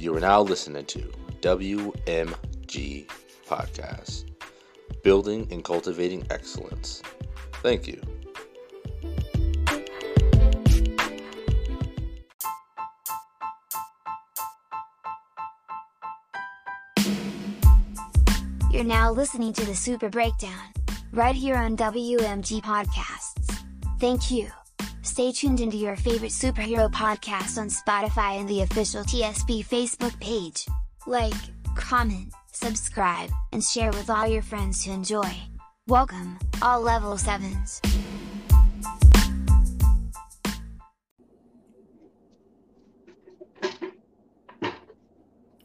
You are now listening to WMG Podcast, Building and Cultivating Excellence. Thank you. You're now listening to the Super Breakdown, right here on WMG Podcasts. Thank you. Stay tuned into your favorite superhero podcast on Spotify and the official TSB Facebook page. Like, comment, subscribe, and share with all your friends to enjoy. Welcome, all level 7s.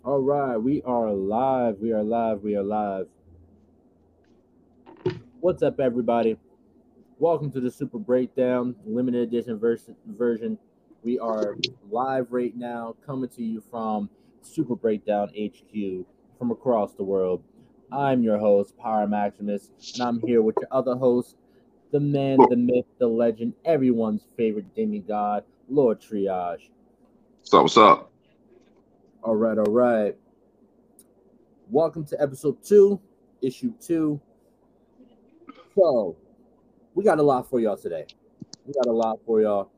All right, we are live. We are live. We are live. What's up, everybody? Welcome to the Super Breakdown limited edition vers- version. We are live right now, coming to you from Super Breakdown HQ from across the world. I'm your host, Power Maximus, and I'm here with your other host, the man, the myth, the legend, everyone's favorite demigod, Lord Triage. What's up? What's up? All right, all right. Welcome to episode two, issue two. So, we got a lot for y'all today. We got a lot for y'all.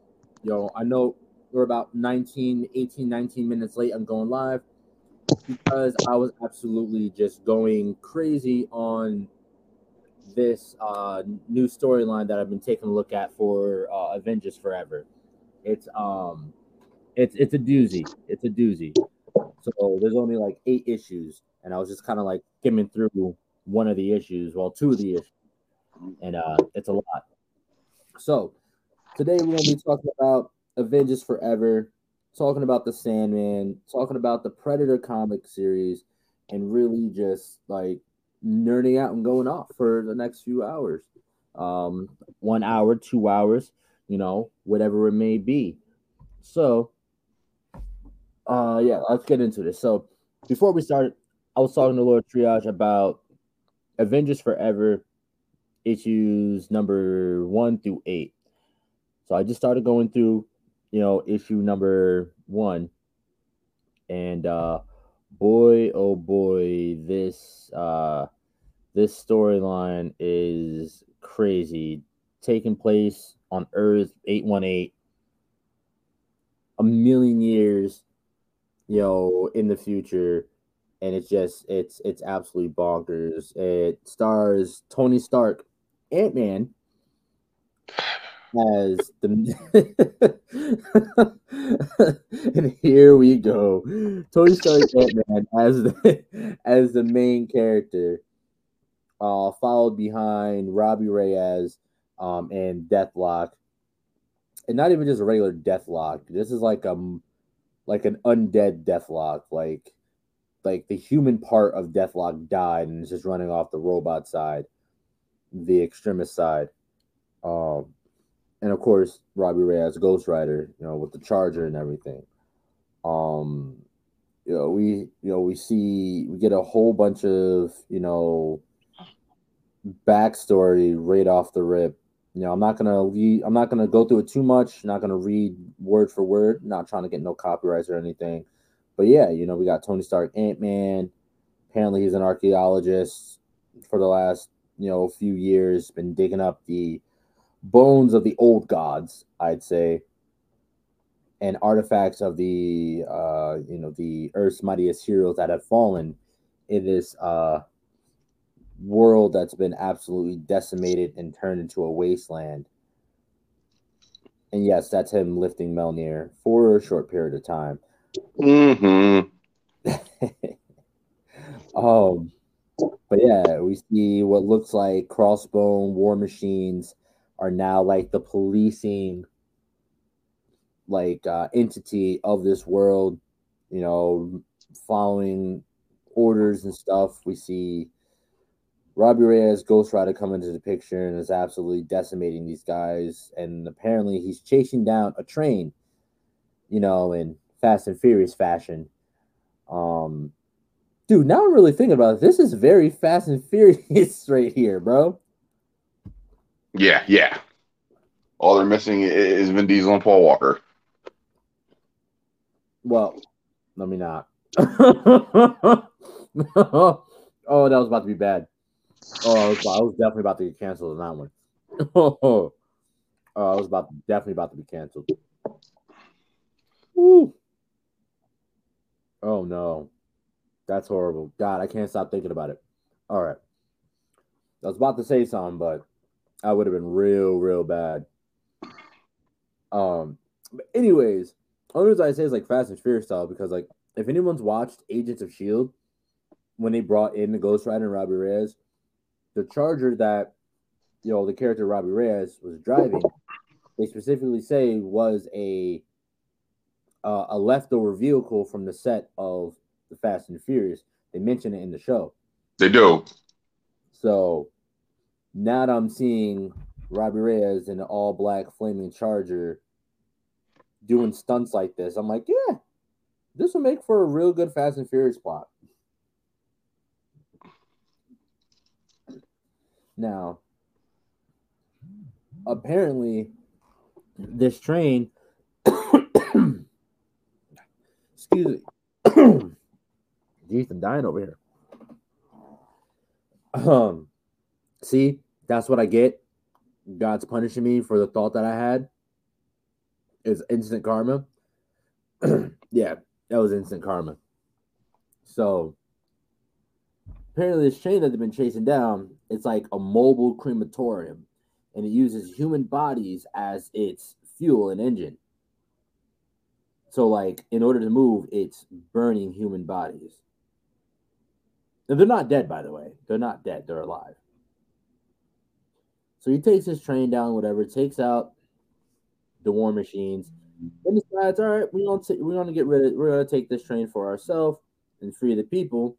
Yo, I know we're about 19, 18, 19 minutes late. I'm going live because I was absolutely just going crazy on this uh, new storyline that I've been taking a look at for uh, Avengers Forever. It's um, it's it's a doozy. It's a doozy. So there's only like eight issues, and I was just kind of like skimming through one of the issues, well, two of the issues, and uh, it's a lot. So today we're gonna be talking about Avengers Forever, talking about the Sandman, talking about the Predator comic series, and really just like nerding out and going off for the next few hours. Um, one hour, two hours, you know, whatever it may be. So uh yeah, let's get into this. So before we start, I was talking to Lord Triage about Avengers Forever issues number one through eight. So I just started going through, you know, issue number one. And uh boy oh boy, this uh this storyline is crazy. Taking place on Earth 818 a million years you know, in the future, and it's just it's it's absolutely bonkers. It stars Tony Stark, Ant Man, as the and here we go, Tony Stark Ant Man as the as the main character, uh, followed behind Robbie Reyes, um, and Deathlok, and not even just a regular Deathlok. This is like a like an undead Deathlok, like like the human part of Deathlok died and is just running off the robot side, the extremist side. Um, and of course Robbie Reyes Ghost Rider, you know, with the charger and everything. Um, you know, we you know we see we get a whole bunch of you know backstory right off the rip you know, I'm not gonna I'm not gonna go through it too much. Not gonna read word for word. Not trying to get no copyrights or anything. But yeah, you know, we got Tony Stark, Ant Man. Apparently, he's an archaeologist for the last you know a few years. Been digging up the bones of the old gods, I'd say, and artifacts of the uh, you know the Earth's mightiest heroes that have fallen in this uh world that's been absolutely decimated and turned into a wasteland. And yes, that's him lifting Mjolnir for a short period of time. Mm-hmm. um, but yeah, we see what looks like crossbone war machines are now like the policing like uh, entity of this world. You know, following orders and stuff. We see Robbie Reyes, Ghost Rider, come into the picture and is absolutely decimating these guys. And apparently, he's chasing down a train, you know, in Fast and Furious fashion. Um, dude, now I'm really thinking about it. This is very Fast and Furious right here, bro. Yeah, yeah. All they're missing is Vin Diesel and Paul Walker. Well, let me not. oh, that was about to be bad. Oh, I was, I was definitely about to get canceled on that one. oh, I was about to, definitely about to be canceled. Woo. Oh no, that's horrible. God, I can't stop thinking about it. All right, I was about to say something, but I would have been real, real bad. Um, but anyways, only reason I say is like Fast and Furious style because like if anyone's watched Agents of Shield, when they brought in the Ghost Rider and Robbie Reyes, the Charger that you know the character Robbie Reyes was driving, they specifically say was a uh, a leftover vehicle from the set of the Fast and Furious. They mention it in the show. They do. So now that I'm seeing Robbie Reyes in an all black flaming charger doing stunts like this, I'm like, yeah, this will make for a real good Fast and Furious plot. Now, apparently, this train, excuse me, jeez, I'm dying over here. Um, see, that's what I get. God's punishing me for the thought that I had. Is instant karma. yeah, that was instant karma. So apparently, this train that they've been chasing down, it's like a mobile crematorium, and it uses human bodies as its fuel and engine. So, like, in order to move, it's burning human bodies. And they're not dead, by the way. They're not dead. They're alive. So he takes his train down, whatever, takes out the war machines, then decides, all right, we want to we want to get rid of we're gonna take this train for ourselves and free the people.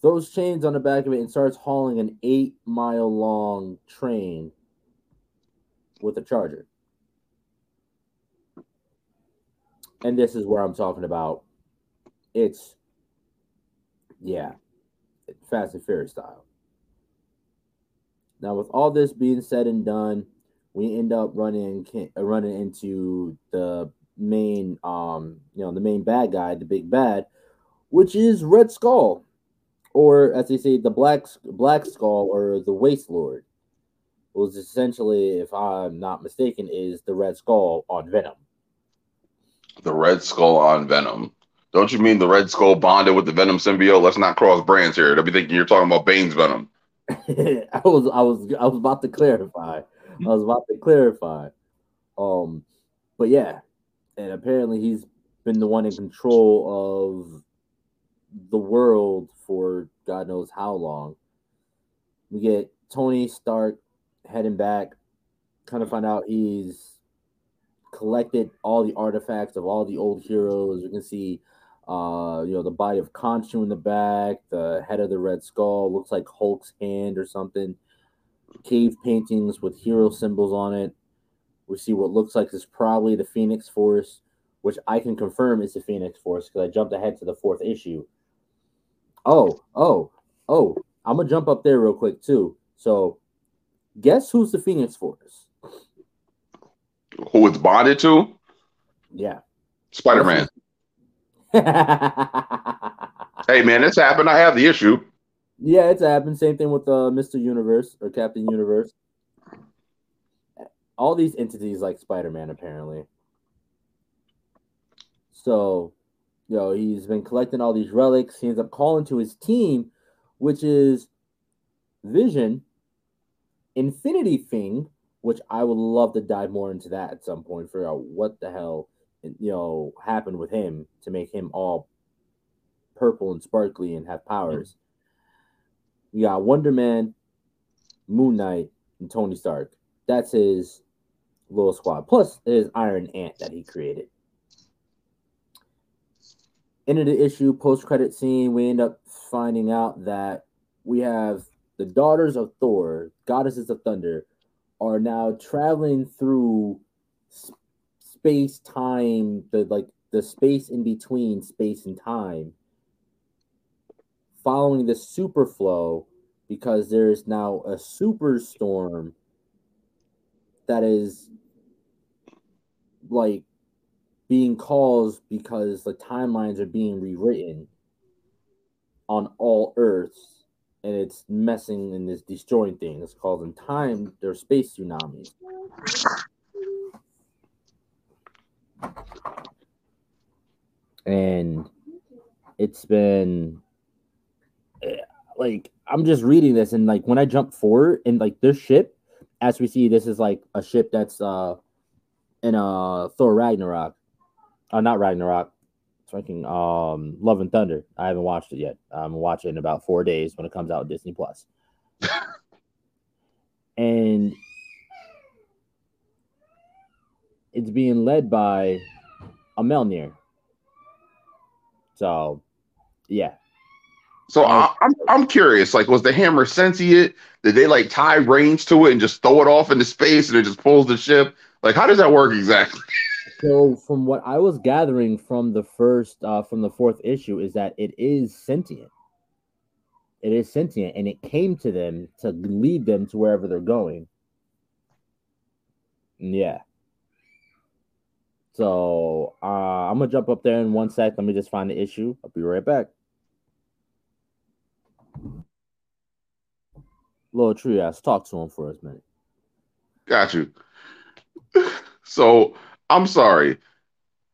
Throws chains on the back of it and starts hauling an eight mile long train with a charger. And this is where I'm talking about. It's yeah, Fast and Furious style. Now, with all this being said and done, we end up running running into the main, um, you know, the main bad guy, the big bad, which is Red Skull, or as they say, the Black Black Skull or the Waste Lord. Was essentially, if I'm not mistaken, is the Red Skull on Venom. The Red Skull on Venom. Don't you mean the Red Skull bonded with the Venom symbiote? Let's not cross brands here. They'll be thinking you're talking about Bane's Venom. I was I was I was about to clarify. I was about to clarify. Um, but yeah, and apparently he's been the one in control of the world for God knows how long. We get Tony Stark heading back, kind of find out he's collected all the artifacts of all the old heroes. We can see uh, you know, the body of Khonshu in the back, the head of the Red Skull looks like Hulk's hand or something. Cave paintings with hero symbols on it. We see what looks like is probably the Phoenix Force, which I can confirm is the Phoenix Force because I jumped ahead to the fourth issue. Oh, oh, oh! I'm gonna jump up there real quick too. So, guess who's the Phoenix Force? Who it's bonded to? Yeah, Spider Man. hey man, it's happened. I have the issue. Yeah, it's happened. Same thing with uh, Mr. Universe or Captain Universe. All these entities like Spider Man, apparently. So, you know, he's been collecting all these relics. He ends up calling to his team, which is Vision, Infinity Thing, which I would love to dive more into that at some point, figure out what the hell you know happened with him to make him all purple and sparkly and have powers. You got Wonder Man, Moon Knight, and Tony Stark. That's his little squad. Plus his Iron Ant that he created. End of the issue, post credit scene, we end up finding out that we have the daughters of Thor, goddesses of thunder, are now traveling through space time, the like the space in between space and time, following the super flow because there is now a superstorm that is like being caused because the timelines are being rewritten on all Earths, and it's messing and it's destroying things. It's causing time. There's space tsunamis. And it's been eh, like I'm just reading this, and like when I jump forward, and like this ship, as we see, this is like a ship that's uh in uh Thor Ragnarok, uh not Ragnarok, fucking um Love and Thunder. I haven't watched it yet. I'm watching in about four days when it comes out Disney Plus. and it's being led by a Mjolnir. So, yeah. So I, I'm I'm curious. Like, was the hammer sentient? Did they like tie reins to it and just throw it off into space and it just pulls the ship? Like, how does that work exactly? So, from what I was gathering from the first, uh, from the fourth issue, is that it is sentient. It is sentient, and it came to them to lead them to wherever they're going. Yeah. So uh, I'm gonna jump up there in one sec. Let me just find the issue. I'll be right back. Little Trias, talk to him for us, man. Got you. So I'm sorry.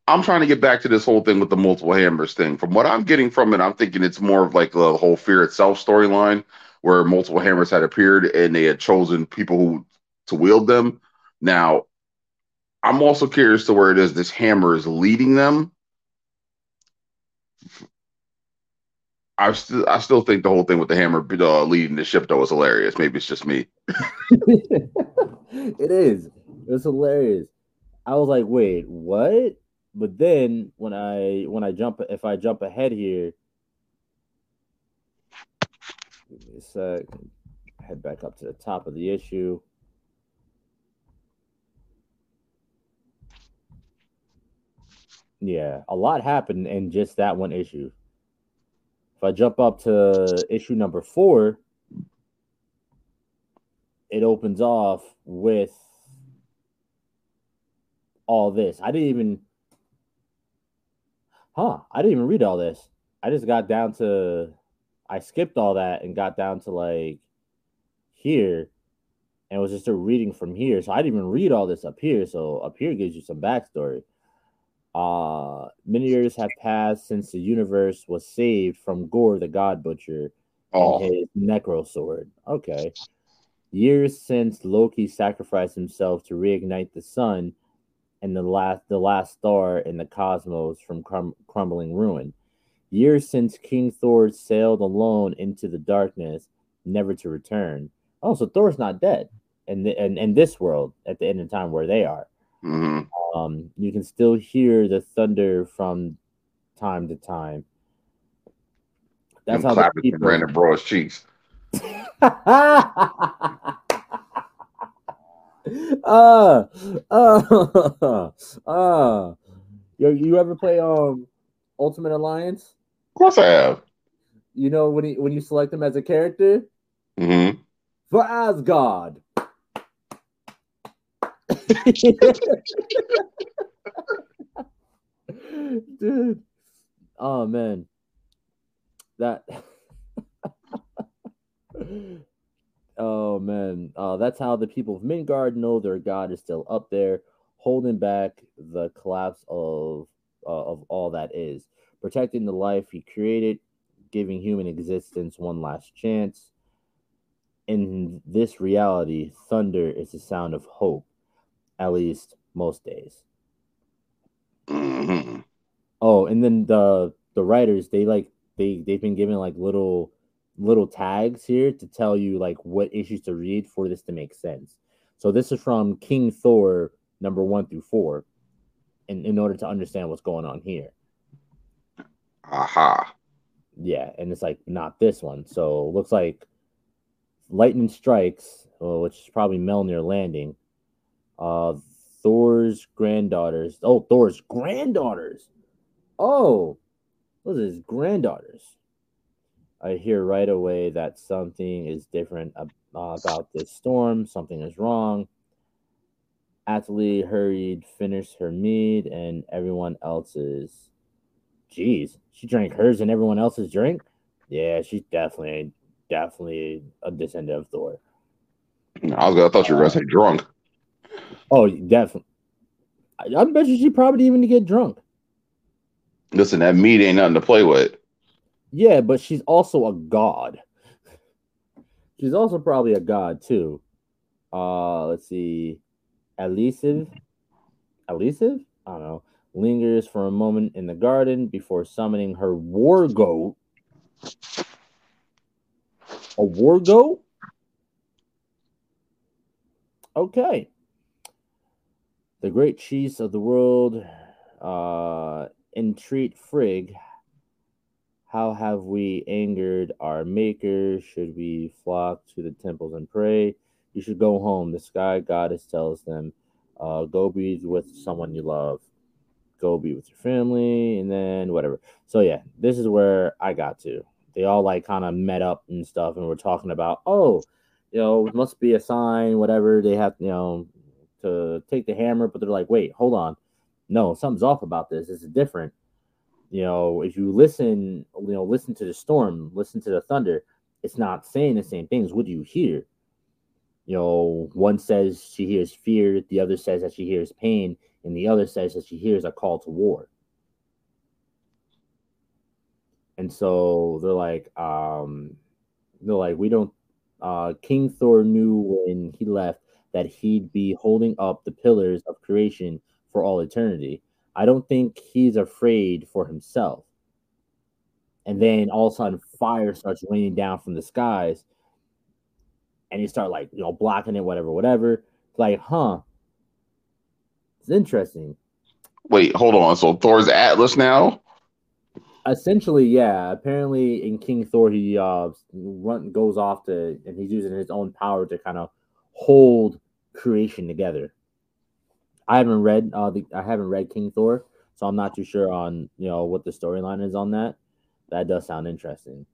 I'm trying to get back to this whole thing with the multiple hammers thing. From what I'm getting from it, I'm thinking it's more of like the whole fear itself storyline where multiple hammers had appeared and they had chosen people who to wield them. Now, I'm also curious to where it is this hammer is leading them. I still I still think the whole thing with the hammer uh, leading the ship though was hilarious. Maybe it's just me. it is. It's hilarious. I was like, wait, what? But then when I when I jump if I jump ahead here, give me a sec, head back up to the top of the issue. Yeah, a lot happened in just that one issue. If I jump up to issue number four, it opens off with all this. I didn't even, huh? I didn't even read all this. I just got down to, I skipped all that and got down to like here and it was just a reading from here. So I didn't even read all this up here. So up here gives you some backstory. Uh, many years have passed since the universe was saved from Gorr the God Butcher Oh, and his Necro Sword. Okay. Years since Loki sacrificed himself to reignite the sun and the last the last star in the cosmos from crum- crumbling ruin. Years since King Thor sailed alone into the darkness, never to return. Oh, so Thor's not dead in the, in, in this world at the end of time where they are. Mhm. Um, you can still hear the thunder from time to time. That's Him how the clapping people. Brandon Broad's cheeks. uh, uh, uh. You, you ever play um Ultimate Alliance? Of course I have. You know when he, when you select them as a character hmm for Asgard. Dude. Oh man. That Oh man. Uh that's how the people of Midgard know their god is still up there, holding back the collapse of uh, of all that is, protecting the life he created, giving human existence one last chance. In this reality, thunder is the sound of hope, at least most days. hmm Oh, and then the the writers they like they they've been given like little little tags here to tell you like what issues to read for this to make sense. So this is from King Thor number one through four, in in order to understand what's going on here. Aha. Yeah, and it's like not this one. So looks like lightning strikes, which is probably Mjolnir landing. Uh, Thor's granddaughters. Oh, Thor's granddaughters. Oh, those are his granddaughters. I hear right away that something is different ab- uh, about this storm. Something is wrong. Athalie hurried, finished her mead, and everyone else's. Jeez, she drank hers and everyone else's drink. Yeah, she's definitely, definitely a descendant of Thor. I was I thought you were gonna say drunk. Oh, definitely. I, I bet you she probably didn't even get drunk. Listen, that meat ain't nothing to play with. Yeah, but she's also a god. She's also probably a god too. Uh, let's see. Elusive, elusive. I don't know. Lingers for a moment in the garden before summoning her war goat. A war goat. Okay. The great chiefs of the world uh, entreat Frigg. How have we angered our maker? Should we flock to the temples and pray? You should go home. The sky goddess tells them, uh, go be with someone you love. Go be with your family, and then whatever. So yeah, this is where I got to. They all like kind of met up and stuff, and we're talking about, oh, you know, it must be a sign, whatever. They have, you know, to take the hammer, but they're like, wait, hold on. No, something's off about this. This is different. You know, if you listen, you know, listen to the storm, listen to the thunder, it's not saying the same things. What do you hear? You know, one says she hears fear, the other says that she hears pain, and the other says that she hears a call to war. And so they're like, um, they're like, we don't uh King Thor knew when he left that he'd be holding up the pillars of creation for all eternity. I don't think he's afraid for himself. And then all of a sudden, fire starts raining down from the skies, and you start like you know blocking it, whatever, whatever. It's like, huh? It's interesting. Wait, hold on. So Thor's Atlas now? Essentially, yeah. Apparently, in King Thor, he uh run goes off to, and he's using his own power to kind of hold creation together. I haven't read uh the I haven't read King Thor, so I'm not too sure on you know what the storyline is on that. That does sound interesting.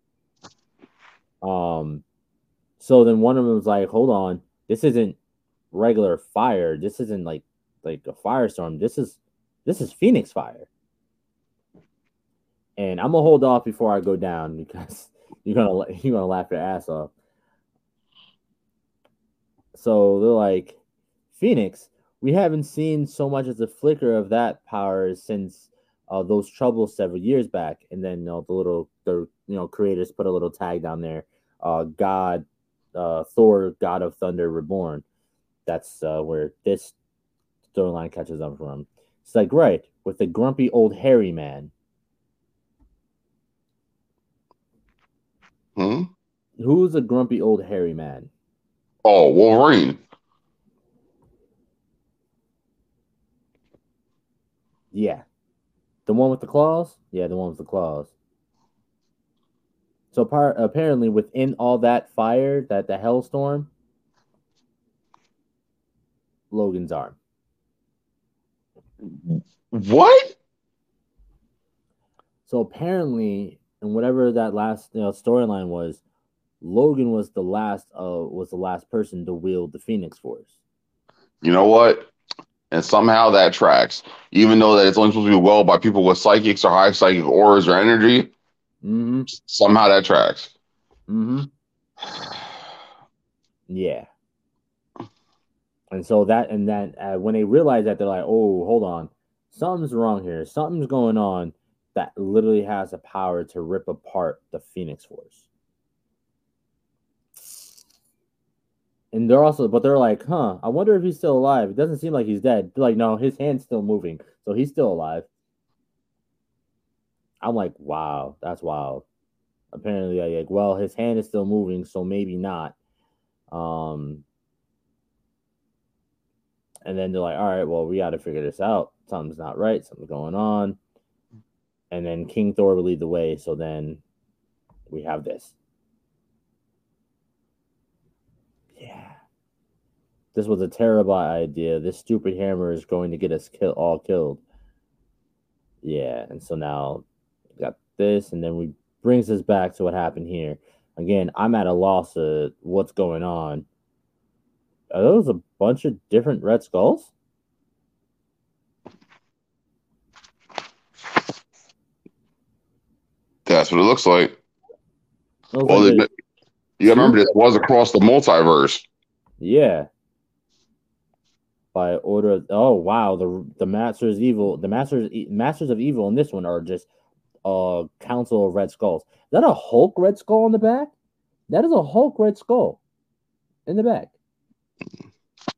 Um, so then one of them was like, "Hold on, this isn't regular fire. This isn't like like a firestorm. This is this is Phoenix fire." And I'm gonna hold off before I go down because you're gonna you're gonna laugh your ass off. So they're like, Phoenix, we haven't seen so much as a flicker of that power since uh, those troubles several years back. And then you know, the little the you know creators put a little tag down there, uh, God, uh, Thor, God of Thunder, Reborn. That's uh, where this storyline catches up from. It's like right with the grumpy old hairy man. Hmm? Who's a grumpy old hairy man? Oh, Wolverine. Yeah. The one with the claws? Yeah, the one with the claws. So par- apparently within all that fire, that the hellstorm, Logan's arm. What? So apparently, and whatever that last you know, storyline was, Logan was the last uh was the last person to wield the Phoenix Force. You know what? And somehow that tracks. Even though that it's only supposed to be well by people with psychics or high psychic auras or energy, Mm-hmm. somehow that tracks. Mm-hmm. Yeah. And so that and then uh, when they realize that they're like, oh, hold on, something's wrong here. Something's going on that literally has the power to rip apart the Phoenix Force. And they're also, but they're like, huh, I wonder if he's still alive. It doesn't seem like he's dead. They're like, no, his hand's still moving. So he's still alive. I'm like, wow, that's wild. Apparently, I like, well, his hand is still moving, so maybe not. Um, and then they're like, all right, well, we got to figure this out. Something's not right. Something's going on. And then King Thor will lead the way. So then we have this. This was a terabyte idea. This stupid hammer is going to get us kill- all killed. Yeah, and so now got this, and then we brings us back to what happened here. Again, I'm at a loss of what's going on. Are those a bunch of different red skulls? That's what it looks like. Well, like they, you gotta remember this was across the multiverse. Yeah. By order of oh wow the the masters evil the masters masters of evil in this one are just uh council of red skulls. Is that a Hulk red skull in the back? That is a Hulk red skull in the back.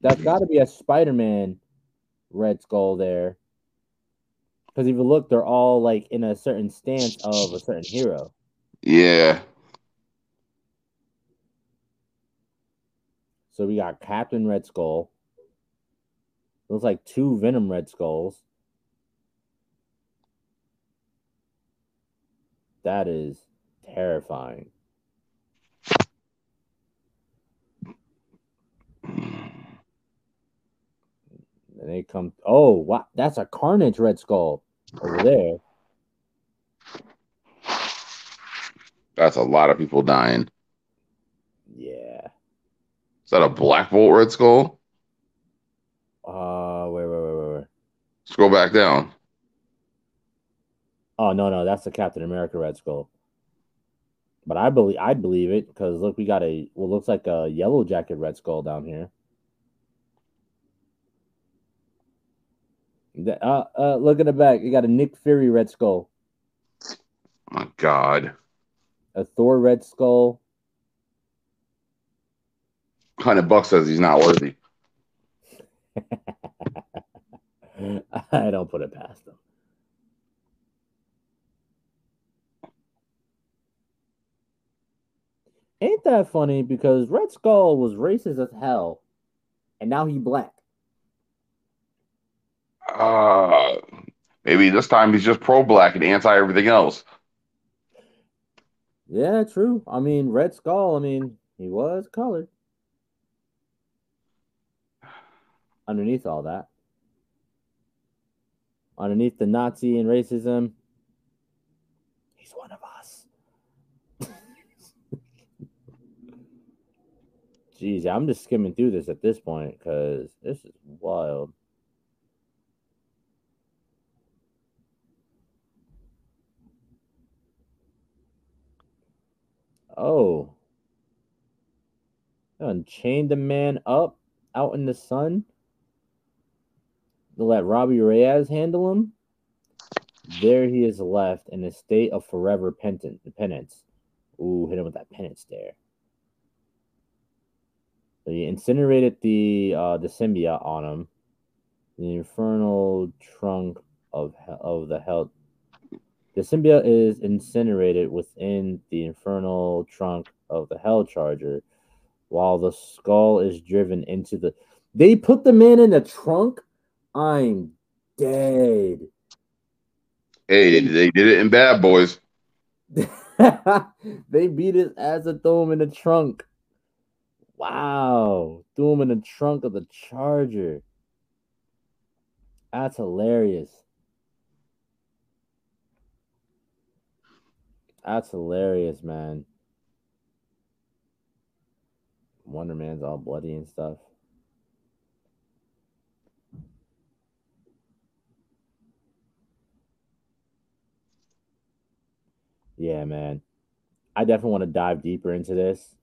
That's got to be a Spider Man red skull there. Because if you look, they're all like in a certain stance of a certain hero. Yeah. So we got Captain Red Skull. Looks like two Venom Red Skulls. That is terrifying. And they come. Oh, wow. That's a Carnage Red Skull over there. That's a lot of people dying. Yeah. Is that a Black Bolt Red Skull? Uh, wait, wait, wait, wait, wait. Scroll back down. Oh no, no, that's the Captain America Red Skull. But I believe I'd believe it because look, we got a what looks like a yellow jacket Red Skull down here. Uh, uh, look at the back. You got a Nick Fury Red Skull, My God. a Thor Red Skull. Hundred bucks says he's not worthy. I don't put it past them. Ain't that funny? Because Red Skull was racist as hell, and now he black. Uh, maybe this time he's just pro black and anti everything else. Yeah, true. I mean, Red Skull. I mean, he was colored. Underneath all that, underneath the Nazi and racism, he's one of us. Jeez, I'm just skimming through this at this point because this is wild. Oh. And chained the man up out in the sun. Let Robbie Reyes handle him. There he is left in a state of forever penance. Ooh, hit him with that penance there. So he incinerated the uh, the symbiote on him. The infernal trunk of of the hell. The symbiote is incinerated within the infernal trunk of the Hell Charger, while the skull is driven into the. They put the man in the trunk. I'm dead. Hey, they did it in Bad Boys. they beat his ass and threw him in the trunk. Wow. Threw him in the trunk of the Charger. That's hilarious. That's hilarious, man. Wonder Man's all bloody and stuff. Yeah, man. I definitely want to dive deeper into this.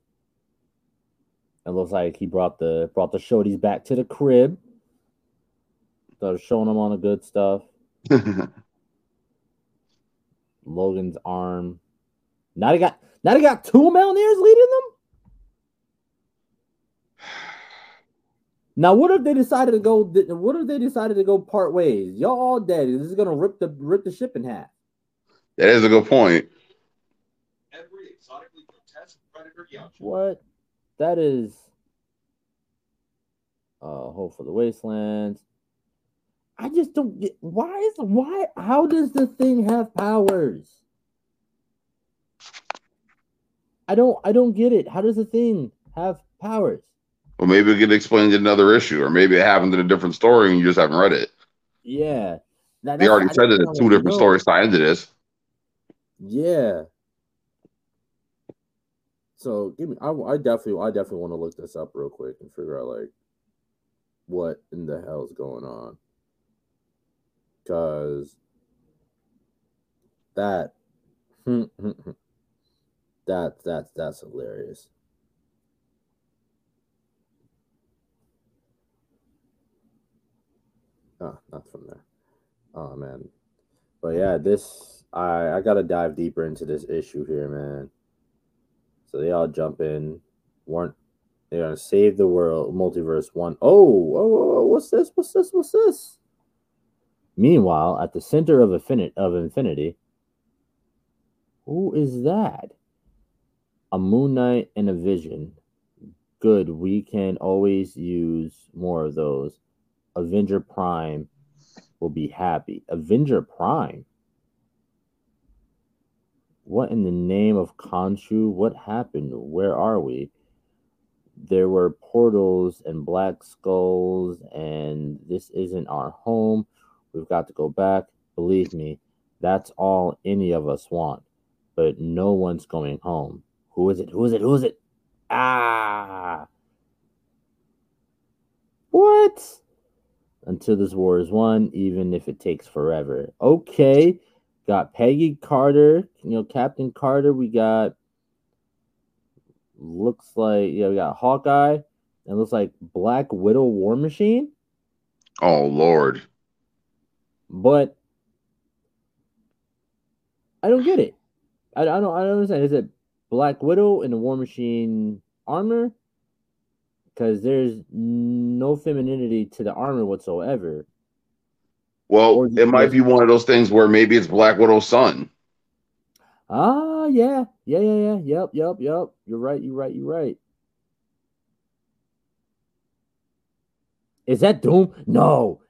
It looks like he brought the brought the shorties back to the crib. Started showing them on the good stuff. Logan's arm. Now they got now they got two Mountaineers leading them. Now, what if they decided to go? What if they decided to go part ways? Y'all all dead. This is gonna rip the rip the ship in half. that is a good point. Every exotically grotesque predator yacht. What? That is. Uh, hope for the wastelands. I just don't get why is why how does the thing have powers? I don't I don't get it. How does the thing have powers? Well, maybe it get explained in another issue, or maybe it happened in a different story and you just haven't read it. Yeah. That- They already said it in two different stories tie into this. Yeah. So give me. I, I definitely, I definitely want to look this up real quick and figure out like what in the hell is going on. Cause that, hmm, hmm, hmm. that that's that's hilarious. Oh, not from there. Oh man. But yeah, this I I gotta dive deeper into this issue here, man. So they all jump in. Weren't they're gonna save the world multiverse one. Oh, oh, oh, what's this? What's this? What's this? Meanwhile, at the center of infinite of infinity, who is that? A Moon Knight and a Vision. Good. We can always use more of those. Avenger Prime will be happy. Avenger Prime. What in the name of Khonshu? What happened? Where are we? There were portals and black skulls, and this isn't our home. We've got to go back. Believe me, that's all any of us want. But no one's going home. Who is it? Who is it? Who is it? Ah. What? Until this war is won, even if it takes forever. Okay. Got Peggy Carter, you know, Captain Carter. We got looks like yeah, we got Hawkeye and looks like Black Widow War Machine. Oh Lord. But I don't get it. I, I don't I don't understand. Is it Black Widow in the War Machine armor? Because there's no femininity to the armor whatsoever. Well, it might be one of those things where maybe it's Black Widow's son. Ah, yeah, yeah, yeah, yeah. Yep, yep, yep. You're right. You're right. You're right. Is that Doom? No,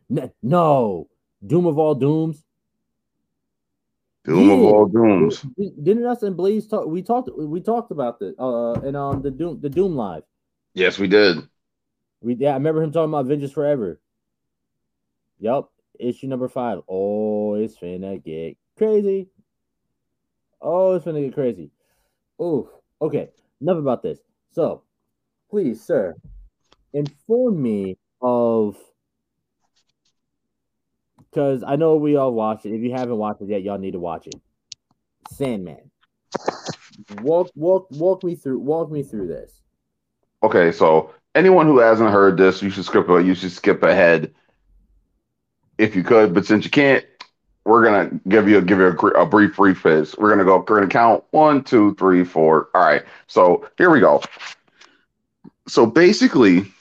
no. Doom of all dooms. Doom of all dooms. Didn't us and Blaze talk? We talked. We talked about this. Uh, and um, the Doom, the Doom live. Yes, we did. We yeah, I remember him talking about Vengeance Forever. Yup, issue number five. Oh, it's finna get crazy. Oh, it's finna get crazy. Oh, okay. Enough about this. So, please, sir, inform me of because I know we all watched it. If you haven't watched it yet, y'all need to watch it. Sandman. Walk, walk, walk me through. Walk me through this. Okay, so anyone who hasn't heard this, you should skip. You should skip ahead if you could. But since you can't, we're gonna give you give you a, a brief preface. We're gonna go. We're gonna count one, two, three, four. All right. So here we go. So basically,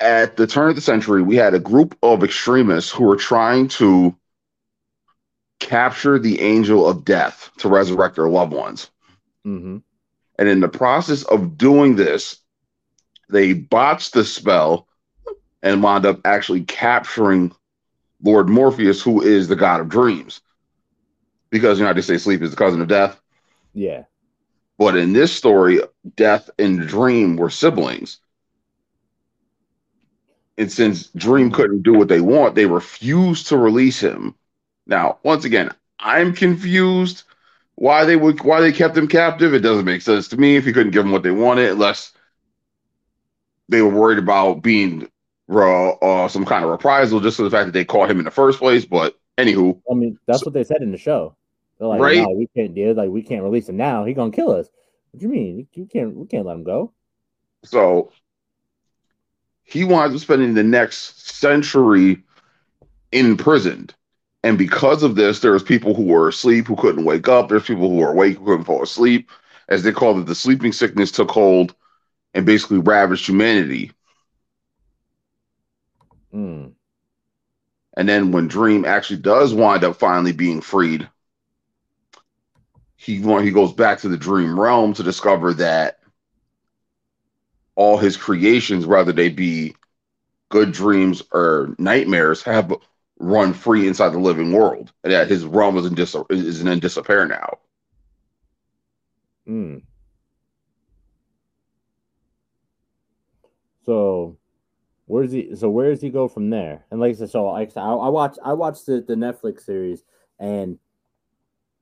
at the turn of the century, we had a group of extremists who were trying to capture the angel of death to resurrect their loved ones. Mm-hmm. And in the process of doing this, they botched the spell and wound up actually capturing Lord Morpheus, who is the god of dreams. Because you know, how they say sleep is the cousin of death. Yeah. But in this story, death and dream were siblings. And since Dream couldn't do what they want, they refused to release him. Now, once again, I'm confused why they would why they kept him captive. It doesn't make sense to me if he couldn't give them what they wanted, unless they were worried about being uh, some kind of reprisal just for the fact that they caught him in the first place. But anywho, I mean, that's what they said in the show. They're like, Right. no, we can't do it. Like, we can't release him now. He gonna kill us. What do you mean? You can't. We can't let him go. So he winds up spending the next century imprisoned. And because of this, there's people who were asleep who couldn't wake up. There's people who were awake who couldn't fall asleep. As they called it, the sleeping sickness took hold and basically ravaged humanity. Mm. And then when Dream actually does wind up finally being freed, he he goes back to the dream realm to discover that all his creations, whether they be good dreams or nightmares, have run free inside the living world, and that his realm is in dis- is in disappear now. Mm. So, where's he? So where does he go from there? And like I said, so like I, said, I, I watched I watched the, the Netflix series, and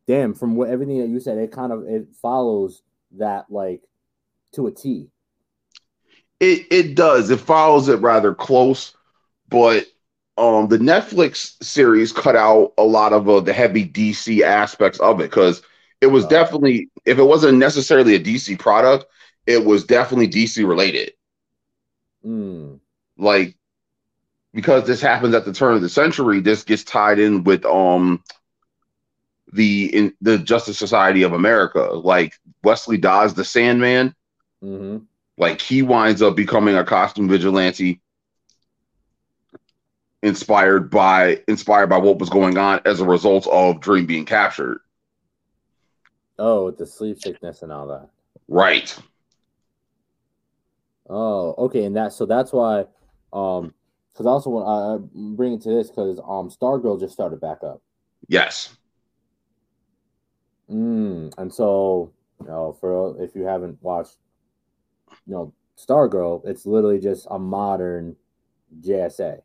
damn, from what everything that you said, it kind of it follows that like to a T. It it does. It follows it rather close, but um the Netflix series cut out a lot of uh, the heavy DC aspects of it because It was Uh, definitely if it wasn't necessarily a DC product, it was definitely DC related. Mm, Like because this happens at the turn of the century, this gets tied in with um the in the Justice Society of America. Like Wesley Dodds, the Sandman, hmm like he winds up becoming a costume vigilante inspired by inspired by what was going on as a result of Dream being captured. Oh, with the sleep sickness and all that. Right. Oh, okay, and that so that's why, um, because I also want I bring it to this because um Stargirl just started back up. Yes. Mm, and so you know, for if you haven't watched, you know, Stargirl, it's literally just a modern JSA.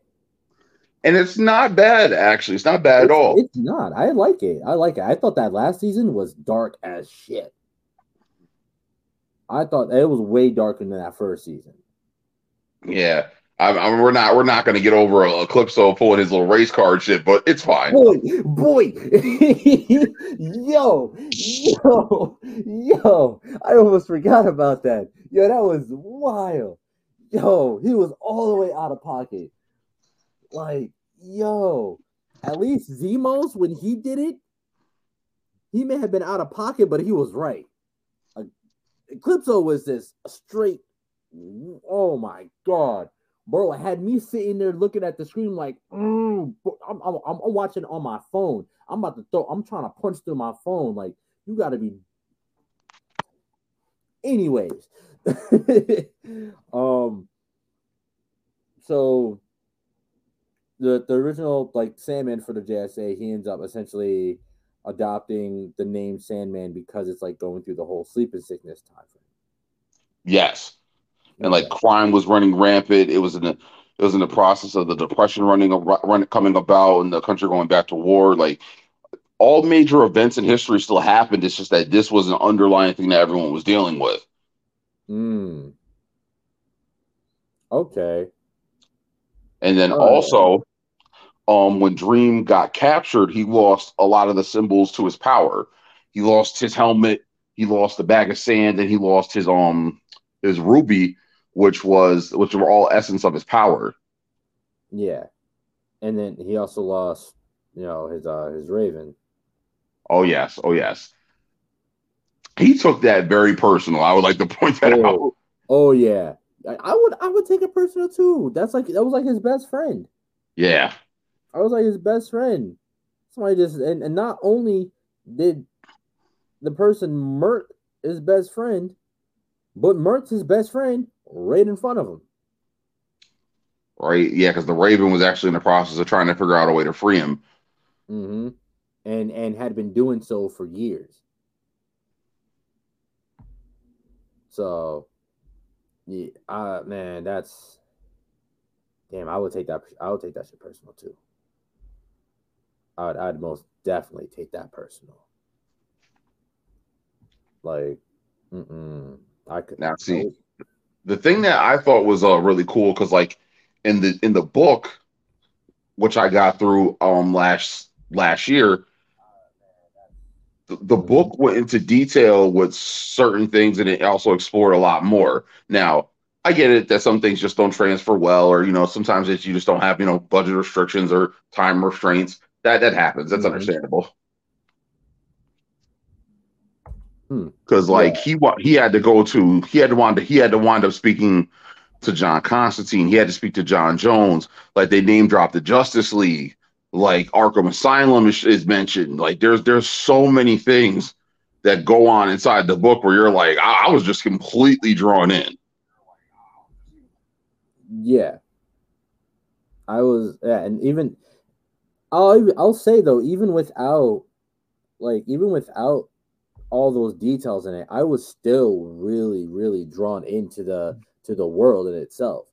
And it's not bad, actually. It's not bad it's, at all. It's not. I like it. I like it. I thought that last season was dark as shit. I thought it was way darker than that first season. Yeah. I, I mean, we're not we're not gonna get over a Eclipso pulling his little race card shit, but it's fine. Boy, boy, yo, yo, yo! I almost forgot about that. Yo, that was wild. Yo, he was all the way out of pocket. Like, yo, at least Zemos when he did it, he may have been out of pocket, but he was right. Eclipso was this straight. Oh my god, bro! It had me sitting there looking at the screen like, mm, I'm, I'm, I'm watching on my phone. I'm about to throw. I'm trying to punch through my phone. Like, you got to be. Anyways, um, so the the original like Sandman for the JSA, he ends up essentially adopting the name Sandman because it's like going through the whole sleeping sickness time frame. Yes. And like crime was running rampant. It was in the it was in the process of the depression running run, coming about and the country going back to war. Like all major events in history still happened. It's just that this was an underlying thing that everyone was dealing with. Mm. Okay. And then also, um, when Dream got captured, he lost a lot of the symbols to his power. He lost his helmet, he lost the bag of sand, and he lost his um his ruby, which was which were all essence of his power. Yeah. And then he also lost, you know, his uh his Raven. Oh yes, oh yes. He took that very personal. I would like to point that out. Oh, oh yeah. I, I would I would take it personal too. That's like that was like his best friend. Yeah, I was like his best friend. Somebody just and, and not only did the person murk his best friend, but murked his best friend right in front of him. right. Yeah, because the Raven was actually in the process of trying to figure out a way to free him. hmm And and had been doing so for years. So, yeah, uh, man, that's damn. I would take that. I would take that shit personal too. I'd I'd most definitely take that personal. Like, mm-mm, I could Now, see, the thing that I thought was uh, really cool because like in the in the book, which I got through um last last year, the, the book went into detail with certain things and it also explored a lot more. Now, I get it that some things just don't transfer well, or you know, sometimes it's you just don't have you know budget restrictions or time restraints. That that happens. That's Mhm. understandable. Hmm. Because like he wa- he had to go to he had to wind he had to wind up speaking to John Constantine. He had to speak to J'onn J'onzz. Like they name dropped the Justice League. Like Arkham Asylum is, is mentioned. Like there's there's so many things that go on inside the book where you're like I, I was just completely drawn in. Yeah. I was yeah, and even I'll even, I'll say though, even without like even without all those details in it, I was still really, really drawn into the to the world in itself.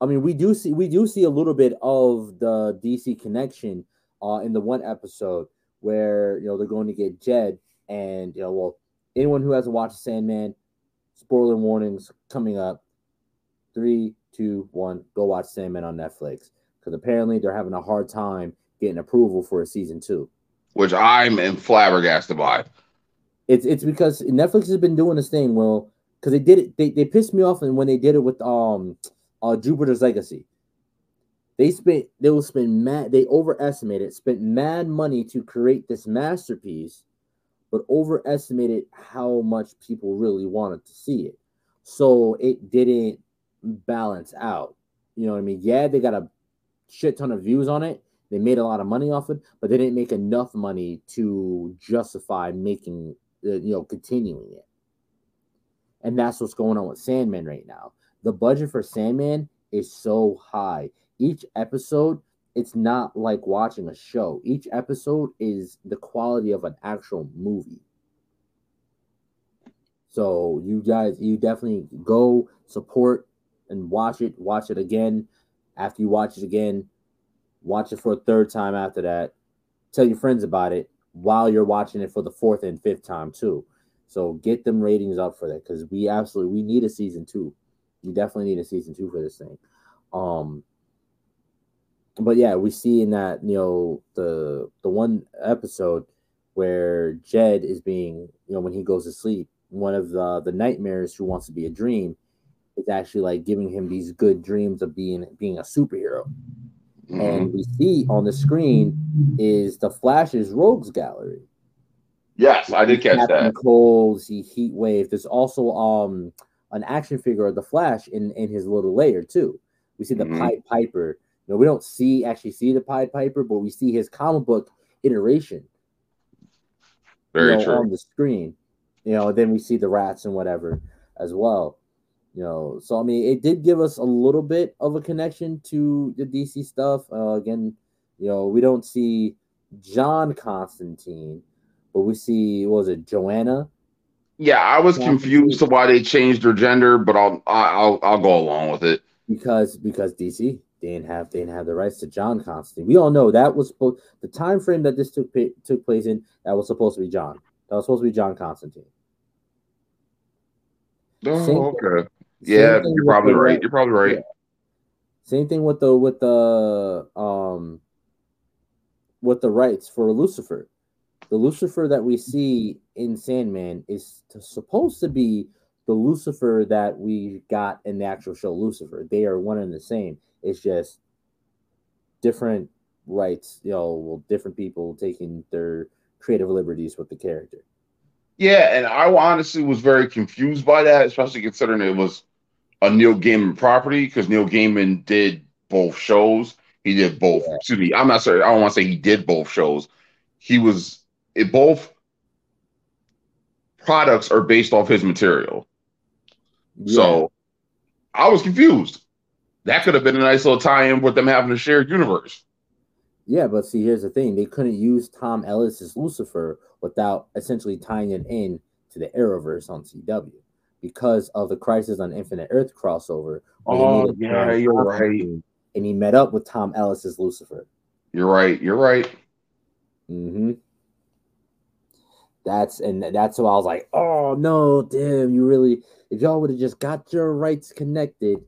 I mean, we do see we do see a little bit of the DC connection uh in the one episode where you know they're going to get Jed and you know well anyone who hasn't watched Sandman, spoiler warnings coming up. Three, two, one, go watch Sandman on Netflix. Because apparently they're having a hard time getting approval for a season two. which I'm am flabbergasted by. It's it's because Netflix has been doing this thing. Well, because they did it, they, they pissed me off, and when they did it with um, uh, Jupiter's Legacy, they spent they will spend mad they overestimated spent mad money to create this masterpiece, but overestimated how much people really wanted to see it. So it didn't balance out. You know what I mean? Yeah, they got a shit ton of views on it. They made a lot of money off it, but they didn't make enough money to justify making, uh, you know, continuing it. And that's what's going on with Sandman right now. The budget for Sandman is so high. Each episode, it's not like watching a show. Each episode is the quality of an actual movie. So you guys, you definitely go support and watch it. Watch it again. After you watch it again, watch it for a third time after that. Tell your friends about it while you're watching it for the fourth and fifth time too. So get them ratings up for that because we absolutely we need a season two. We definitely need a season two for this thing. Um, but yeah, we see in that you know the the one episode where Jed is being you know when he goes to sleep, one of the the nightmares who wants to be a dream is actually like giving him these good dreams of being being a superhero. Mm-hmm. And we see on the screen is the Flash's Rogues Gallery. Yes, I did catch Captain that. Cold, see Heat Wave. There's also um an action figure of the Flash in in his little layer too. We see the Mhm. Pied Piper. You know, we don't see actually see the Pied Piper, but we see his comic book iteration Very you know, true. on the screen. You know, then we see the rats and whatever as well. You know, so I mean, it did give us a little bit of a connection to the DC stuff. Uh, again, you know, we don't see John Constantine, but we see was it Joanna? Yeah, I was confused to why they changed her gender, but I'll I'll I'll go along with it. because because DC they didn't have they didn't have the rights to John Constantine. We all know that was the time frame that this took pa- took place in. That was supposed to be John. That was supposed to be John Constantine. Oh, thing- okay. Same Yeah, you're probably right. You're probably right. Yeah. Same thing with the with the um with the rights for Lucifer. The Lucifer that we see in Sandman is to, supposed to be the Lucifer that we got in the actual show Lucifer. They are one and the same. It's just different rights, you know, well, different people taking their creative liberties with the character. Yeah, and I honestly was very confused by that, especially considering it was a Neil Gaiman property because Neil Gaiman did both shows. He did both. Yeah. Excuse me. I'm not sorry. I don't want to say he did both shows. He was it both products are based off his material. Yeah. So I was confused. That could have been a nice little tie-in with them having a shared universe. Yeah, but see, here's the thing: they couldn't use Tom Ellis's Lucifer without essentially tying it in to the Arrowverse on CW because of the Crisis on Infinite Earth crossover. Oh, yeah, you're right. And he met up with Tom Ellis's Lucifer. You're right. You're right. Mm-hmm. That's and that's why I was like, oh no, damn, you really if y'all would have just got your rights connected.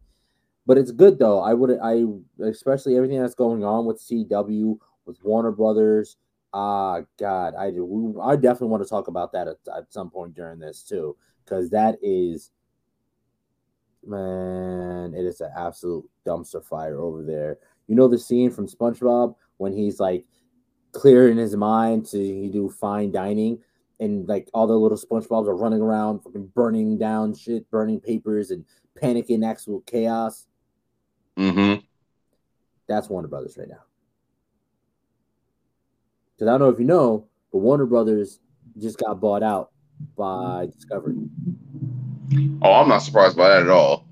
But it's good though. I would I especially everything that's going on with CW with Warner Brothers. Ah, God, I do. I definitely want to talk about that at, at some point during this too, because that is, man, it is an absolute dumpster fire over there. You know the scene from SpongeBob when he's like clearing his mind to he do fine dining, and like all the little SpongeBobs are running around, fucking burning down shit, burning papers, and panicking, actual chaos. Mm-hmm. That's Warner Brothers right now. Because I don't know if you know, but Warner Brothers just got bought out by Discovery. Oh, I'm not surprised by that at all.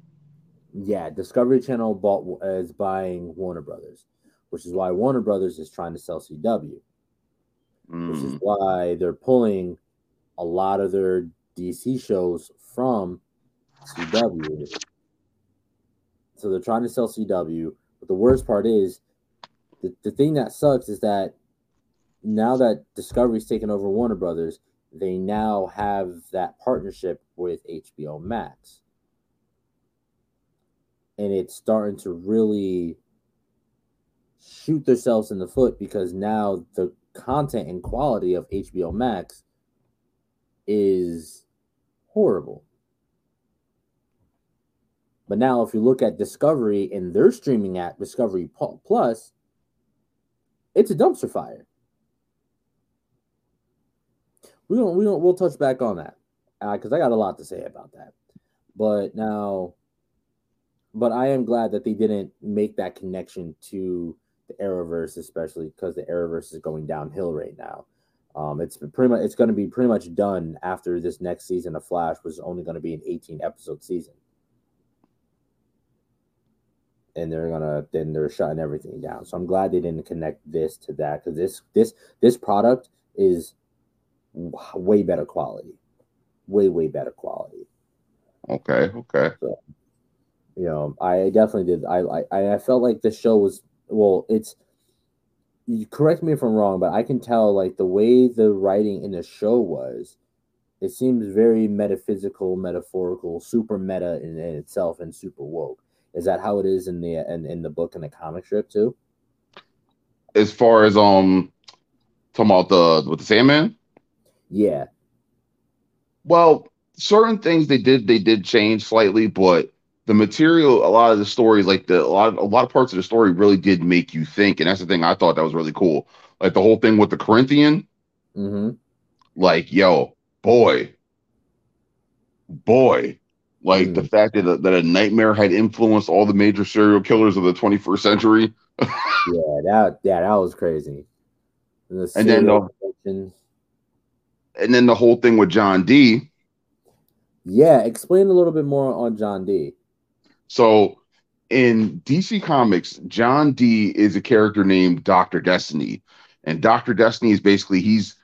Yeah, Discovery Channel bought is buying Warner Brothers, which is why Warner Brothers is trying to sell CW, which is Mm. why they're pulling a lot of their DC shows from CW. So they're trying to sell CW, but the worst part is the, the thing that sucks is that now that Discovery's taken over Warner Brothers, they now have that partnership with HBO Max. And it's starting to really shoot themselves in the foot because now the content and quality of HBO Max is horrible. But now, if you look at Discovery and their streaming app, Discovery Plus, it's a dumpster fire. We don't, we don't, we'll touch back on that because I got a lot to say about that. But now, but I am glad that they didn't make that connection to the Arrowverse, especially because the Arrowverse is going downhill right now. Um, it's pretty much it's going to be pretty much done after this next season of Flash, was only going to be an 18 episode season. And they're gonna then they're shutting everything down. So I'm glad they didn't connect this to that because this this this product is way better quality, way way better quality. Okay, okay. you know, I definitely did. I I I felt like the show was well. It's you correct me if I'm wrong, but I can tell like the way the writing in the show was. It seems very metaphysical, metaphorical, super meta in, in itself, and super woke. Is that how it is in the in, in the book and the comic strip too? As far as um talking about the with the Sandman, Yeah. well, certain things they did they did change slightly, but the material, a lot of the stories, like the a lot a lot of parts of the story really did make you think, and that's the thing I thought that was really cool. Like the whole thing with the Corinthian, Mm-hmm. like yo, boy, boy, like the Mm. fact that a, that a nightmare had influenced all the major serial killers of the 21st century. Yeah. That yeah that was crazy. And, the And then the- and then the whole thing with John Dee. yeah. Explain a little bit more on John Dee. So in DC Comics, John Dee is a character named Dr. Destiny. And Dr. Destiny is basically he's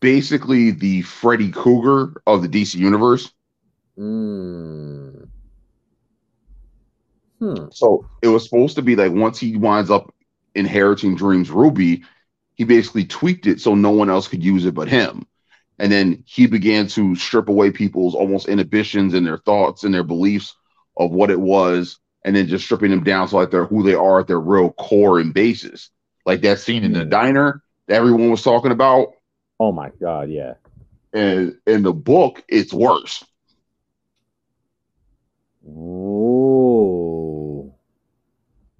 basically the Freddy Krueger of the DC universe. Mm. Hmm. So it was supposed to be like once he winds up inheriting Dream's Ruby, he basically tweaked it so no one else could use it but him. And then he began to strip away people's almost inhibitions and their thoughts and their beliefs of what it was, and then just stripping them down so like they're who they are at their real core and basis. Like that scene in the diner that everyone was talking about. Oh my god, yeah. And in the book, it's worse. Whoa.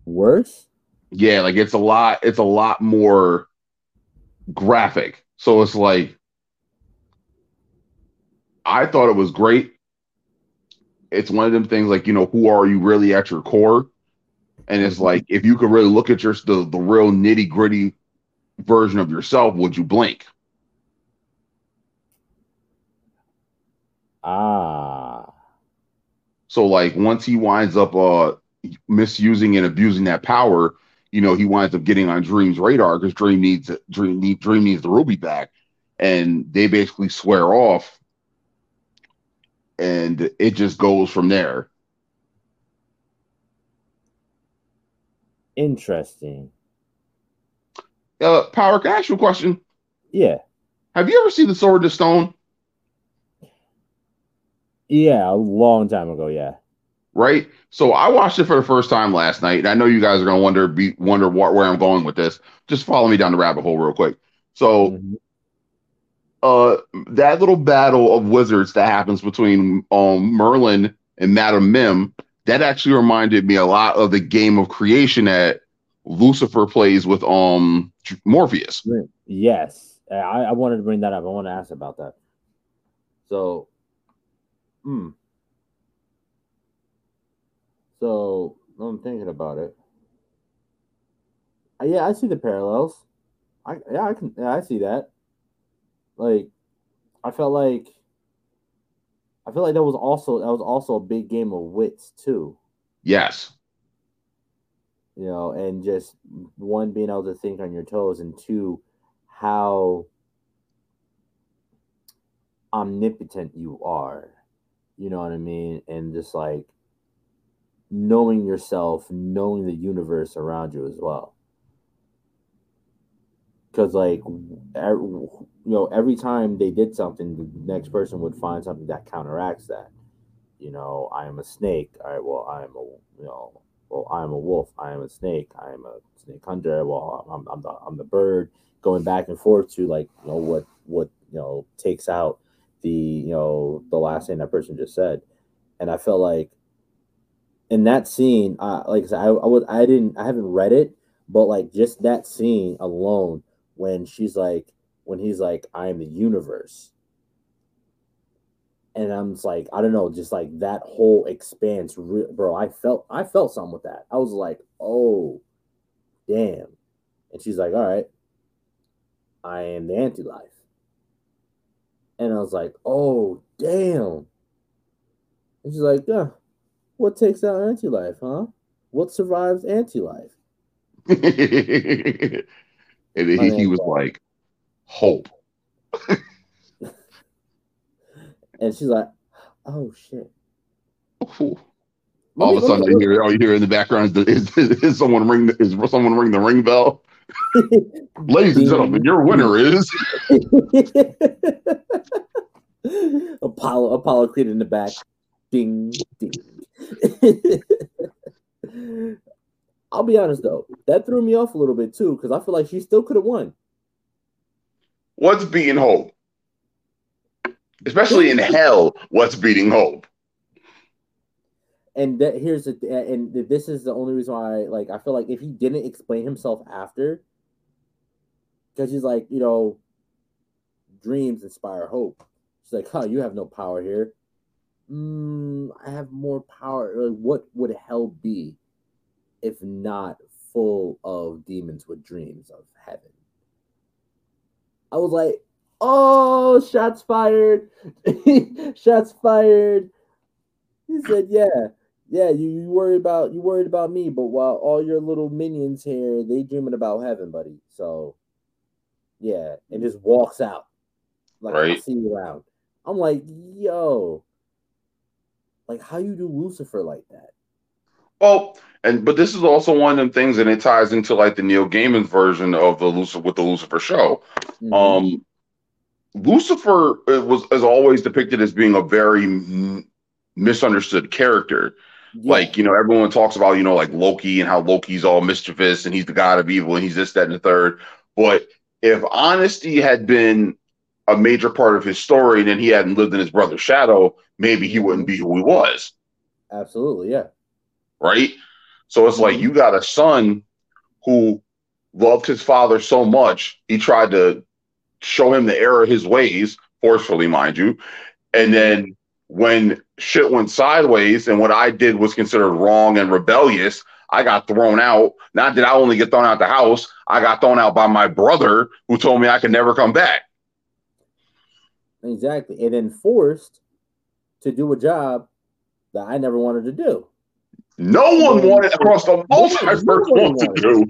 Worse? Yeah, like it's a lot, it's a lot more graphic. So it's like I thought it was great. It's one of them things like, you know, who are you really at your core? And it's like if you could really look at your the, the real nitty gritty version of yourself, would you blink? Ah. So like once he winds up uh misusing and abusing that power, you know, he winds up getting on Dream's radar because Dream needs Dream need Dream needs the Ruby back, and they basically swear off, and it just goes from there. Interesting. Uh, Power, can I ask you a question? Yeah. Have you ever seen the Sword of Stone? Yeah, a long time ago, yeah. Right. So I watched it for the first time last night, and I know you guys are gonna wonder be wonder what, where I'm going with this. Just follow me down the rabbit hole real quick. So Mhm. Uh that little battle of wizards that happens between um Merlin and Madame Mim, that actually reminded me a lot of the game of creation that Lucifer plays with um Morpheus. Yes. I, I wanted to bring that up. I want to ask about that. So, hmm. So, I'm thinking about it. Uh, yeah, I see the parallels. I yeah, I can yeah, I see that. Like I felt like I feel like that was also that was also a big game of wits too. Yes. you know, and just one being able to think on your toes, and two, how omnipotent you are. You know what I mean? And just like knowing yourself, knowing the universe around you as well. Because, like, er, you know, every time they did something, the next person would find something that counteracts that. You know, I am a snake. All right, well, I am a, you know, well, I am a wolf. I am a snake. I am a snake hunter. Well, I'm, I'm the I'm the bird. going back and forth to like you know what what you know takes out the you know the last thing that person just said, and I felt like in that scene, uh, like I said, I, I would I didn't I haven't read it, but like just that scene alone when she's like when he's like I am the universe and I'm just like, I don't know, just like that whole expanse, bro. I felt, I felt something with that. I was like, oh, damn. And she's like, all right, I am the anti life. And I was like, oh, damn. And she's like, yeah, what takes out anti life, huh? What survives anti life? and he, he was like, hope. and she's like, "Oh shit." Ooh. All of a sudden, you hear, all you hear in the background is, is, is someone ring is someone ring the ring bell. Ladies and gentlemen, your winner is Apollo. Apollo Creed in the back. Ding ding. I'll be honest though, that threw me off a little bit too because I feel like she still could have won. What's beating hope? especially in hell, what's beating hope? And that here's the and this is the only reason why like I feel like if he didn't explain himself after, because he's like you know, dreams inspire hope. She's like, huh, you have no power here. Mm, I have more power. Like, what would hell be if not full of demons with dreams of heaven? I was like, Oh, shots fired. shots fired. He said, Yeah, yeah, you, you worry about you worried about me, but while all your little minions here, they dreaming about heaven, buddy. So yeah, and just walks out. Like right. I see you around. I'm like, yo, like how you do Lucifer like that? Well, and but this is also one of them things, and it ties into like the Neil Gaiman's version of the Lucifer with the Lucifer show. Mm-hmm. Um, Lucifer uh, was is always depicted as being a very m- misunderstood character. Yeah. Like, you know, everyone talks about, you know, like Loki and how Loki's all mischievous and he's the god of evil and he's this, that, and the third. But if honesty had been a major part of his story and then he hadn't lived in his brother's shadow, maybe he wouldn't be who he was. Absolutely, yeah. Right? So it's like mm-hmm. you got a son who loved his father so much, he tried to show him the error of his ways, forcefully, mind you. And then when shit went sideways and what I did was considered wrong and rebellious, I got thrown out. Not that I only get thrown out the house, I got thrown out by my brother who told me I could never come back. Exactly. And then forced to do a job that I never wanted to do. No one wanted across the multiverse no wanted to do.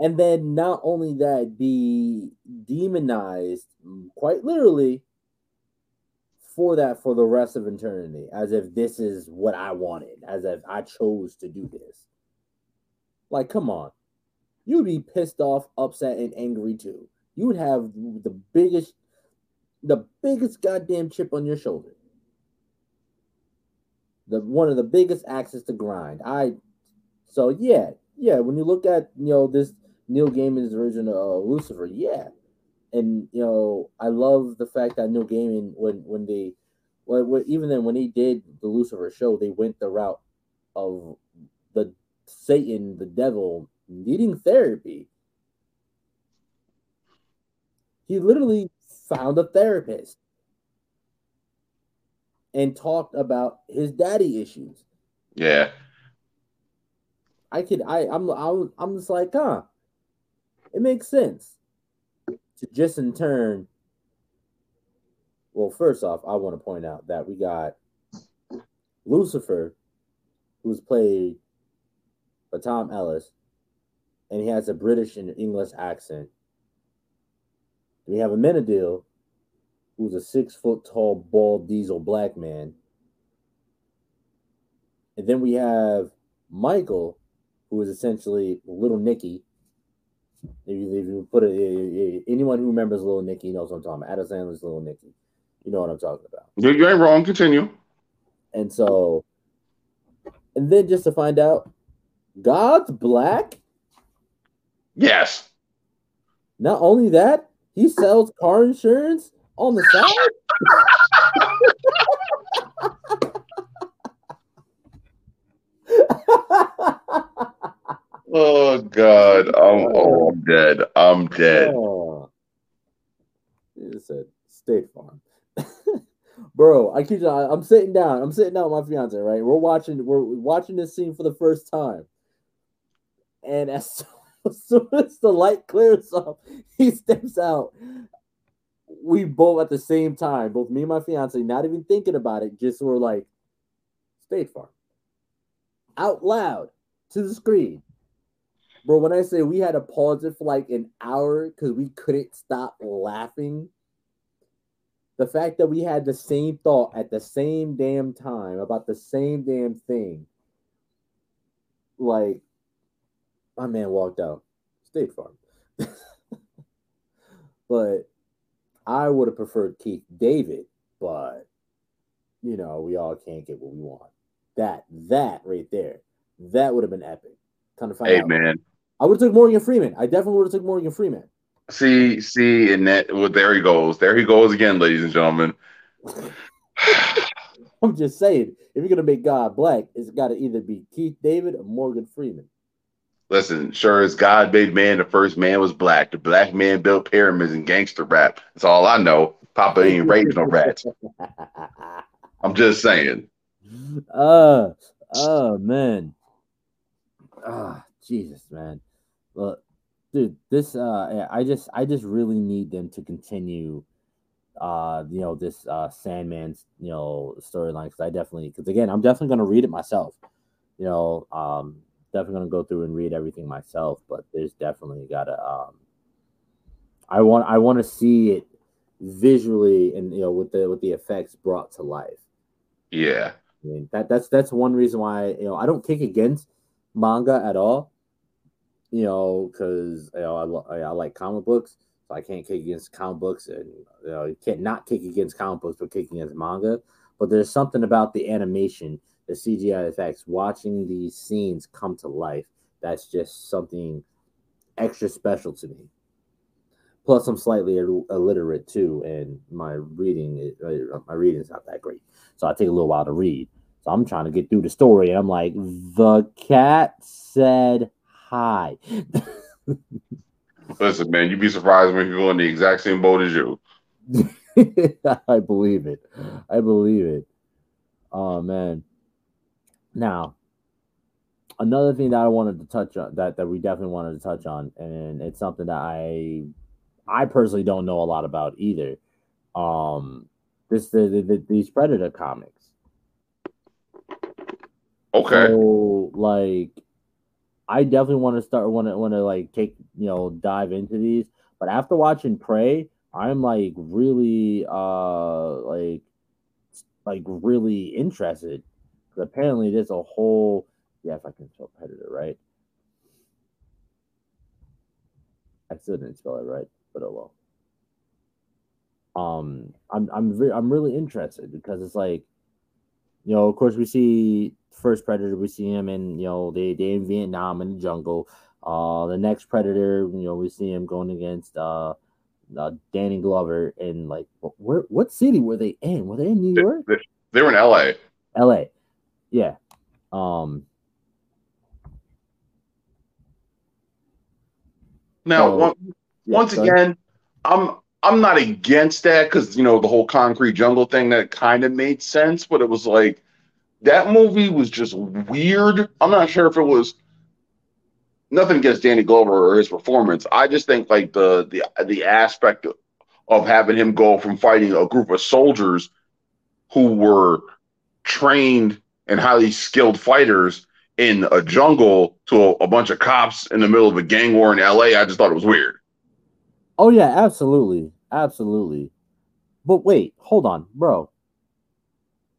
And then not only that be demonized mm, quite literally for that for the rest of eternity as if this is what i wanted as if i chose to do this. Like come on. You would be pissed off upset and angry too. You would have the biggest the biggest goddamn chip on your shoulder the one of the biggest axes to grind i so yeah yeah when you look at you know this Neil Gaiman's version of Lucifer. Yeah, and you know I love the fact that Neil Gaiman when when they well, even then when he did the Lucifer show, they went the route of the Satan, the devil, needing therapy. He literally found a therapist and talked about his daddy issues. Yeah. I could I I'm I'm, I'm just like, huh it makes sense to just in turn. Well, first off, I want to point out that we got Lucifer, who's played by Tom Ellis, and he has a British and English accent. We have Amenadiel, who's a six foot tall, bald diesel black man. And then we have Michael, who is essentially little Nicky, if you, if you put it, eh, eh, eh, anyone who remembers Little Nicky knows what I'm talking about. Adam Sandler's Little Nicky. You know what I'm talking about. You, you ain't wrong. Continue. And so, and then just to find out, God's black. Yes. Not only that, he sells car insurance on the side. Oh God, I'm, oh, I'm dead. I'm dead. Oh. It said State Farm. Bro, I keep I'm sitting down. I'm sitting down with my fiance, right? We're watching we're watching this scene for the first time. And as, as soon as the light clears up, he steps out. We both at the same time, both me and my fiance, not even thinking about it, just were like, State Farm. Out loud to the screen. Bro, when I say we had to pause it for like an hour because we couldn't stop laughing, the fact that we had the same thought at the same damn time about the same damn thing, like my man walked out, State Farm. but I would have preferred Keith David, but you know, we all can't get what we want. That that right there, that would have been epic. Kind of find Hey out. man, I would have took Morgan Freeman. I definitely would have took Morgan Freeman. see, see, and that. Well, there he goes. There he goes again, ladies and gentlemen. I'm just saying, if you're gonna make God black, it's got to either be Keith David or Morgan Freeman. Listen, sure as God made man, the first man was black. The black man built pyramids and gangster rap. That's all I know. Papa ain't raised no rats. I'm just saying. uh, oh man, ah, Jesus, man. Look, dude, this uh, I just, I just really need them to continue, uh, you know, this uh Sandman's, you know, storyline because I definitely, because again, I'm definitely gonna read it myself. You know, um, definitely gonna go through and read everything myself. But there's definitely gotta, um, I want, I want to see it visually and you know with the with the effects brought to life. Yeah. I mean that that's that's one reason why you know I don't kick against manga at all. You know, because you know I, lo- I, I like comic books, so I can't kick against comic books, and you know you can't not kick against comic books, but kick against manga. But there's something about the animation, the CGI effects, watching these scenes come to life. That's just something extra special to me. Plus, I'm slightly illiterate too, and my reading is, uh, my reading is not that great. So I take a little while to read. So I'm trying to get through the story, and I'm like, the cat said hi. Listen, man, you'd be surprised when you go in the exact same boat as you. I believe it. I believe it. Oh man. Now, another thing that I wanted to touch on that that we definitely wanted to touch on, and it's something that I I personally don't know a lot about either. Um, this the, the, the these Predator comics. Okay. So like I definitely want to start want to want to like take you know dive into these, but after watching Prey, I'm like really uh like like really interested because apparently there's a whole yeah if I can spell predator right. I still didn't spell it right, but oh well. Um, I'm I'm re- I'm really interested because it's like, you know, of course we see first predator we see him in you know they they in Vietnam in the jungle. Uh, the next predator you know we see him going against uh, uh Danny Glover in like wh- where what city were they in? Were they in New York? They were in LA. L.A. Yeah. Um. Now, So- one, yeah, once again, I'm I'm not against that because you know the whole concrete jungle thing that kind of made sense, but it was like that movie was just weird. I'm not sure if it was nothing against Danny Glover or his performance. I just think like the the the aspect of, of having him go from fighting a group of soldiers who were trained and highly skilled fighters in a jungle to a, a bunch of cops in the middle of a gang war in LA. I just thought it was weird. Oh yeah, absolutely, absolutely. But wait, hold on, bro.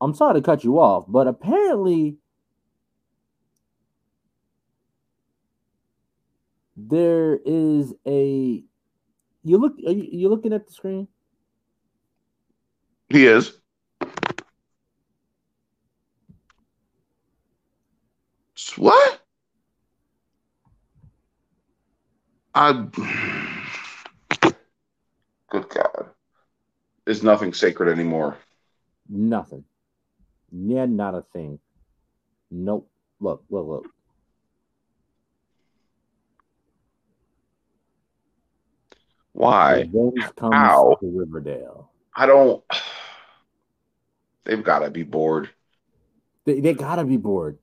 I'm sorry to cut you off, but apparently there is a. You look. Are you, you looking at the screen? He is. What? I Good God. There's nothing sacred anymore. Nothing. Yeah, not a thing. Nope. Look, look, look. Why? How? to Riverdale. I don't. They've got to be bored. They, they gotta be bored.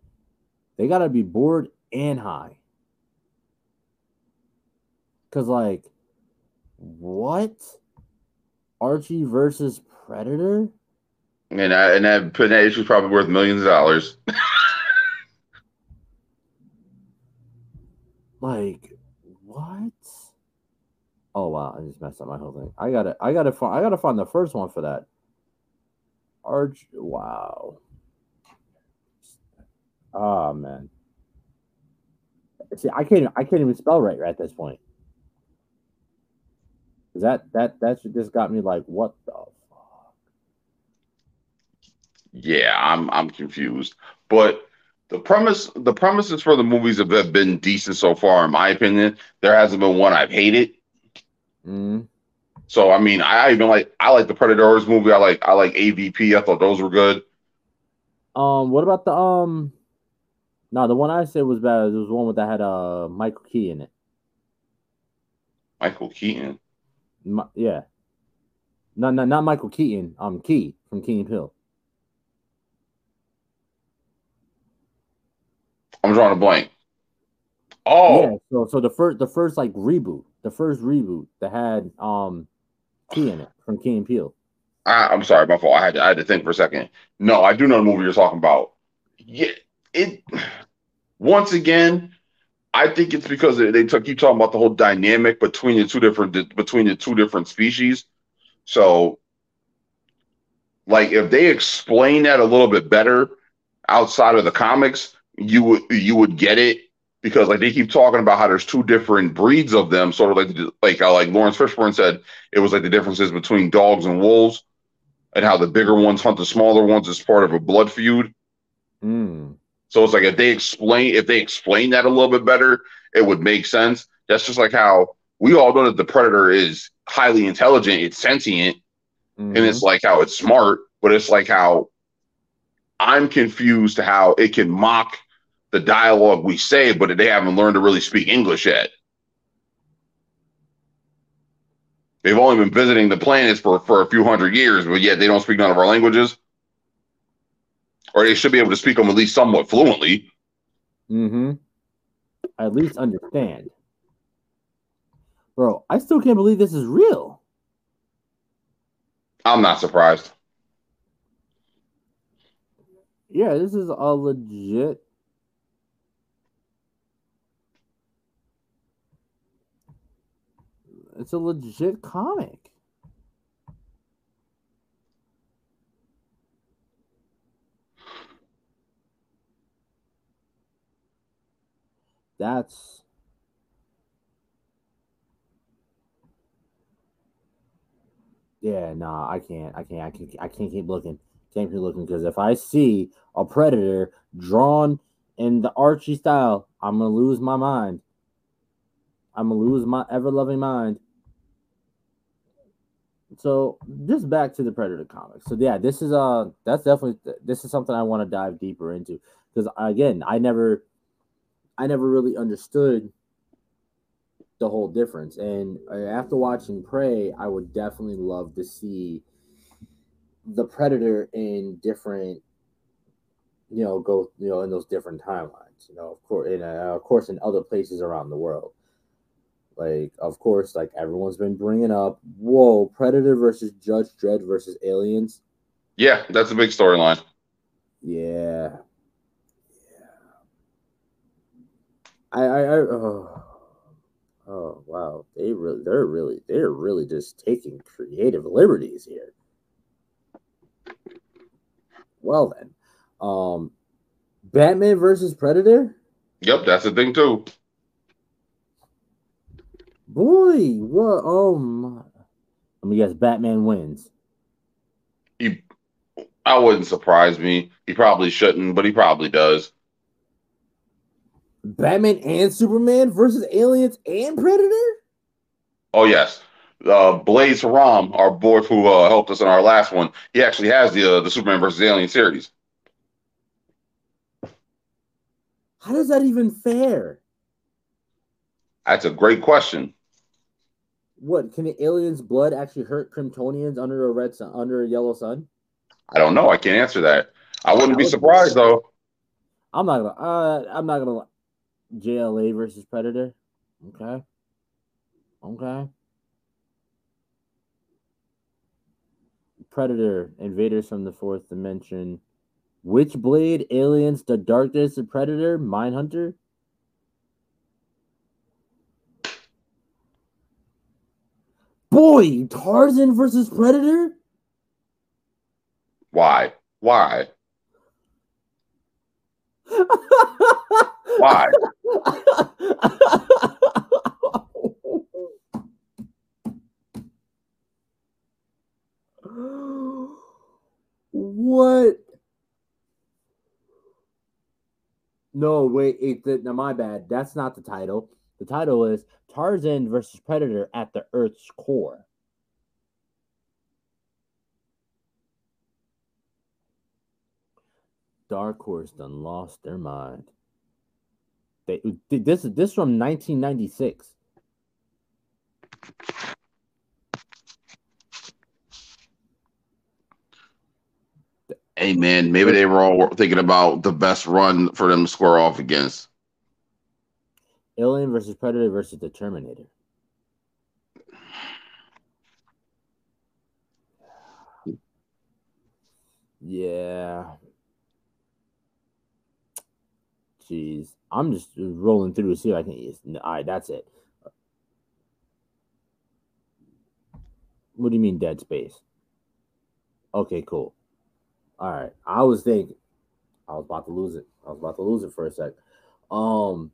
They gotta be bored and high. Cause like, what? Archie versus Predator? And that, and that, and that issue's probably worth millions of dollars. Like, what? Oh wow, I just messed up my whole thing. I gotta, I gotta find, I gotta find the first one for that. Arch, wow. Oh man. See, I can't, I can't even spell right, right at this point. 'Cause That that that just got me like, what the fuck? Yeah, I'm I'm confused. But the premise the premises for the movies have have been decent so far, in my opinion. There hasn't been one I've hated. Mm, So I mean, I even like I like the Predators movie. I like I like AVP. I thought those were good. Um, what about the um? No, the one I said was bad. It was one with that had uh Michael Key in it. Michael Keaton. Mi- yeah. No, no, not Michael Keaton. Um, Key from and Peele. I'm drawing a blank. Oh, Yeah. So, so the first, the first like reboot, the first reboot that had um Key in it from Key and Peele. I, I'm sorry, my fault. I had to, I had to think for a second. No, I do know the movie you're talking about. Yeah, it. Once again, I think it's because they, took you talking about the whole dynamic between the two different between the two different species. So, like, if they explain that a little bit better outside of the comics, you would you would get it because like they keep talking about how there's two different breeds of them, sort of like like like Laurence Fishburne said it was like the differences between dogs and wolves, and how the bigger ones hunt the smaller ones as part of a blood feud. Mm. So it's like if they explain if they explain that a little bit better, it would make sense. That's just like how we all know that the predator is highly intelligent, it's sentient, Mhm. and it's like how it's smart, but it's like how I'm confused to how it can mock the dialogue we say, but they haven't learned to really speak English yet. They've only been visiting the planets for, for a few hundred years, but yet they don't speak none of our languages. Or they should be able to speak them at least somewhat fluently. Mm-hmm. At least understand. Bro, I still can't believe this is real. I'm not surprised. Yeah, this is a legit. It's a legit comic. That's yeah, nah, I can't, I can't, I can't, I can't keep looking, can't keep looking because if I see a predator drawn in the Archie style, I'm gonna lose my mind. I'm gonna lose my ever loving mind. So just back to the Predator comics. So yeah, this is uh that's definitely this is something I want to dive deeper into because again, I never I never really understood the whole difference. And uh, after watching Prey, I would definitely love to see the Predator in different, you know, go you know in those different timelines. You know, of course, in uh, of course in other places around the world. Like, of course, like everyone's been bringing up, whoa, Predator versus Judge Dredd versus Aliens. Yeah, that's a big storyline. Yeah. Yeah. I I, I oh, oh wow. They really they're really they're really just taking creative liberties here. Well then. Um Batman versus Predator? Yep, that's the thing too. Boy, what oh my let me guess Batman wins. He, I wouldn't surprise me. He probably shouldn't, but he probably does. Batman and Superman versus aliens and Predator? Oh yes, uh, Blaze Haram, our boy who uh, helped us in our last one, he actually has the uh, the Superman versus Alien series. How does that even fair? That's a great question. What can the aliens' blood actually hurt Kryptonians under a red sun, under a yellow sun? I don't know. I can't answer that. I wouldn't be surprised though. I'm not gonna. Uh, I'm not gonna. JLA versus Predator. Okay. Okay. Predator, invaders from the fourth dimension. Witchblade, aliens, the darkness, the Predator, Mindhunter. Boy, Tarzan versus Predator. Why? Why? Why? What? No, wait, it, no, my bad. That's not the title. The title is Tarzan versus Predator at the Earth's core. Dark Horse done lost their mind. They this this from 1996. Hey man, maybe they were all thinking about the best run for them to square off against. Alien versus Predator versus the Terminator. Yeah. I'm just rolling through to see if I can. All right, that's it. What do you mean dead space? Okay, cool. All right. I was thinking I was about to lose it. I was about to lose it for a sec. Um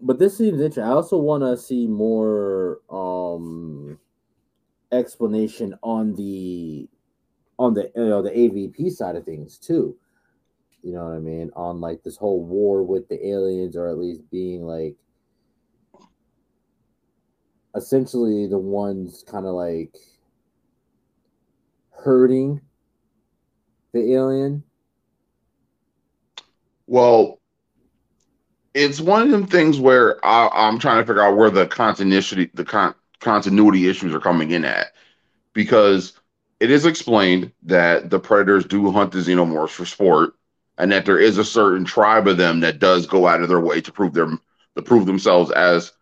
but this seems interesting. I also want to see more um explanation on the on the you know the AVP side of things too. You know what I mean? On like this whole war with the aliens, or at least being like essentially the ones kind of like hurting the alien. Well, it's one of them things where I, I'm trying to figure out where the continuity the con, continuity issues are coming in at, because it is explained that the predators do hunt the xenomorphs for sport, and that there is a certain tribe of them that does go out of their way to prove them to prove themselves as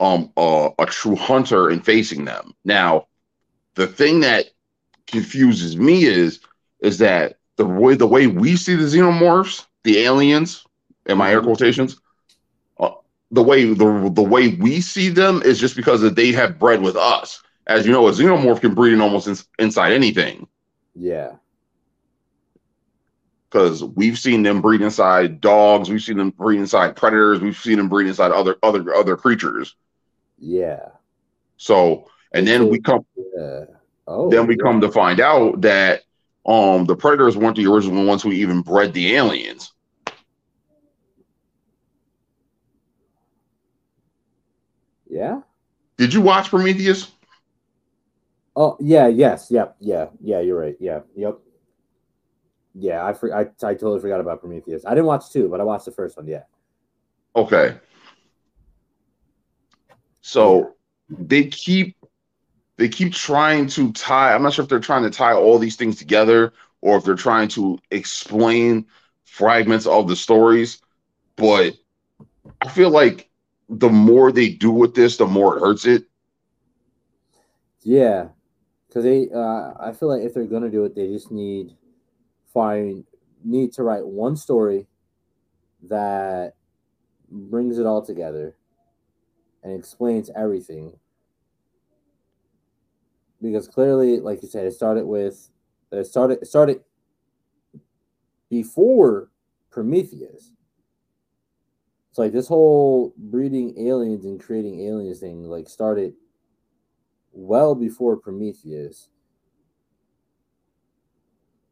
um uh, a true hunter in facing them. Now, the thing that confuses me is is that the way the way we see the xenomorphs, the aliens, in my air quotations, the way the the way we see them is just because they have bred with us. As you know, a xenomorph can breed in almost in, inside anything. Yeah. Because we've seen them breed inside dogs, we've seen them breed inside predators, we've seen them breed inside other other other creatures. Yeah. So, and then we come. Yeah. Oh. Then we yeah. come to find out that um the predators weren't the original ones who even bred the aliens. Yeah. Did you watch Prometheus? Oh yeah, yes, yep, yeah, yeah. You're right. Yeah, yep. Yeah, I, for, I I totally forgot about Prometheus. I didn't watch two, but I watched the first one. Yeah. Okay. So they keep they keep trying to tie. I'm not sure if they're trying to tie all these things together or if they're trying to explain fragments of the stories, but I feel like the more they do with this, the more it hurts it. Yeah, because they, uh, I feel like if they're gonna do it, they just need find need to write one story that brings it all together and explains everything. Because clearly, like you said, it started with it started it started before Prometheus. It's like this whole breeding aliens and creating aliens thing like started well before Prometheus.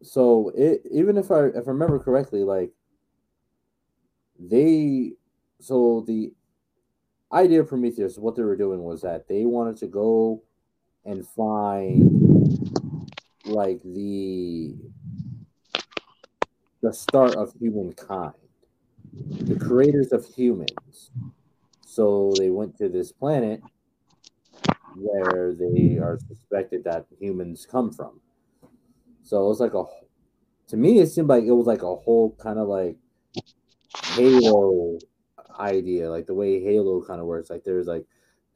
So it even if I if I remember correctly, like they so the idea of Prometheus, what they were doing was that they wanted to go and find like the the start of humankind, the creators of humans. So they went to this planet where they are suspected that humans come from. So it was like a, to me, it seemed like it was like a whole kind of like Halo idea, like the way Halo kind of works. Like there's like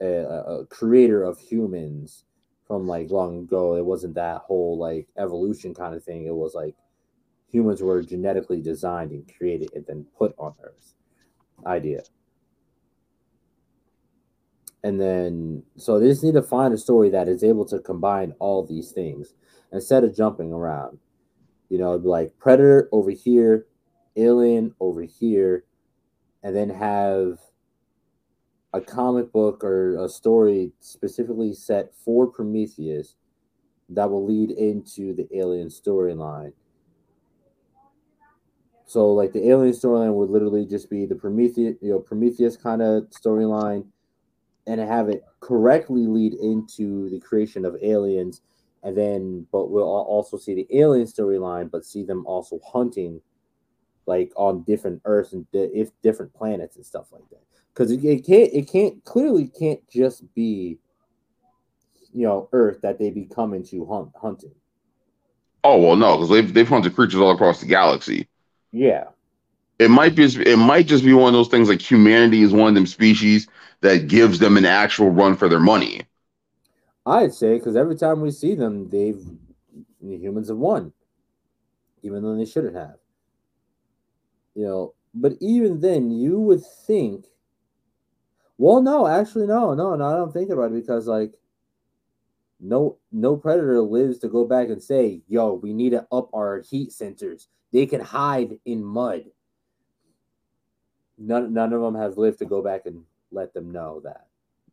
a, a creator of humans from like long ago. It wasn't that whole like evolution kind of thing. It was like humans were genetically designed and created and then put on Earth idea. And then, so they just need to find a story that is able to combine all these things instead of jumping around. You know, like Predator over here, Alien over here, and then have a comic book or a story specifically set for Prometheus that will lead into the Alien storyline. So, like the Alien storyline would literally just be the Prometheus, you know, Prometheus kind of storyline and have it correctly lead into the creation of aliens and then but we'll also see the alien storyline but see them also hunting like on different earths and di- if different planets and stuff like that because it, it can't it can't clearly can't just be you know earth that they be coming to hunt hunting Oh well, no, because they've they've hunted creatures all across the galaxy. yeah It might be it might just be one of those things like humanity is one of them species that gives them an actual run for their money. I'd say because every time we see them they've the humans have won even though they shouldn't have. You know but even then you would think well no actually no no no i don't think about it because like no no predator lives to go back and say yo we need to up our heat sensors. They can hide in mud. None, none of them has lived to go back and let them know that.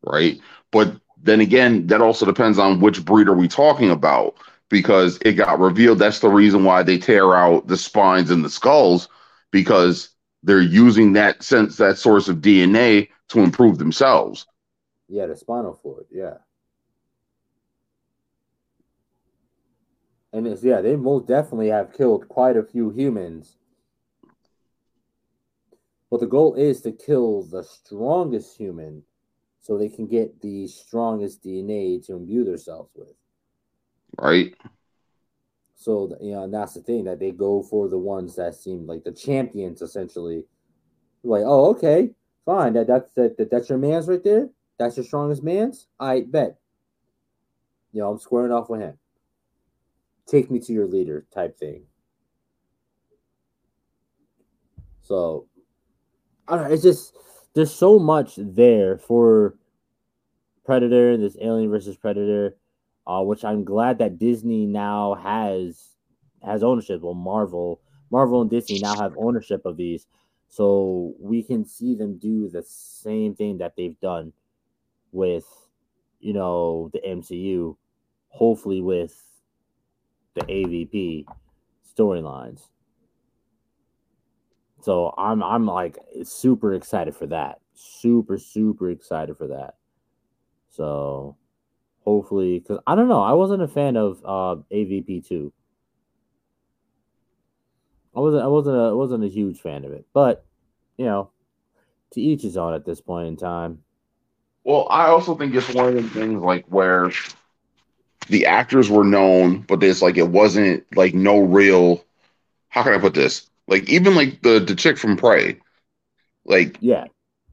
Right? But then again, that also depends on which breed are we talking about because it got revealed. That's the reason why they tear out the spines and the skulls because they're using that sense that source of DNA to improve themselves. yeah the spinal fluid yeah. And it's yeah they most definitely have killed quite a few humans. But the goal is to kill the strongest human so they can get the strongest DNA to imbue themselves with. Right? So you know, and that's the thing that they go for the ones that seem like the champions, essentially. Like, oh, okay, fine. That that's that, that that's your man's right there. That's your strongest man's. I bet. You know, I'm squaring off with him. Take me to your leader, type thing. So, I don't know. It's just there's so much there for Predator, this Alien versus Predator, uh, which I'm glad that Disney now has has ownership. Well, Marvel, Marvel and Disney now have ownership of these, so we can see them do the same thing that they've done with, you know, the MCU. Hopefully, with the AVP storylines. So I'm I'm like super excited for that. Super super excited for that. So hopefully cuz I don't know, I wasn't a fan of uh AVP 2. I wasn't I wasn't a, I wasn't a huge fan of it. But, you know, to each his own at this point in time. Well, I also think it's one of the things like where the actors were known, but it's like it wasn't like no real. How can I put this? Like even like the the chick from Prey, like Yeah.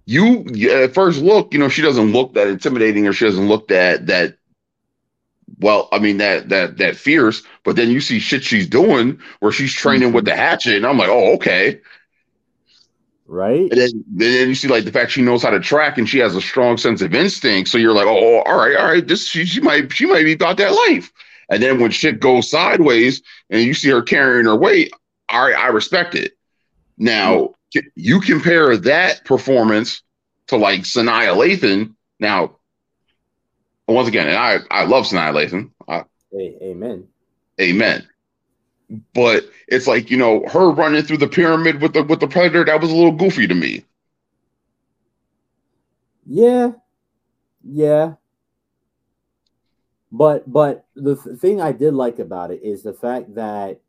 you at first look, you know, she doesn't look that intimidating or she doesn't look that that well, I mean that that that fierce, but then you see shit she's doing where she's training with the mm-hmm. hatchet, and I'm like, oh, okay. Right? And then, then you see like the fact she knows how to track and she has a strong sense of instinct. So you're like, oh, all right, all right, this she, she might she might be about that life. And then when shit goes sideways and you see her carrying her weight, right, I respect it. Now mm-hmm. you compare that performance to like Sanaya Lathan. Now, once again, and I I love Sanaya Lathan. I, amen. amen. But it's like you know her running through the pyramid with the with the predator. That was a little goofy to me. Yeah, yeah. But but the th- thing I did like about it is the fact that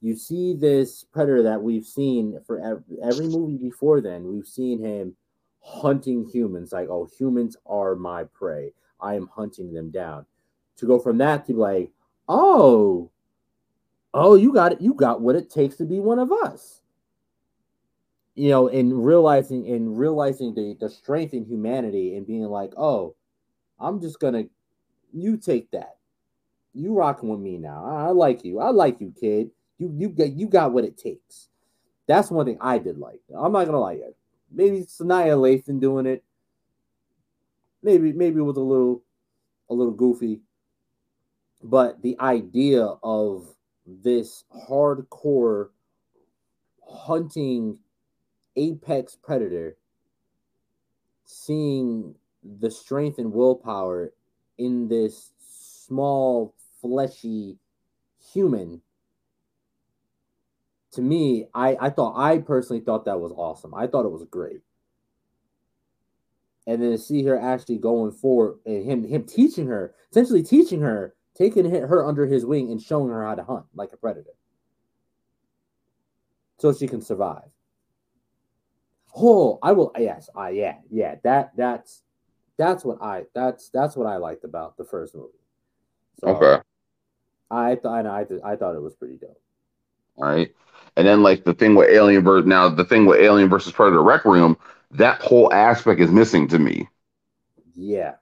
you see this predator that we've seen for ev- every movie before then. We've seen him hunting humans, like oh, humans are my prey. I am hunting them down. To go from that to like, oh, oh, you got it. You got what it takes to be one of us. You know, and realizing and realizing the the strength in humanity and being like, oh, I'm just gonna, you take that. You rocking with me now. I, I like you. I like you, kid. You you get you got what it takes. That's one thing I did like. I'm not gonna lie yet. Maybe Sanaya Lathan doing it. Maybe maybe it was a little a little goofy. But the idea of this hardcore hunting apex predator seeing the strength and willpower in this small fleshy human to me i i thought i personally thought that was awesome. I thought it was great. And then to see her actually going forward and him him teaching her essentially teaching her taking her under his wing and showing her how to hunt like a predator. So she can survive. Oh i will yes i yeah yeah that that's that's what i that's that's what i liked about the first movie. So Okay. i thought i i thought it was pretty dope right. And then like the thing with Alien versus now the thing with Alien versus Predator Requiem, that whole aspect is missing to me. yeah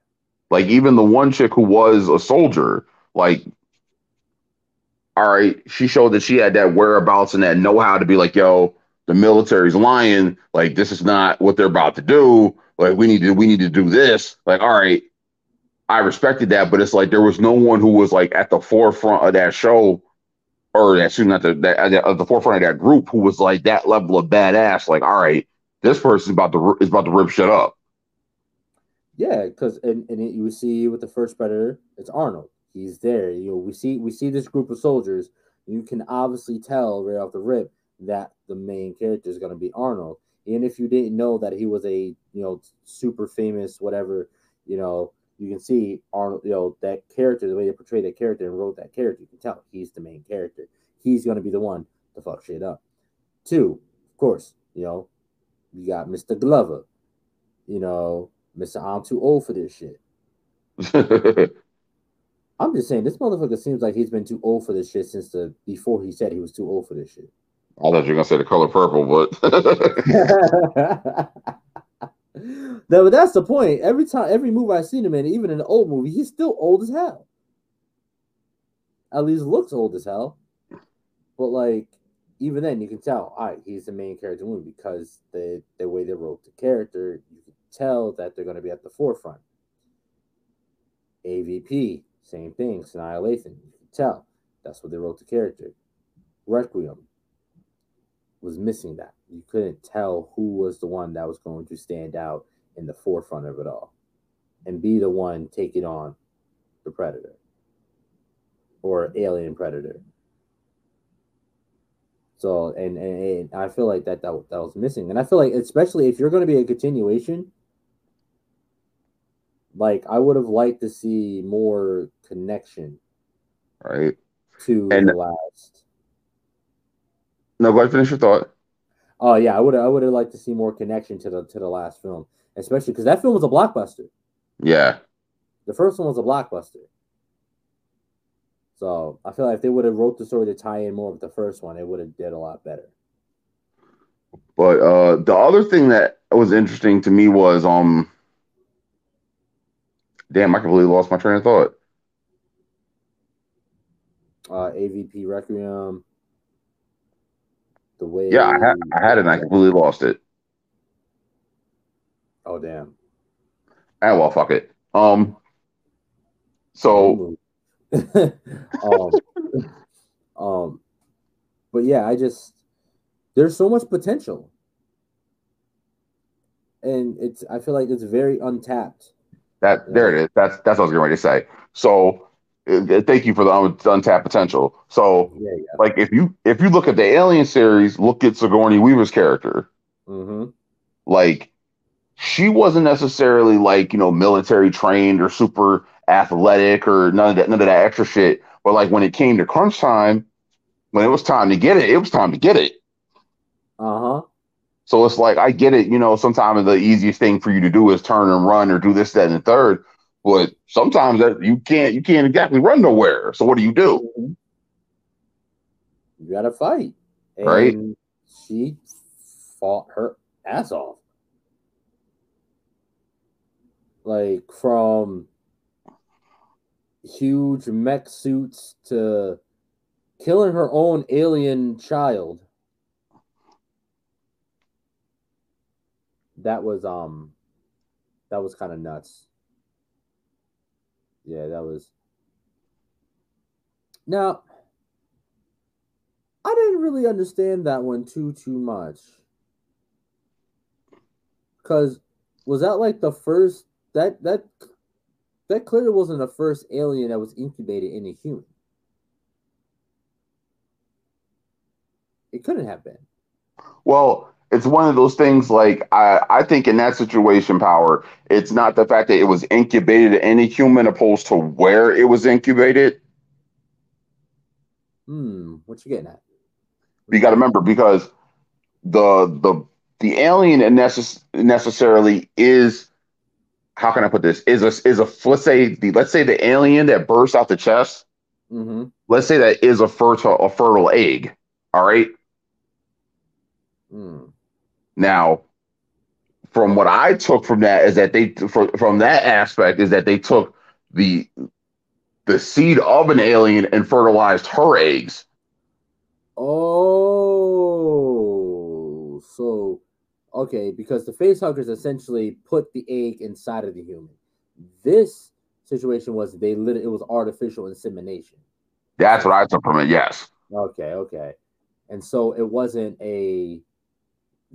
Like even the one chick who was a soldier, like all right, she showed that she had that whereabouts and that know-how to be like, yo, the military's lying, like this is not what they're about to do. Like we need to we need to do this. Like, all right, I respected that, but it's like there was no one who was like at the forefront of that show or excuse me, not the that uh, at uh, the forefront of that group who was like that level of badass. Like, all right, this person's about to is about to rip shit up. Yeah, because and, and you see with the first predator, it's Arnold. He's there. You know, we see we see this group of soldiers. You can obviously tell right off the rip that the main character is going to be Arnold. And if you didn't know that he was a you know super famous whatever, you know, you can see Arnold. You know that character, the way they portrayed that character and wrote that character, you can tell he's the main character. He's going to be the one to fuck shit up. Two, of course, you know, you got Mr. Glover. You know, Mr. I'm too old for this shit. I'm just saying, this motherfucker seems like he's been too old for this shit since the before he said he was too old for this shit. I thought you were gonna say the color purple, but but that's the point. Every time, every movie I've seen him in, even in the old movie, he's still old as hell. At least looks old as hell. But like, even then, you can tell, all right, he's the main character the movie because the the way they wrote the character, you can tell that they're going to be at the forefront. AVP, same thing. Sanaa you can tell that's what they wrote the character. Requiem was missing that. You couldn't tell who was the one that was going to stand out in the forefront of it all and be the one taking on the predator or alien predator. So and, and, and I feel like that, that that was missing, and I feel like especially if you're going to be a continuation, like I would have liked to see more connection right. to And- the last. No, go ahead, finish your thought. Oh yeah, I would I would have liked to see more connection to the to the last film, especially because that film was a blockbuster. Yeah. The first one was a blockbuster. So I feel like if they would have wrote the story to tie in more with the first one, it would have did a lot better. But uh the other thing that was interesting to me was um damn, I completely lost my train of thought. Uh, AVP Requiem. The way. Yeah, I had I had it and I completely lost it. Oh damn. Ah well fuck it. Um so um, um, but yeah, I just there's so much potential, and it's I feel like it's very untapped. that there it is. That's that's what I was getting ready to say. So thank you for the un- untapped potential. So Yeah, yeah. like if you if you look at the Alien series, look at Sigourney Weaver's character. Mm-hmm. Like she wasn't necessarily like you know military trained or super athletic or none of that none of that extra shit. But like when it came to crunch time, when it was time to get it, it was time to get it. Uh huh. So it's like I get it, you know, sometimes the easiest thing for you to do is turn and run or do this, that, and the third. But sometimes that you can't you can't exactly run nowhere. So what do you do? You gotta fight. And Right. she fought her ass off. Like from huge mech suits to killing her own alien child. That was um that was kind of nuts. Yeah, that was now I didn't really understand that one too too much. Cause was that like the first that that that clearly wasn't the first alien that was incubated in a human. It couldn't have been. Well, it's one of those things like I, I think in that situation, power, it's not the fact that it was incubated in a human opposed to where it was incubated. Hmm, what you getting at? You got to remember because the the the alien necess- necessarily is how can I put this is a is a let's say the let's say the alien that bursts out the chest Mm-hmm. let's say that is a fertile a fertile egg all right Hmm. Now from what I took from that is that they for, from that aspect is that they took the the seed of an alien and fertilized her eggs Oh, so okay, because the face huggers essentially put the egg inside of the human. This situation was they lit it was artificial insemination. that's what I took from it yes Okay, okay. And so it wasn't a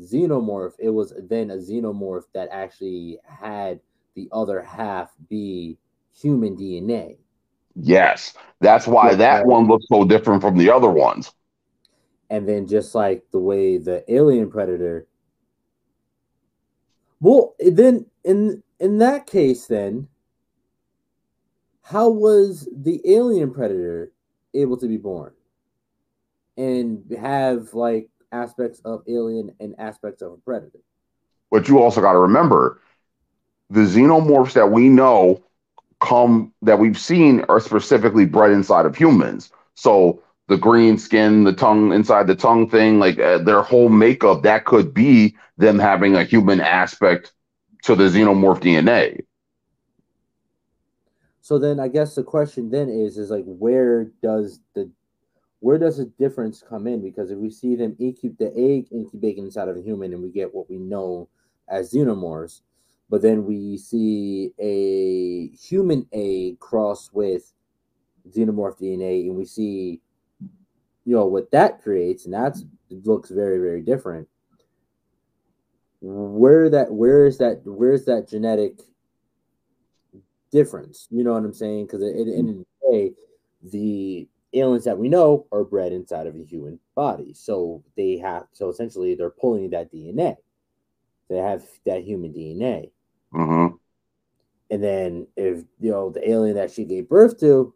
xenomorph, it was then a xenomorph that actually had the other half be human DNA. yes that's why that one looks so different from the other ones And then just like the way the alien predator Well, then in in that case then how was the alien predator able to be born and have like aspects of alien and aspects of a predator? But you also got to remember the xenomorphs that we know come that we've seen are specifically bred inside of humans. So the green skin, the tongue inside the tongue thing, like uh, their whole makeup, that could be them having a human aspect to the xenomorph DNA. So then I guess the question then is is like where does the where does the difference come in? Because if we see them incubate the egg incubating inside of a human and we get what we know as xenomorphs, but then we see a human egg cross with xenomorph DNA and we see you know what that creates and that looks very very different. Where that where is that where is that genetic difference? You know what i'm saying? Because at the end of the day the aliens that we know are bred inside of a human body so they have so essentially they're pulling that dna they have that human dna hmm and then if you know the alien that she gave birth to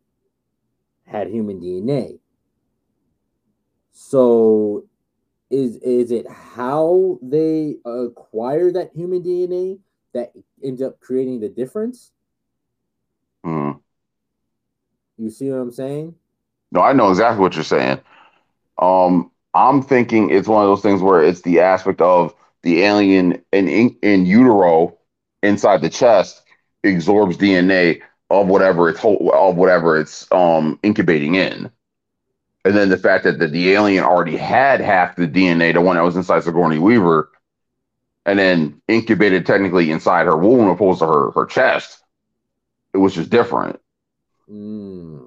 had human DNA. So is is it how they acquire that human DNA that ends up creating the difference? hmm You see what I'm saying? No, I know exactly what you're saying. Um, I'm thinking it's one of those things where it's the aspect of the alien in in, in utero inside the chest absorbs DNA of whatever it's of whatever it's um incubating in. And then the fact that the, the alien already had half the DNA, the one that was inside Sigourney Weaver, and then incubated technically inside her womb opposed to her her chest, it was just different. Mm.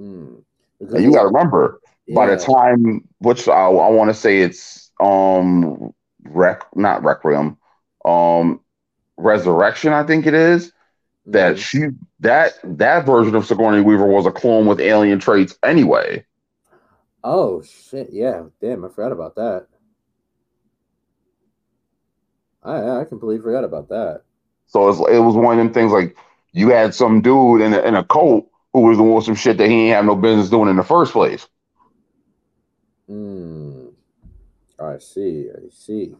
Mm. And you got to remember, by the time which I, I want to say it's um rec not requiem um resurrection I think it is that Mhm. she that that version of Sigourney Weaver was a clone with alien traits anyway. Oh shit! Yeah, damn, I forgot about that. I I completely forgot about that. So it's, it was one of them things like you had some dude in a, in a coat who was doing some shit that he ain't have no business doing in the first place. Hmm. I see. I see.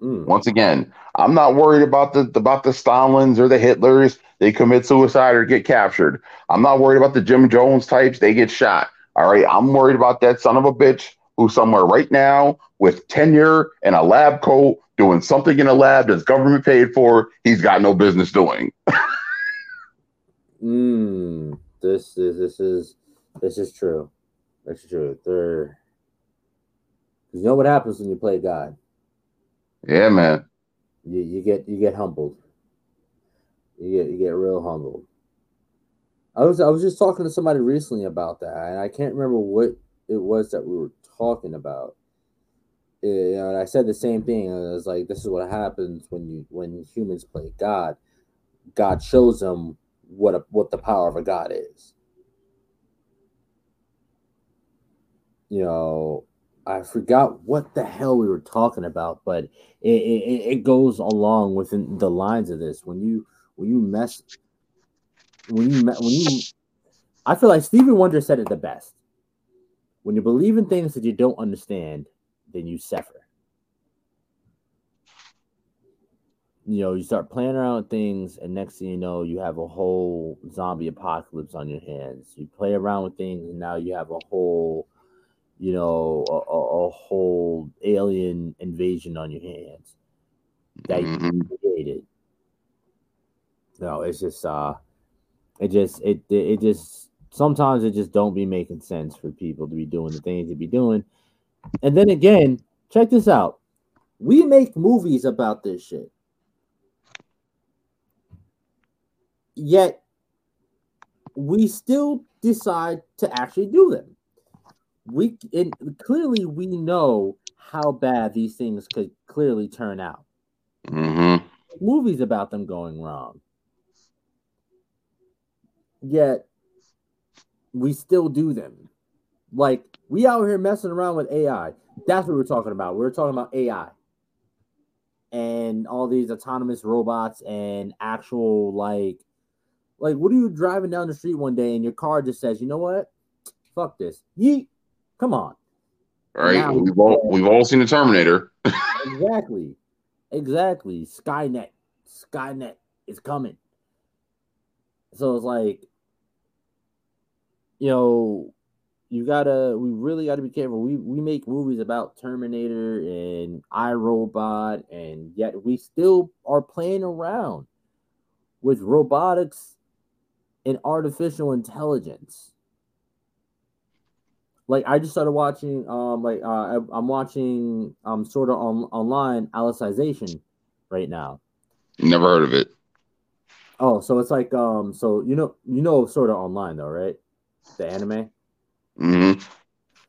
Mm. Once again, I'm not worried about the about the Stalins or the Hitlers. They commit suicide or get captured. I'm not worried about the Jim Jones types. They get shot. All right. I'm worried about that son of a bitch who's somewhere right now with tenure and a lab coat doing something in a lab that's government paid for. He's got no business doing. Mm. This is this is this is true. This is true. They're you know what happens when you play God. Yeah, man. You you get you get humbled. You get you get real humbled. I was I was just talking to somebody recently about that, and I can't remember what it was that we were talking about. You know, and I said the same thing. I was like, "This is what happens when you when humans play God. God shows them what a, what the power of a God is." You know, I forgot what the hell we were talking about, but it, it, it goes along within the lines of this. When you when you mess when you when you I feel like Stephen Wonder said it the best. When you believe in things that you don't understand, then you suffer. You know, you start playing around with things, and next thing you know, you have a whole zombie apocalypse on your hands. You play around with things, and now you have a whole, you know, a, a, whole alien invasion on your hands that you created. No, it's just uh it just it it just sometimes it just don't be making sense for people to be doing the things they be doing. And then again, check this out. We make movies about this shit. Yet we still decide to actually do them. We and clearly we know how bad these things could clearly turn out Mhm. movies about them going wrong. Yet we still do them. Like we out here messing around with AI. That's what we're talking about. We're talking about AI and all these autonomous robots and actual like like what are you driving down the street one day and your car just says, you know what? Fuck this. Yeet. Come on. Right. Now- we've all we've all seen the Terminator. Exactly. Exactly. Skynet. Skynet is coming. So it's like, you know, you gotta we really gotta be careful. We we make movies about Terminator and iRobot, and yet we still are playing around with robotics and artificial intelligence. Like I just started watching, um, like uh, I, I'm watching, um, Sword Art on online Alicization right now. Never heard of it. Oh, so it's like, um, so you know, you know, Sword Art online though, right? The anime. Hmm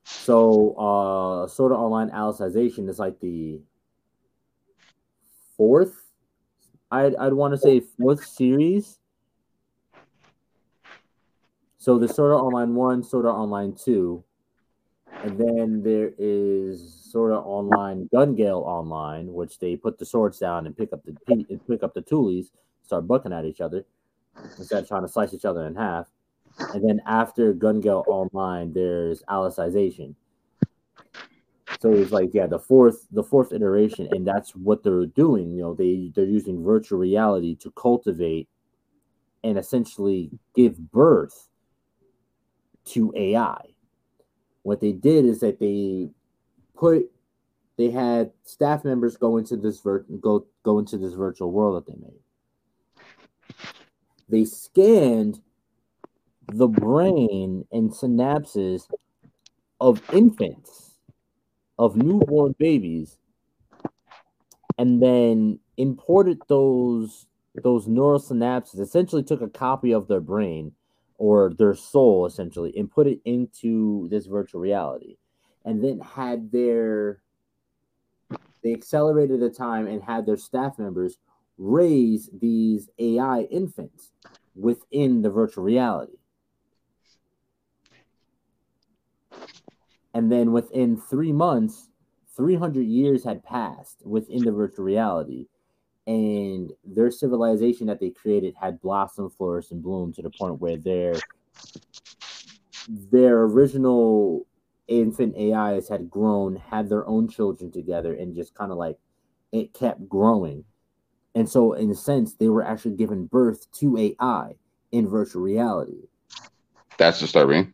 So, uh, Sword Art Online Alicization is like the fourth. I'd I'd want to say fourth series. So the Sword Art Online one, Sword Art Online two, and then there is Sword Art Online Gun Gale Online, which they put the swords down and pick up the pick up the toolies, start bucking at each other instead of trying to slice each other in half. And then after Gun Gale Online, there's Alicization. So it's like yeah, the fourth the fourth iteration, and that's what they're doing. You know, they they're using virtual reality to cultivate and essentially give birth to AI. What they did is that they put they had staff members go into this vir- go go into this virtual world that they made. They scanned the brain and synapses of infants, of newborn babies, and then imported those those neural synapses. Essentially, took a copy of their brain or their soul, essentially, and put it into this virtual reality, and then had their they accelerated the time and had their staff members raise these AI infants within the virtual reality. And then within three months, 300 years had passed within the virtual reality, and their civilization that they created had blossomed, flourished, and bloomed to the point where their their original infant AIs had grown, had their own children together, and just kind of like it kept growing. And so, in a sense, they were actually giving birth to AI in virtual reality. That's disturbing.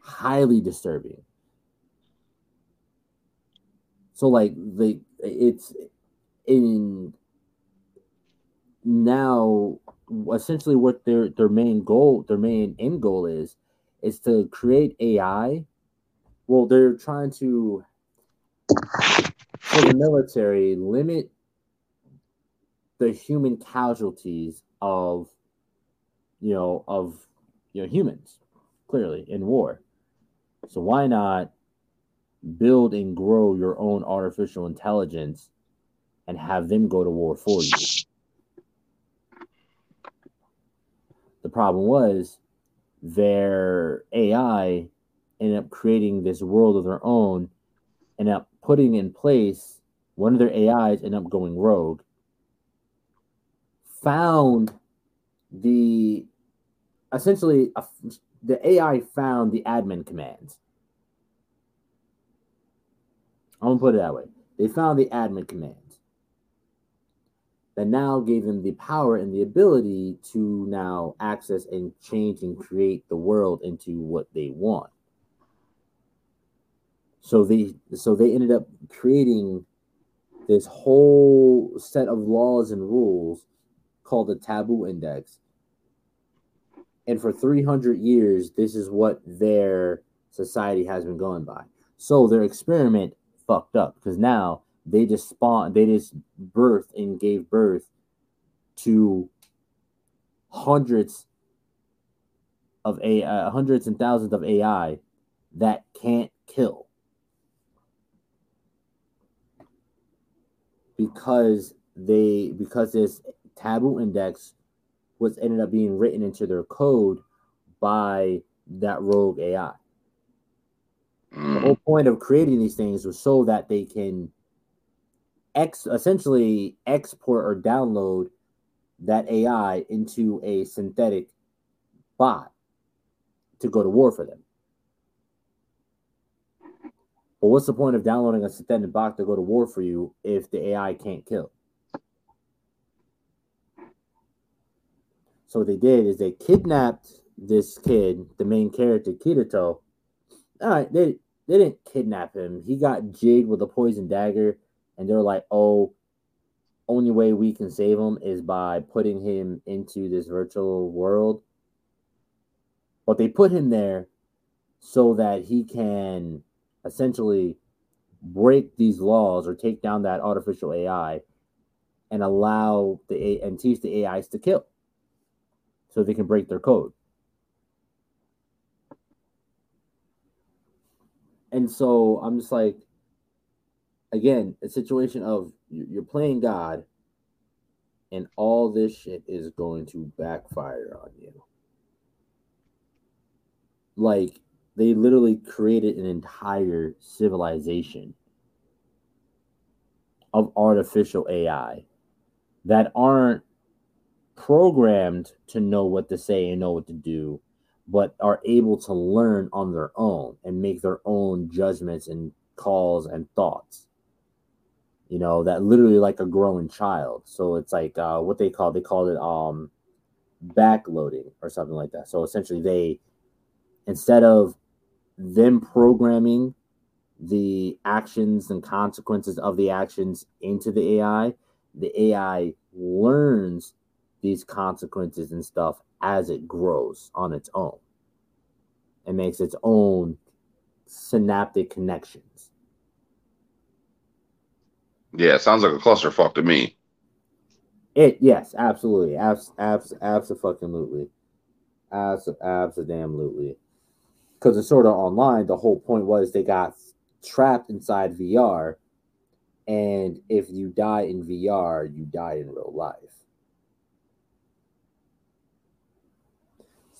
Highly disturbing. So, like, the it's in now essentially what their their main goal, their main end goal is, is to create AI. Well, they're trying to for the military limit the human casualties of you know of you know humans clearly in war so why not build and grow your own artificial intelligence and have them go to war for you the problem was their ai ended up creating this world of their own and up putting in place one of their ais ended up going rogue found the essentially uh, the AI found the admin commands. I'm gonna put it that way. They found the admin command that now gave them the power and the ability to now access and change and create the world into what they want. So they so they ended up creating this whole set of laws and rules called the taboo index. And for 300 years, this is what their society has been going by. So their experiment fucked up because now they just spawned, they just birthed and gave birth to hundreds of a uh, hundreds and thousands of AI that can't kill because they because this taboo index was ended up being written into their code by that rogue AI. Mm. The whole point of creating these things was so that they can ex essentially export or download that AI into a synthetic bot to go to war for them. But what's the point of downloading a synthetic bot to go to war for you if the AI can't kill? So what they did is they kidnapped this kid, the main character, Kirito. Right, they they didn't kidnap him. He got jigged with a poison dagger, and they're like, "Oh, only way we can save him is by putting him into this virtual world." But they put him there so that he can essentially break these laws or take down that artificial AI and allow the and teach the AIs to kill so they can break their code. And so I'm just like, again, a situation of you're playing God, and all this shit is going to backfire on you. Like, they literally created an entire civilization of artificial AI that aren't programmed to know what to say and know what to do, but are able to learn on their own and make their own judgments and calls and thoughts. You know, that literally like a growing child. So it's like uh, what they call they call it um backloading or something like that. So essentially they instead of them programming the actions and consequences of the actions into the AI, the AI learns these consequences and stuff as it grows on its own and makes its own synaptic connections. Yeah, sounds like a clusterfuck to me. It yes, absolutely, abs abs absolutely, abs absolutely. Because it's Sword Art Online. The whole point was they got trapped inside VR, and if you die in VR, you die in real life.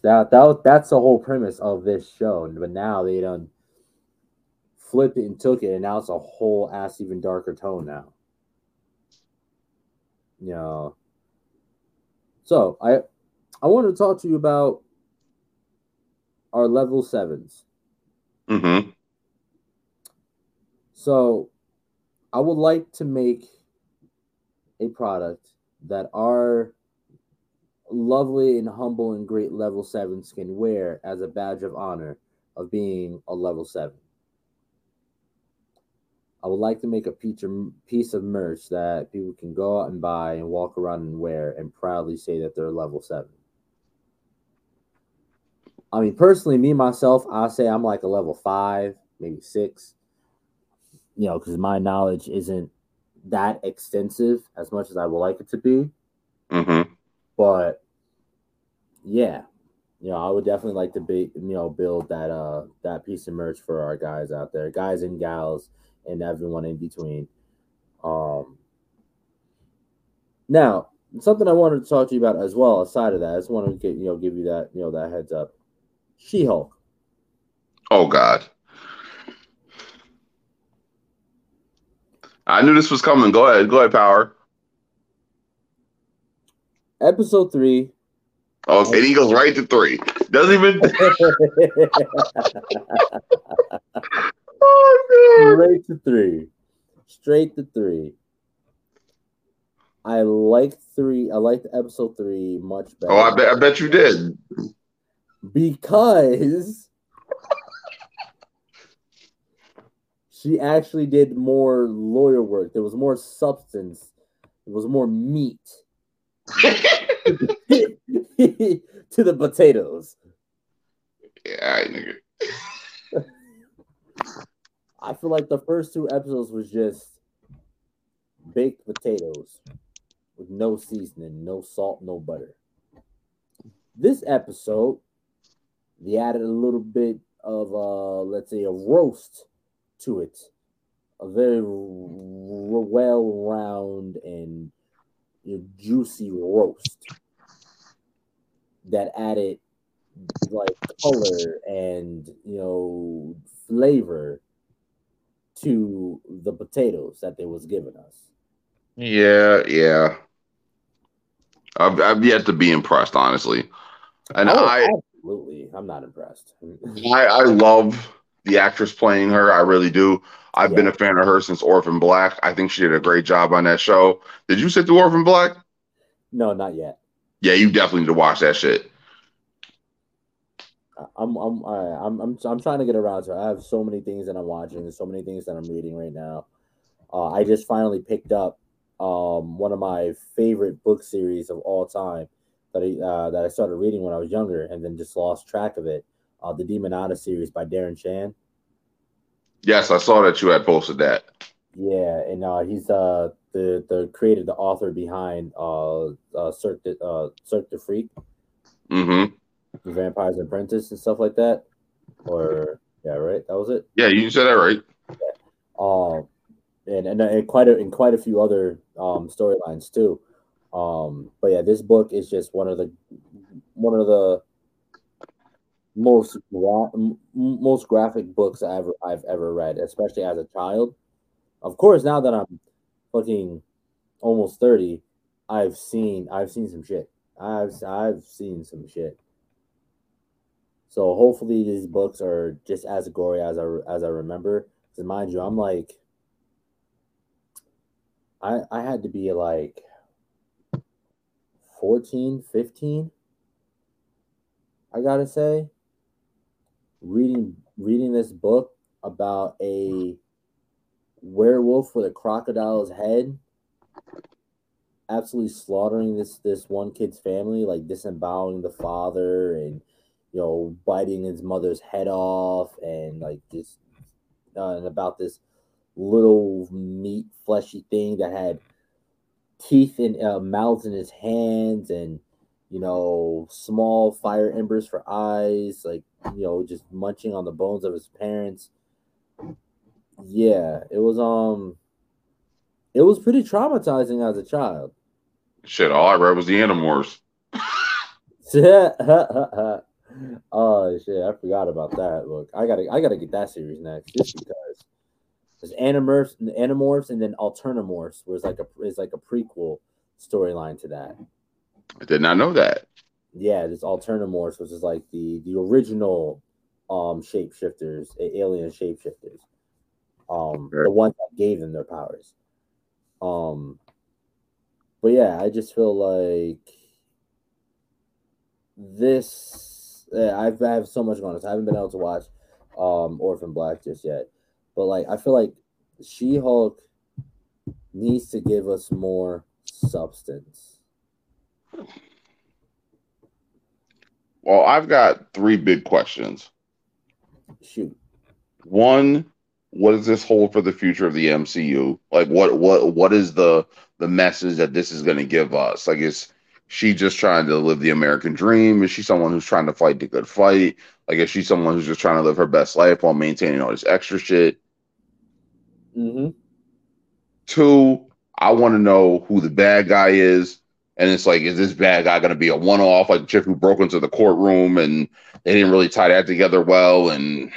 That that that's the whole premise of this show. But now they done flipped it and took it, and now it's a whole ass even darker tone now. You know. So I I want to talk to you about our level sevens. Mm-hmm. So I would like to make a product that our lovely and humble and great level sevens can wear as a badge of honor of being a level seven. I would like to make a piece of, piece of merch that people can go out and buy and walk around and wear and proudly say that they're level seven. I mean, personally, me myself, I say I'm like a level five, maybe six. You know, because my knowledge isn't that extensive as much as I would like it to be. Mm-hmm. But yeah, you know, I would definitely like to be, you know, build that uh that piece of merch for our guys out there, guys and gals, and everyone in between. Um. Now, something I wanted to talk to you about as well, aside of that, I just want to get you know give you that you know that heads up. She Hulk. Oh God. I knew this was coming. Go ahead. Go ahead, Power. Episode three. Oh, and he goes right to three. Doesn't even. oh. Straight to three. Straight to three. I like three. I liked episode three much better. Oh, I bet. I bet you did. because she actually did more lawyer work. There was more substance. There was more meat to the potatoes. Yeah, I nigga. I feel like the first two episodes was just baked potatoes with no seasoning, no salt, no butter. This episode, they added a little bit of uh let's say a roast to it. A very r- well round and you know, juicy roast that added like color and you know flavor to the potatoes that they was giving us. Yeah, yeah. I've, I've yet to be impressed, honestly. And Oh, I, absolutely, I'm not impressed. I, I love the actress playing her. I really do. I've been a fan of her since Orphan Black. I think she did a great job on that show. Did you sit through Orphan Black? no, not yet. Yeah, you definitely need to watch that shit. I'm I'm I- I'm I'm I'm trying to get around to. it. I have so many things that I'm watching. There's so many things that I'm reading right now. Uh, I just finally picked up um one of my favorite book series of all time that I uh, that I started reading when I was younger and then just lost track of it. Uh, the Demonata series by Darren Shan. Yes, I saw that you had posted that. Yeah, and uh, he's uh the the creator, the author behind uh uh Cirque du, uh Cirque Freak, Mm-hmm. the Vampire's Apprentice, and stuff like that. Or yeah, right, that was it. Yeah, you said that right. Um, and and, and quite a and quite a few other um storylines too. Um, but yeah, this book is just one of the one of the most gra- m- most graphic books I ever I've ever read, especially as a child. Of course, now that I'm fucking almost thirty, I've seen I've seen some shit. I've I've seen some shit. So hopefully these books are just as gory as I as I remember. Because mind you, I'm like, I I had to be like 14, 15. I gotta say, reading reading this book about a werewolf with a crocodile's head absolutely slaughtering this this one kid's family like disemboweling the father and you know biting his mother's head off and like just uh, and about this little meat fleshy thing that had teeth and uh, mouths in his hands and you know small fire embers for eyes like you know just munching on the bones of his parents yeah it was um it was pretty traumatizing as a child Shit, all I read was the Animorphs. oh shit, I forgot about that. Look, I gotta I gotta get that series next just because there's Animorphs, Animorphs, and then Alternamorphs was like a is like a prequel storyline to that. I did not know that. Yeah, this Alternamorphs, which is like the the original um shapeshifters, alien shapeshifters. Um Sure. the one that gave them their powers. Um but yeah, I just feel like this yeah, I've I have so much going on. I haven't been able to watch um Orphan Black just yet. But like I feel like She-Hulk needs to give us more substance. Well, I've got three big questions. Shoot. One, what does this hold for the future of the MCU? Like, what what what is the the message that this is going to give us? Like, is she just trying to live the American dream? Is she someone who's trying to fight the good fight? Like, is she someone who's just trying to live her best life while maintaining all this extra shit? Mm-hmm. Two, I want to know who the bad guy is. And it's like, is this bad guy going to be a one off, like the chick who broke into the courtroom and they didn't really tie that together well? And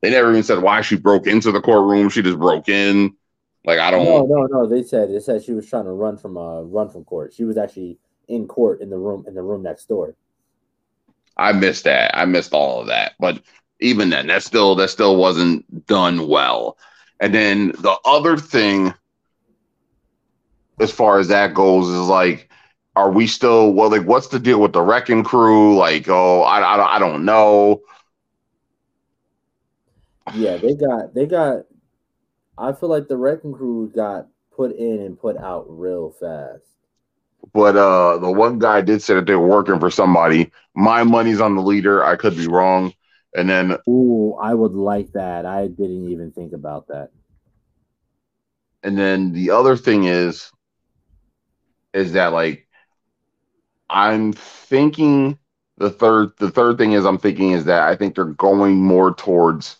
they never even said why she broke into the courtroom. She just broke in. Like, I don't. No, no, no. They said they said she was trying to run from uh run from court. She was actually in court in the room in the room next door. I missed that. I missed all of that. But even then, that still that still wasn't done well. And then the other thing, as far as that goes, is like, are we still well? Like, what's the deal with the wrecking crew? Like, oh, I I, I don't know. Yeah, they got they got. I feel like the wrecking crew got put in and put out real fast. But uh, the one guy did say that they were working for somebody. My money's on the leader. I could be wrong. And then Ooh, I would like that. I didn't even think about that. And then the other thing is, is that like I'm thinking the third the third thing is I'm thinking is that I think they're going more towards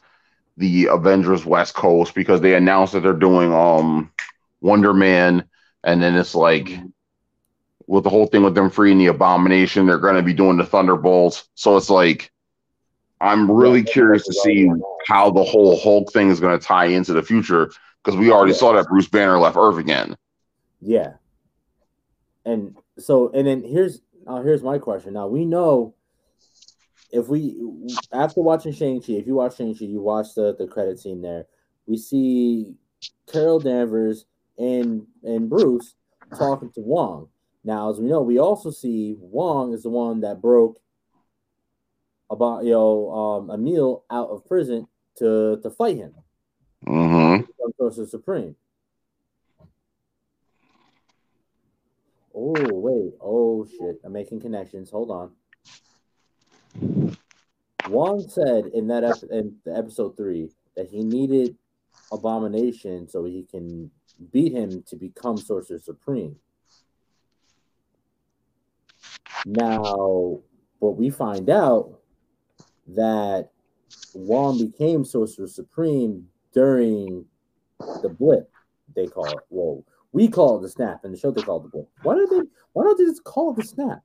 the Avengers West Coast because they announced that they're doing um Wonder Man and then it's like with the whole thing with them freeing the abomination, they're gonna be doing the Thunderbolts. So it's like I'm really curious to see all going on. how the whole Hulk thing is gonna tie into the future because we already Yeah. saw that Bruce Banner left Earth again. Yeah. And so, and then here's now here's my question. Now we know if we after watching Shang Chi, if you watch Shang Chi, you watch the the credit scene there. We see Carol Danvers and and Bruce talking to Wong. Now, as we know, we also see Wong is the one that broke about you know um, Emil out of prison to to fight him. Mm-hmm. Sorcerer Supreme. Oh wait, oh shit! I'm making connections. Hold on. Wong said in that ep- in episode three that he needed Abomination so he can beat him to become Sorcerer Supreme. Now, what we find out that Wong became Sorcerer Supreme during the blip. They call it. Whoa, we call it the snap, and the show they call it the blip. Why don't they? Why don't they just call it the snap?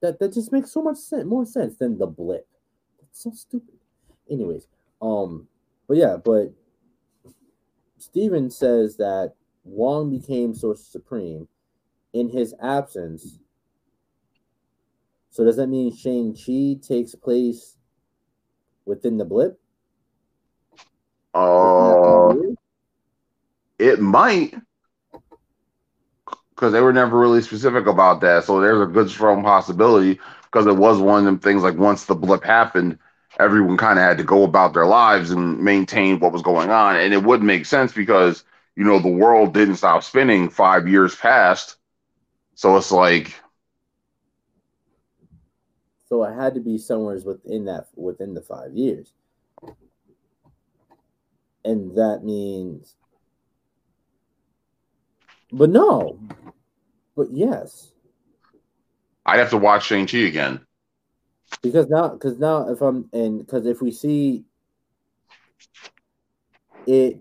That that just makes so much sense, more sense than the blip. That's so stupid. Anyways, um, but yeah, but Steven says that Wong became Sorcerer Supreme in his absence. So does that mean Shang Chi takes place within the blip? Uh, it might, because they were never really specific about that. So there's a good strong possibility because it was one of them things like once the blip happened, everyone kind of had to go about their lives and maintain what was going on, and it wouldn't make sense because you know the world didn't stop spinning five years past. So it's like So it had to be somewhere within that within the five years. And that means but no. But yes. I'd have to watch Shang Chi again. Because now because now if I'm and because if we see it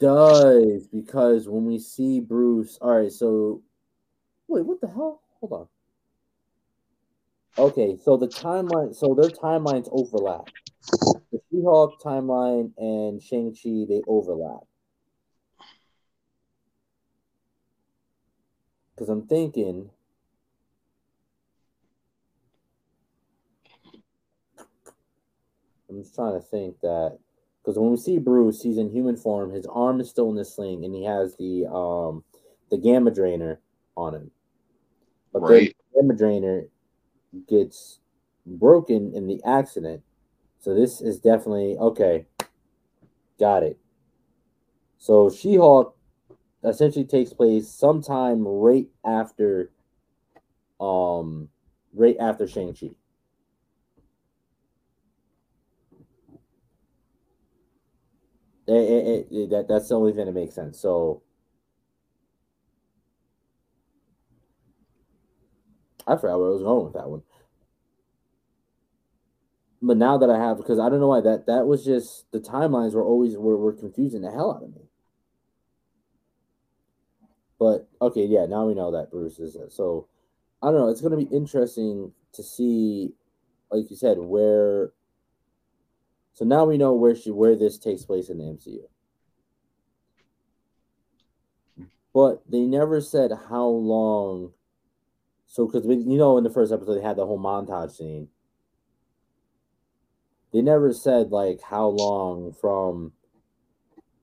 does because when we see Bruce all right, so wait, what the hell? Hold on. Okay, so the timeline, so their timelines overlap. The She-Hulk timeline and Shang-Chi, they overlap. Because I'm thinking, I'm just trying to think that because when we see Bruce, he's in human form. His arm is still in the sling, and he has the um the gamma drainer on him. But Right. the gamma drainer gets broken in the accident. So this is definitely okay. Got it. So Essentially takes place sometime right after um right after Shang-Chi. It- it- it- that that's the only thing that makes sense. So I forgot where I was going with that one. But now that I have, because I don't know why that that was just the timelines were always were, were confusing the hell out of me. But okay, yeah, now we know that Bruce is it. So I don't know. It's gonna be interesting to see, like you said, where. So now we know where she where this takes place in the MCU. But they never said how long. So because you know in the first episode they had the whole montage scene. They never said like how long from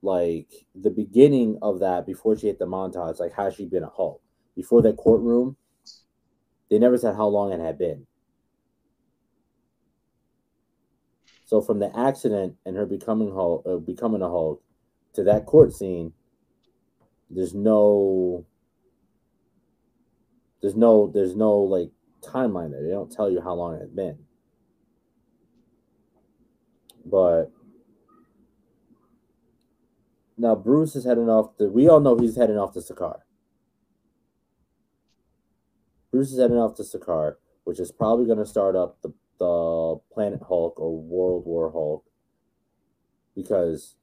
like the beginning of that before she hit the montage, like how she been a Hulk before that courtroom. They never said how long it had been. So from the accident and her becoming Hulk, uh, becoming a Hulk, to that court scene, there's no, there's no, there's no like timeline there. They don't tell you how long it had been. But now Bruce is heading off the. We all know he's heading off to Sakaar. Bruce is heading off to Sakaar, which is probably going to start up the the Planet Hulk or World War Hulk, because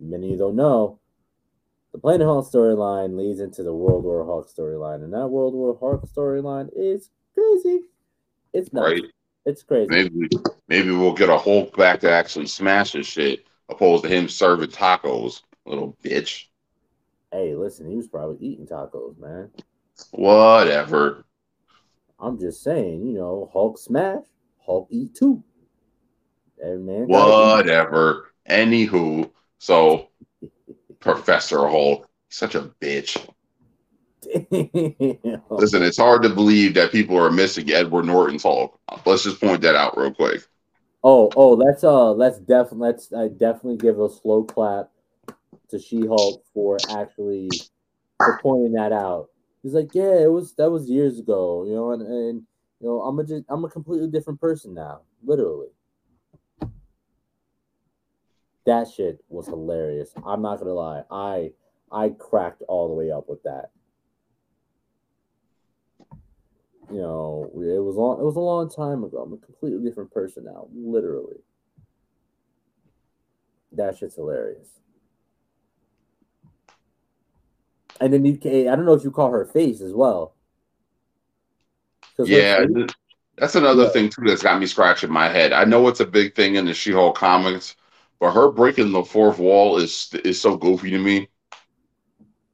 many of you don't know, the Planet Hulk storyline leads into the World War Hulk storyline, and that World War Hulk storyline is crazy. It's nuts. Right. It's crazy. Maybe maybe we'll get a Hulk back to actually smash his shit, opposed to him serving tacos, little bitch. Hey, listen, he was probably eating tacos, man. Whatever. I'm just saying, you know, Hulk smash, Hulk eat too. Hey, man. Whatever. Anywho, so Professor Hulk, such a bitch. eat. Listen, it's hard to believe that people are missing Edward Norton's Hulk. Let's just point that out real quick. oh, oh, let's uh, let's definitely let's uh, definitely give a slow clap to She-Hulk for actually for pointing that out. He's like, yeah, it was that was years ago, you know, and, and you know, I'm a just I'm a completely different person now, literally. That shit was hilarious. I'm not gonna lie, I I cracked all the way up with that. You know, it was long. It was a long time ago. I'm a completely different person now, literally. That shit's hilarious. And then you can, I don't know if you call her face as well. Yeah, that's another Yeah. thing too that's got me scratching my head. I know it's a big thing in the She-Hulk comics, but her breaking the fourth wall is is so goofy to me.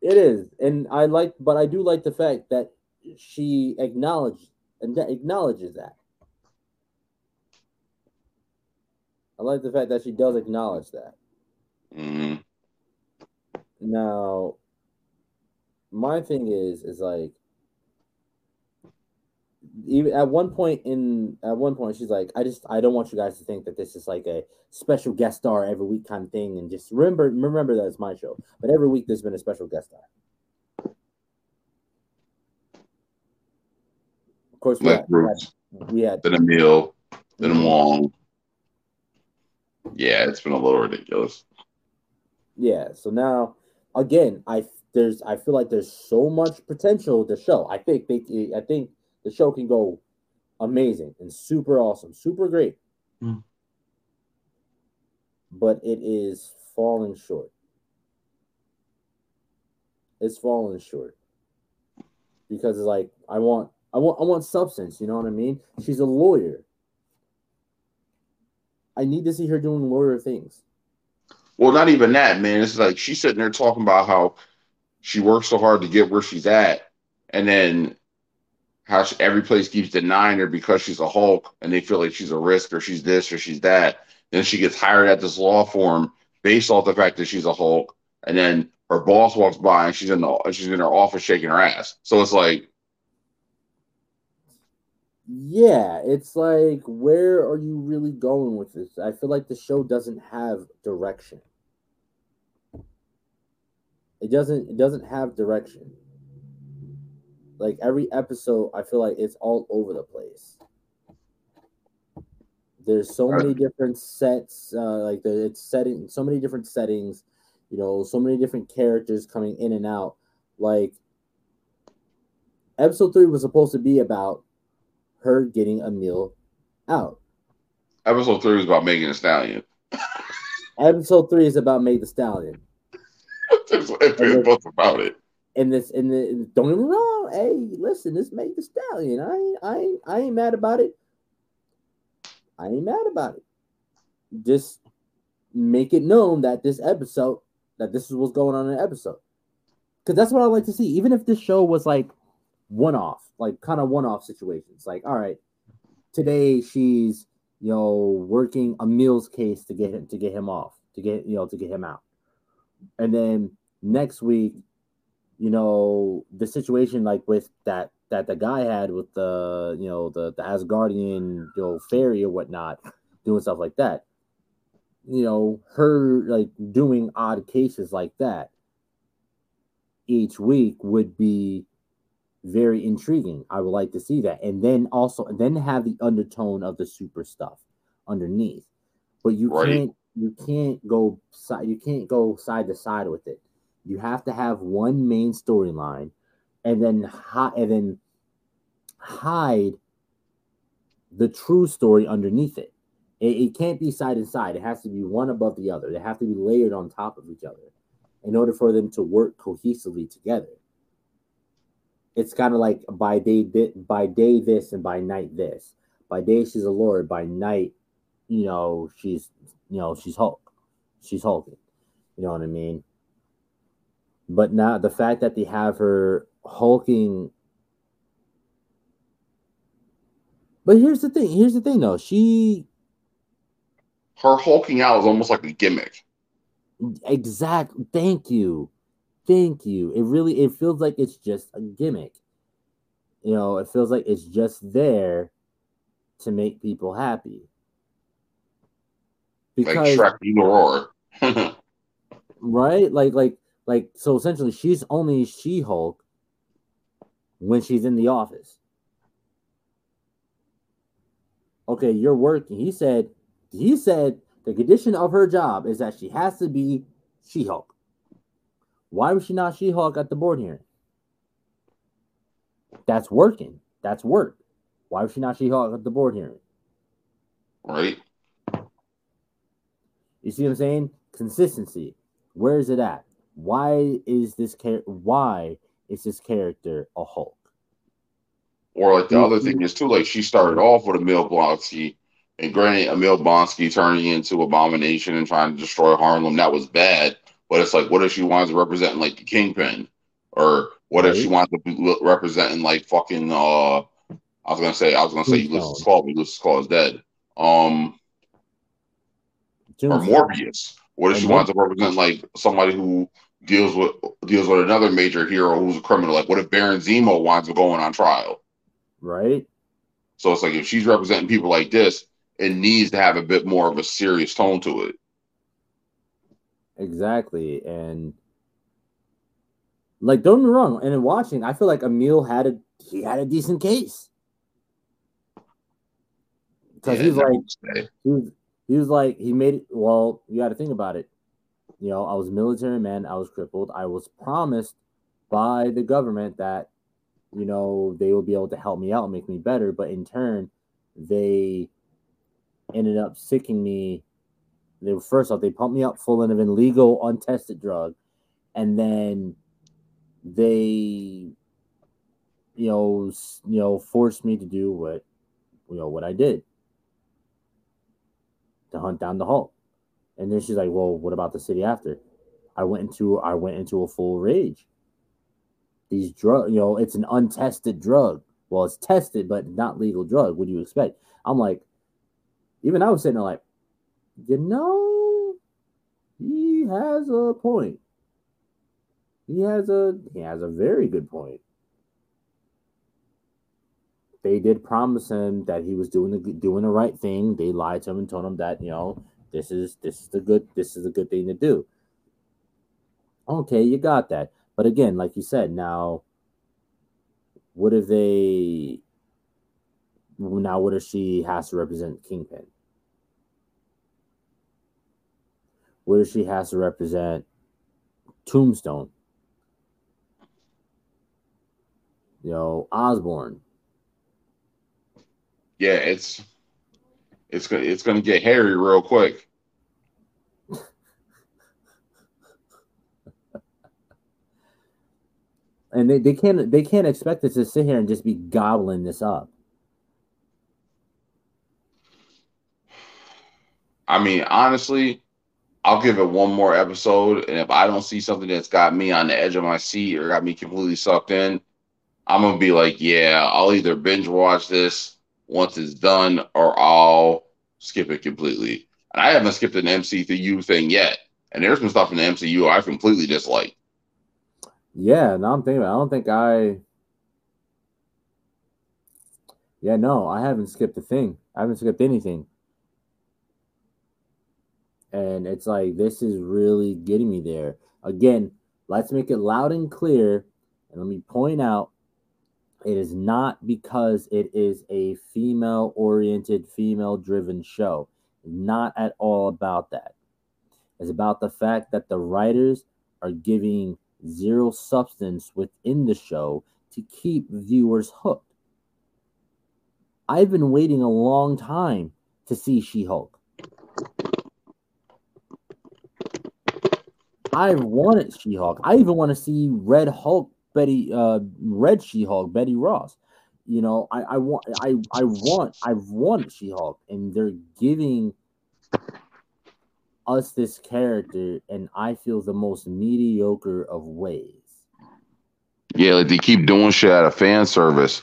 It is, and I like, but I do like the fact that she acknowledged and acknowledges that. I like the fact that she does acknowledge that. Mhm. Now, my thing is, is like, even at one point in at one point, she's like, I just I don't want you guys to think that this is like a special guest star every week kind of thing, and just remember remember that it's my show. But every week there's been a special guest star. Of course, we had, we had, Bruce, we had then Emil, then Mhm. Wong. Yeah, it's been a little ridiculous. Yeah, so now again, I there's I feel like there's so much potential with the show. I think they I think the show can go amazing and super awesome, super great. Mm. But it is falling short. It's falling short. Because it's like I want I want I want substance. You know what I mean? She's a lawyer. I need to see her doing lawyer things. Well, not even that, man. It's like she's sitting there talking about how she works so hard to get where she's at, and then how she, every place keeps denying her because she's a Hulk, and they feel like she's a risk or she's this or she's that. Then she gets hired at this law firm based off the fact that she's a Hulk, and then her boss walks by and she's in the she's in her office shaking her ass. So it's like, Yeah, it's like where are you really going with this? I feel like the show doesn't have direction. It doesn't it doesn't have direction. Like every episode, I feel like it's all over the place. There's so many different sets, uh, like the, it's setting so many different settings, you know, so many different characters coming in and out. Like episode three was supposed to be about her getting Emil out. episode three was about Megan Thee Stallion. Episode three is about Meg the Stallion. Both about it. And this and the don't get me wrong. Hey, listen, this made the Stallion. I ain't I ain't I ain't mad about it. I ain't mad about it. Just make it known that this episode that this is what's going on in the episode. Cause that's what I like to see. Even if this show was like one off, like kind of one off situations. Like, all right, today she's you know working Emil's case to get him to get him off, to get you know to get him out. And then next week, you know, the situation like with that that the guy had with the you know the the Asgardian you know fairy or whatnot, doing stuff like that. You know, her like doing odd cases like that each week would be very intriguing. I would like to see that, and then also then have the undertone of the super stuff underneath. But you Right. can't you can't go side you can't go side to side with it. You have to have one main storyline, and then hi- and then hide the true story underneath it. it. It can't be side and side. It has to be one above the other. They have to be layered on top of each other in order for them to work cohesively together it's kind of like by day by day this and by night this. By day she's a lord. By night, you know she's you know she's Hulk. She's hulking. You know what I mean? But now the fact that they have her hulking. But here's the thing. Here's the thing, though. She Her hulking out is almost like a gimmick. exact. Thank you, thank you. It really it feels like it's just a gimmick. You know, it feels like it's just there to make people happy. Like Because Shrek the Roar. right, like like like so essentially she's only She Hulk when she's in the office. Okay, you're working. He said he said the condition of her job is that she has to be She Hulk. Why was she not She Hulk at the board hearing? That's working. That's work. Why was she not She Hulk at the board hearing? right? You see what I'm saying? Consistency. Where is it at? Why is this char- Why is this character a Hulk? Or like the other thing is too, like she started off with Emil Blonsky, and granted, Emil Blonsky turning into Abomination and trying to destroy Harlem, that was bad. But it's like, what if she wants to represent like the Kingpin, or what if she Right. wants to be representing like fucking? uh I was gonna say, I was gonna say Tombstone. Ulysses Klaue, but Ulysses Klaue is dead. Um, or Tombstone. Morbius. What if she Mor- wants to represent like somebody who deals with deals with another major hero who's a criminal? Like, what if Baron Zemo winds up going on trial? Right? So it's like if she's representing people like this, it needs to have a bit more of a serious tone to it. Exactly. And like, don't get me wrong. And in watching, I feel like Emil had a he had a decent case because Yeah, he's like he was he was like he made it. Well, you got to think about it. You know, I was a military man. I was crippled. I was promised by the government that you know they will be able to help me out, make me better. But in turn, they ended up sicking me. They were first off they pumped me up full of an illegal, untested drug, and then they you know, you know, forced me to do what, you know, what I did to hunt down the Hulk. And then she's like, "Well, what about the city after?" I went into I went into a full rage. These drug, you know, it's an untested drug. Well, it's tested, but not legal drug. What do you expect? I'm like, even I was sitting there like, you know, he has a point. He has a he has a very good point. They did promise him that he was doing the doing the right thing. They lied to him and told him that you know this is this is the good this is a good thing to do. Okay, you got that. But again, like you said, now what if they now what if she has to represent Kingpin? What if she has to represent Tombstone? You know, Osborn. Yeah, it's it's gonna it's gonna get hairy real quick. And they, they can't they can't expect us to sit here and just be gobbling this up. I mean, honestly, I'll give it one more episode, and if I don't see something that's got me on the edge of my seat or got me completely sucked in, I'm gonna be like, yeah, I'll either binge watch this once it's done, or I'll skip it completely. And I haven't skipped an MCU thing yet, and there's some stuff in the MCU I completely dislike. Yeah, now I'm thinking. I don't think I. Yeah, no, I haven't skipped a thing. I haven't skipped anything. And it's like this is really getting me there. Again, let's make it loud and clear. And let me point out it is not because it is a female oriented, female driven show. Not at all about that. It's about the fact that the writers are giving zero substance within the show to keep viewers hooked. I've been waiting a long time to see She Hulk. I wanted She Hulk. I even want to see Red Hulk, Betty, uh, Red She Hulk, Betty Ross. You know, I, I want, I, I want, I want She Hulk, and they're giving us this character, and I feel the most mediocre of ways. Yeah, like they keep doing shit out of fan service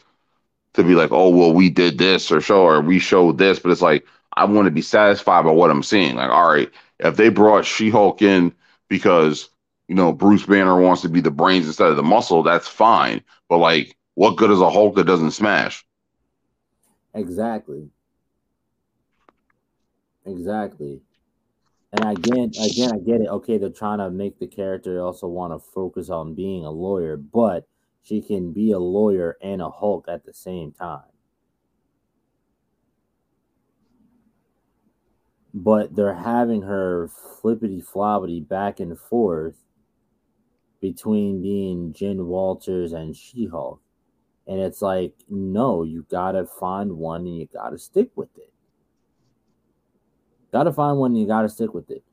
to be like, oh well, we did this or show or we showed this, but it's like I want to be satisfied by what I'm seeing. Like, all right, if they brought She-Hulk in because you know Bruce Banner wants to be the brains instead of the muscle, that's fine. But like, what good is a Hulk that doesn't smash? Exactly. Exactly. And again, again, I get it. Okay, they're trying to make the character also want to focus on being a lawyer, but she can be a lawyer and a Hulk at the same time. But they're having her flippity floppity back and forth between being Jen Walters and She Hulk. And it's like, no, you gotta find one and you gotta stick with it. Gotta find one and you gotta stick with it.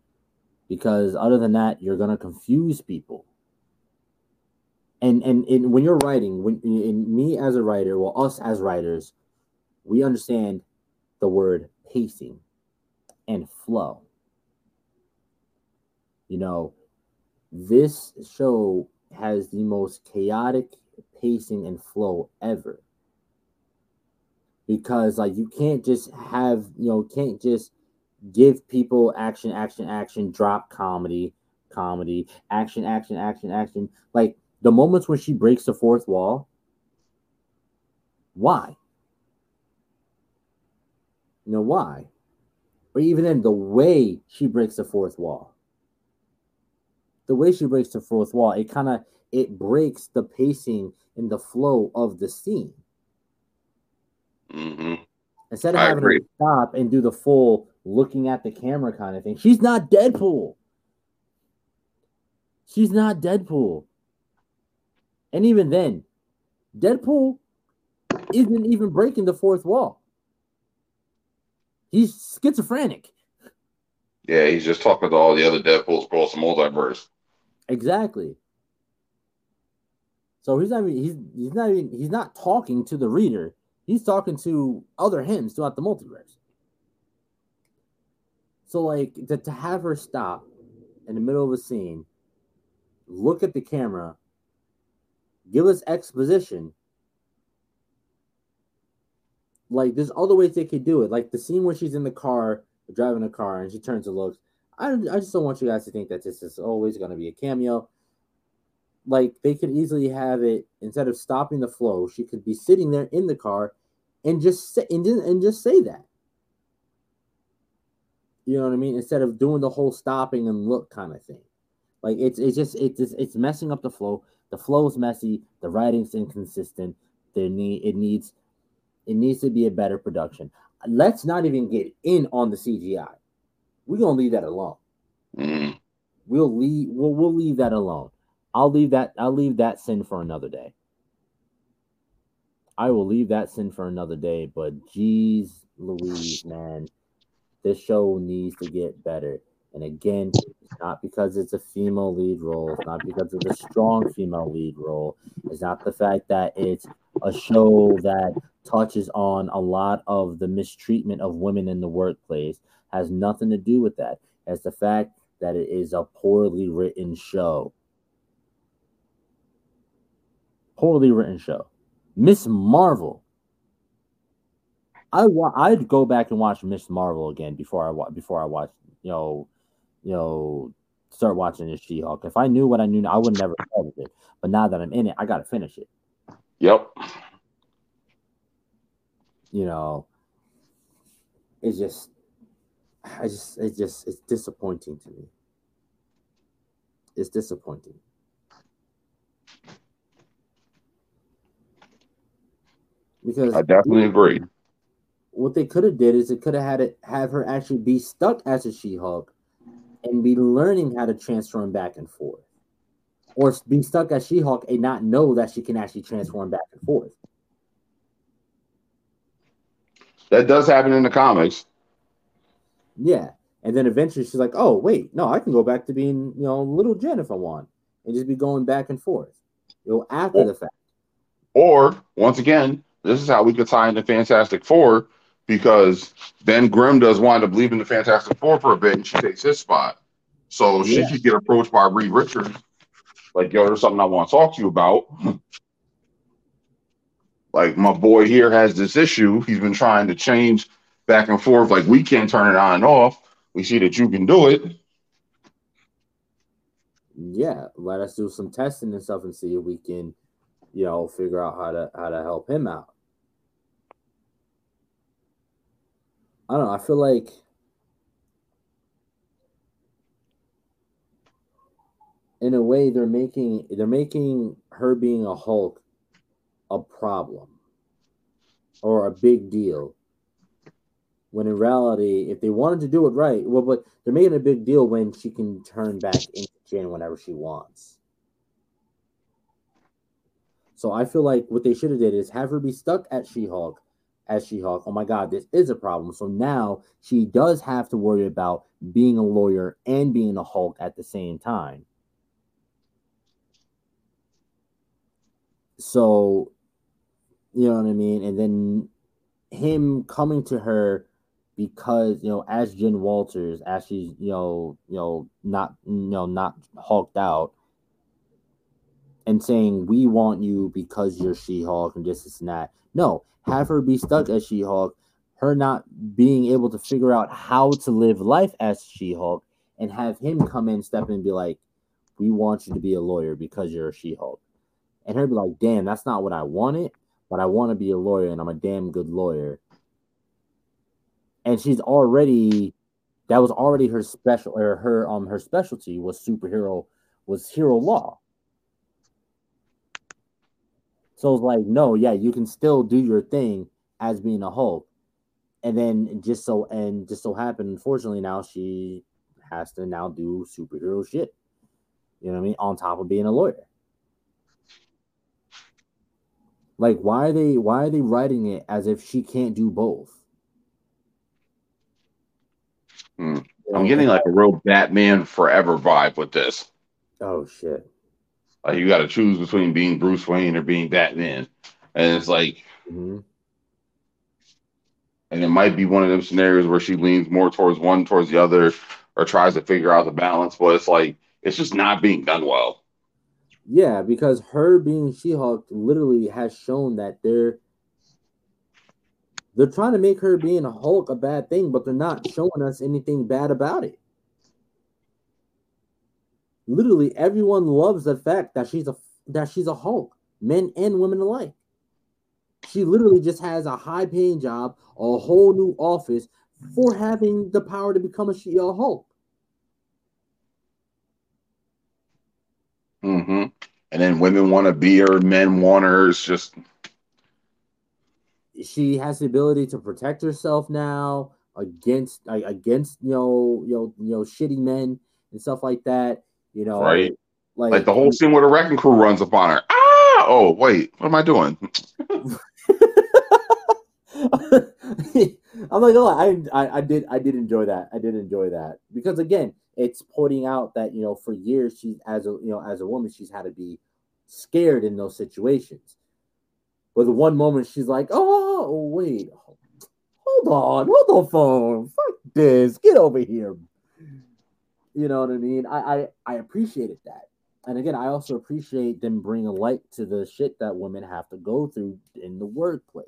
Because other than that, you're gonna confuse people. And and, and when you're writing, when in me as a writer, well, us as writers, we understand the word pacing and flow. You know, this show has the most chaotic pacing and flow ever. Because like you can't just have, you know, can't just give people action, action, action, drop comedy, comedy, action, action, action, action. Like the moments when she breaks the fourth wall. Why? You know why? Or even then, the way she breaks the fourth wall. The way she breaks the fourth wall, it kind of it breaks the pacing and the flow of the scene. hmm Instead of I having agree. her stop and do the full looking at the camera kind of thing, she's not Deadpool. She's not Deadpool. And even then, Deadpool isn't even breaking the fourth wall. He's schizophrenic. Yeah, he's just talking to all the other Deadpool's across the multiverse. Exactly. So he's not even he's he's not even he's not talking to the reader. He's talking to other hymns throughout the multiverse. So like to, to have her stop in the middle of a scene, look at the camera, give us exposition. Like there's other ways they could do it. Like the scene where she's in the car, driving a car, and she turns and looks. I, I just don't want you guys to think that this is always going to be a cameo. Like they could easily have it instead of stopping the flow, she could be sitting there in the car and just say and, and just say that. You know what I mean? Instead of doing the whole stopping and look kind of thing. Like it's it's just it's just, it's messing up the flow. The flow is messy. The writing's inconsistent. There need it needs it needs to be a better production. Let's not even get in on the CGI. We're gonna leave that alone. Mm. We'll leave we'll, we'll leave that alone. I'll leave that I'll leave that sin for another day. I will leave that sin for another day, but geez Louise, man, this show needs to get better. And again, it's not because it's a female lead role, it's not because it's a strong female lead role, it's not the fact that it's a show that touches on a lot of the mistreatment of women in the workplace, has nothing to do with that. It's the fact that it is a poorly written show. Poorly written show. Miss Marvel. I wa- I'd go back and watch Miss Marvel again before I wa- before I watch you know you know start watching this She-Hulk. If I knew what I knew, I would never started it. But now that I'm in it, I got to finish it. Yep. You know, it's just, I just, it's just, it's disappointing to me. It's disappointing. Because I definitely agree. what they could have did is it could have had it have her actually be stuck as a She-Hulk and be learning how to transform back and forth. Or be stuck as She-Hulk and not know that she can actually transform back and forth. That does happen in the comics. Yeah. And then eventually she's like, oh, wait, no, I can go back to being, you know, little Jen if I want and just be going back and forth. You know, after Well- the fact. Or once again, this is how we could tie into Fantastic Four because Ben Grimm does wind up leaving the Fantastic Four for a bit and she takes his spot. So Yeah. she could get approached by Reed Richards, like, yo, there's something I want to talk to you about. like, my boy here has this issue. He's been trying to change back and forth. Like, we can't turn it on and off. We see that you can do it. Yeah, let us do some testing and stuff and see if we can, you know, figure out how to how to help him out. I don't know. I feel like in a way they're making they're making her being a Hulk a problem or a big deal. When in reality, if they wanted to do it right, well, but they're making a big deal when she can turn back into Jen whenever she wants. So I feel like what they should have did is have her be stuck at She-Hulk as She-Hulk. Oh my God, this is a problem. So now she does have to worry about being a lawyer and being a Hulk at the same time. So, you know what I mean? And then him coming to her because you know, as Jen Walters, as she's you know, you know, not you know, not hulked out, and saying we want you because you're She-Hulk and this, this and that. No, have her be stuck as She-Hulk, her not being able to figure out how to live life as She-Hulk, and have him come in, step in, and be like, "We want you to be a lawyer because you're a She-Hulk," and her be like, "Damn, that's not what I wanted, but I want to be a lawyer, and I'm a damn good lawyer." And she's already, that was already her special, or her um her specialty was superhero, was hero law. So it's like, no, yeah, you can still do your thing as being a Hulk. And then just so and just so happened, unfortunately, now she has to now do superhero shit. You know what I mean? On top of being a lawyer. Like, why are they why are they writing it as if she can't do both? You I'm getting like a real Batman Forever vibe with this. oh shit. Like you got to choose between being Bruce Wayne or being Batman, and it's like, Mhm. and it might be one of them scenarios where she leans more towards one towards the other, or tries to figure out the balance. But it's like it's just not being done well. Yeah, because her being She-Hulk literally has shown that they're they're trying to make her being a Hulk a bad thing, but they're not showing us anything bad about it. Literally, everyone loves the fact that she's a that she's a Hulk, men and women alike. She literally just has a high-paying job, a whole new office for having the power to become a she a Hulk. hmm And then women want to be her, men want her. It's just she has the ability to protect herself now against like, against you know you know you know shitty men and stuff like that. You know, Right. Like, like the whole scene where the wrecking crew runs upon her. Ah! Oh wait, what am I doing? I'm like, oh, I, I I did I did enjoy that. I did enjoy that because again, it's pointing out that you know for years she's as a you know as a woman she's had to be scared in those situations. But the one moment she's like, oh, oh, oh wait, hold on, hold the phone, fuck this, get over here. You know what I mean? I I, I appreciated that. And again, I also appreciate them bringing light to the shit that women have to go through in the workplace.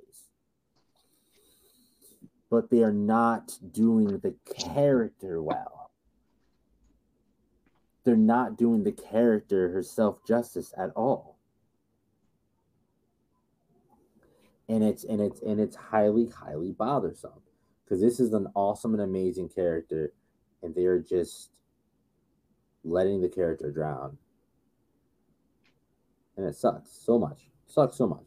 But they are not doing the character well. They're not doing the character herself justice at all. And it's and it's and it's highly, highly bothersome. Because this is an awesome and amazing character, and they're just letting the character drown and it sucks so much. Sucks so much.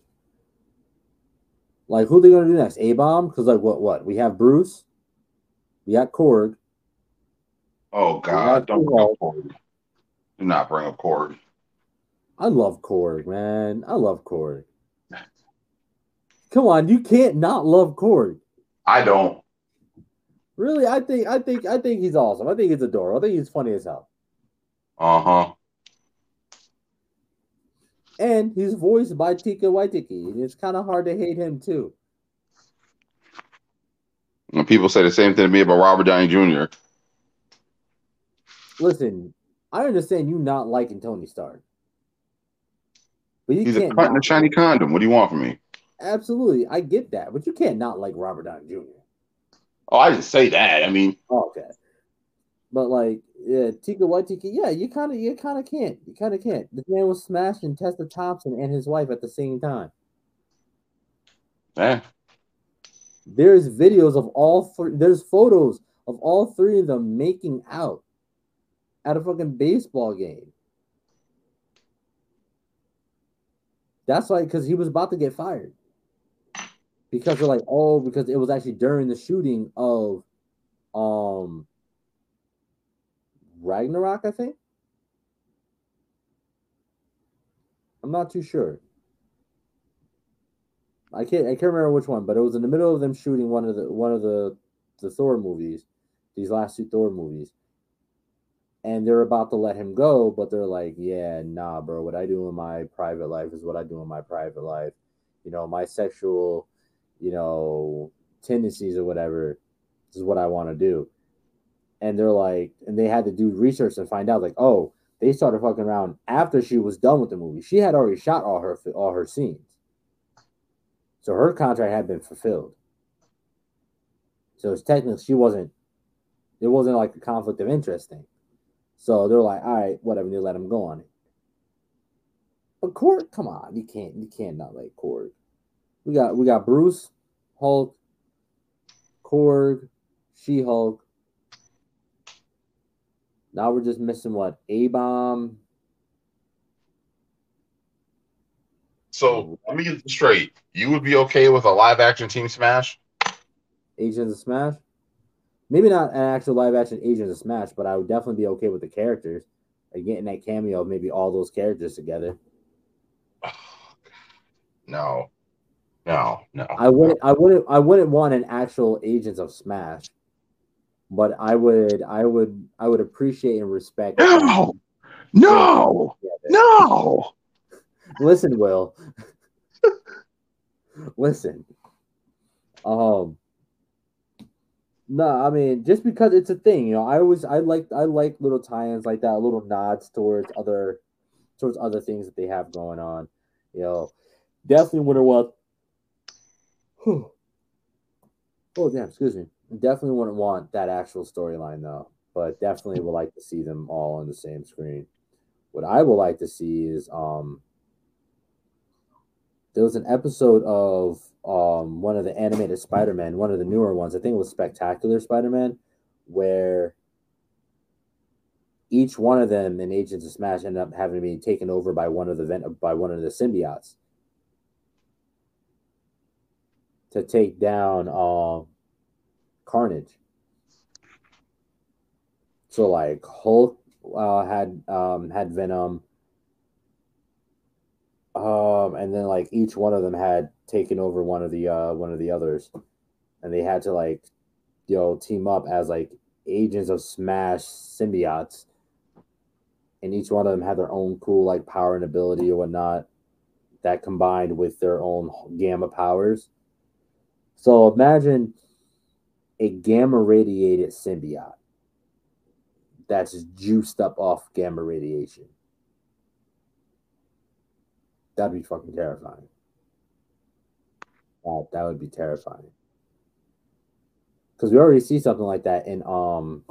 Like, who are they gonna do next? A-Bomb? Because like, what? What? We have Bruce. We got Korg. Oh God, don't bring up Korg. Do not bring up Korg. I love Korg, man. I love Korg. Come on, you can't not love Korg. I don't. Really, I think, I think, I think he's awesome. I think he's adorable. I think he's funny as hell. Uh huh. And he's voiced by Taika Waititi. And it's kind of hard to hate him too. And people say the same thing to me about Robert Downey Jr. Listen, I understand you not liking Tony Stark. But you He's can't cunt in a shiny condom. What do you want from me? Absolutely, I get that, but you can't not like Robert Downey Jr. Oh, I didn't say that. I mean, Oh, okay, but like, yeah, Taika Waititi, yeah, you kind of, you kind of can't, you kind of can't. This man was smashing Tessa Thompson and his wife at the same time. eh. There's videos of all three. There's photos of all three of them making out at a fucking baseball game. That's like because he was about to get fired. Because they're like, oh, because it was actually during the shooting of um Ragnarok, I think. I'm not too sure. I can't I can't remember which one, but it was in the middle of them shooting one of the one of the the Thor movies, these last two Thor movies. And they're about to let him go, but they're like, Yeah, nah, bro. What I do in my private life is what I do in my private life. You know, my sexual, you know, tendencies or whatever this is what I want to do. And they're like, and they had to do research and find out, like, oh, they started fucking around after she was done with the movie. She had already shot all her all her scenes. So her contract had been fulfilled. So it's technically she wasn't it wasn't like a conflict of interest thing. So they're like, all right, whatever, they let him go on it. But Korg, come on, you can't you can't not like Korg. We got we got Bruce, Hulk, Korg, She-Hulk. Now we're just missing what? A-Bomb. So let me get this straight. You would be okay with a live action Team Smash? Agents of Smash. Maybe not an actual live action Agents of Smash, but I would definitely be okay with the characters. Like getting that cameo of maybe all those characters together. No, no, no. I wouldn't I wouldn't I wouldn't want an actual Agents of Smash. But I would I would I would appreciate and respect No! No! No. Listen, Will. Listen. Um. No, I mean just because it's a thing, you know. I always I like I like little tie-ins like that, little nods towards other towards other things that they have going on. You know, definitely Winter Well. oh damn, excuse me. Definitely wouldn't want that actual storyline though, but definitely would like to see them all on the same screen. What I would like to see is um there was an episode of um one of the animated Spider-Man, one of the newer ones. I think it was Spectacular Spider-Man, where each one of them in Agents of Smash ended up having to be taken over by one of the by one of the symbiotes to take down um Carnage. So like Hulk uh, had um had Venom. Um, and then like each one of them had taken over one of the uh one of the others, and they had to like, you know, team up as like agents of Smash symbiotes, and each one of them had their own cool like power and ability or whatnot, that combined with their own gamma powers. So imagine a gamma radiated symbiote that's juiced up off gamma radiation. That'd be fucking terrifying. That that would be terrifying. Because we already see something like that in um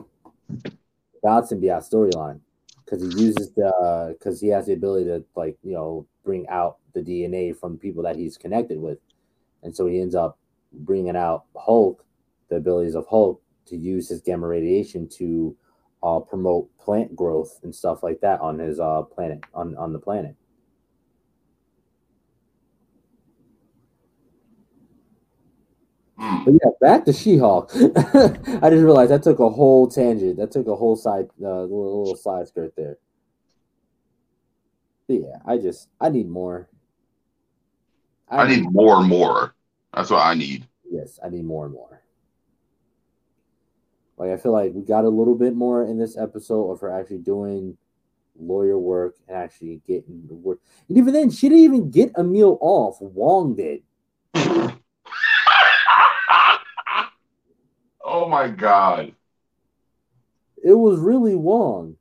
God symbiote storyline. Because he uses the because he has the ability to like you know bring out the DNA from people that he's connected with, and so he ends up bringing out Hulk, the abilities of Hulk to use his gamma radiation to uh, promote plant growth and stuff like that on his uh, planet on on the planet. Mm. But yeah, back to She-Hulk. I just realized that took a whole tangent. That took a whole side, uh, little, little side skirt there. But yeah, I just I need more. I need more and more. That's what I need. yes, I need more and more. Like I feel like we got a little bit more in this episode of her actually doing lawyer work and actually getting the work. And even then, she didn't even get Emil off. Wong did. oh my god. It was really Wong.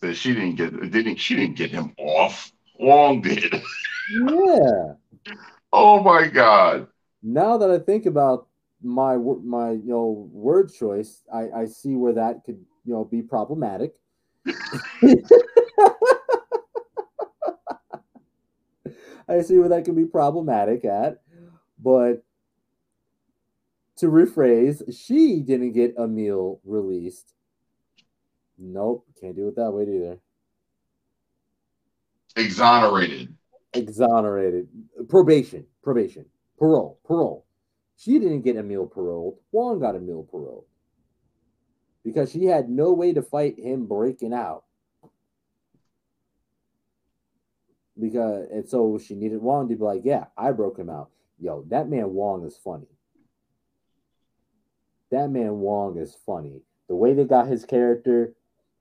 That she didn't get didn't she didn't get him off. Wong did. Yeah. Oh my god. Now that I think about my my you know word choice, I I see where that could you know be problematic. I see where that could be problematic at, but to rephrase, she didn't get Emil released. Nope, can't do it that way either. Exonerated. Exonerated, probation, probation, parole, parole. She didn't get Emil paroled. Wong got Emil paroled because she had no way to fight him breaking out. Because and so she needed Wong to be like, yeah, I broke him out. Yo, that man Wong is funny. That man Wong is funny. The way they got his character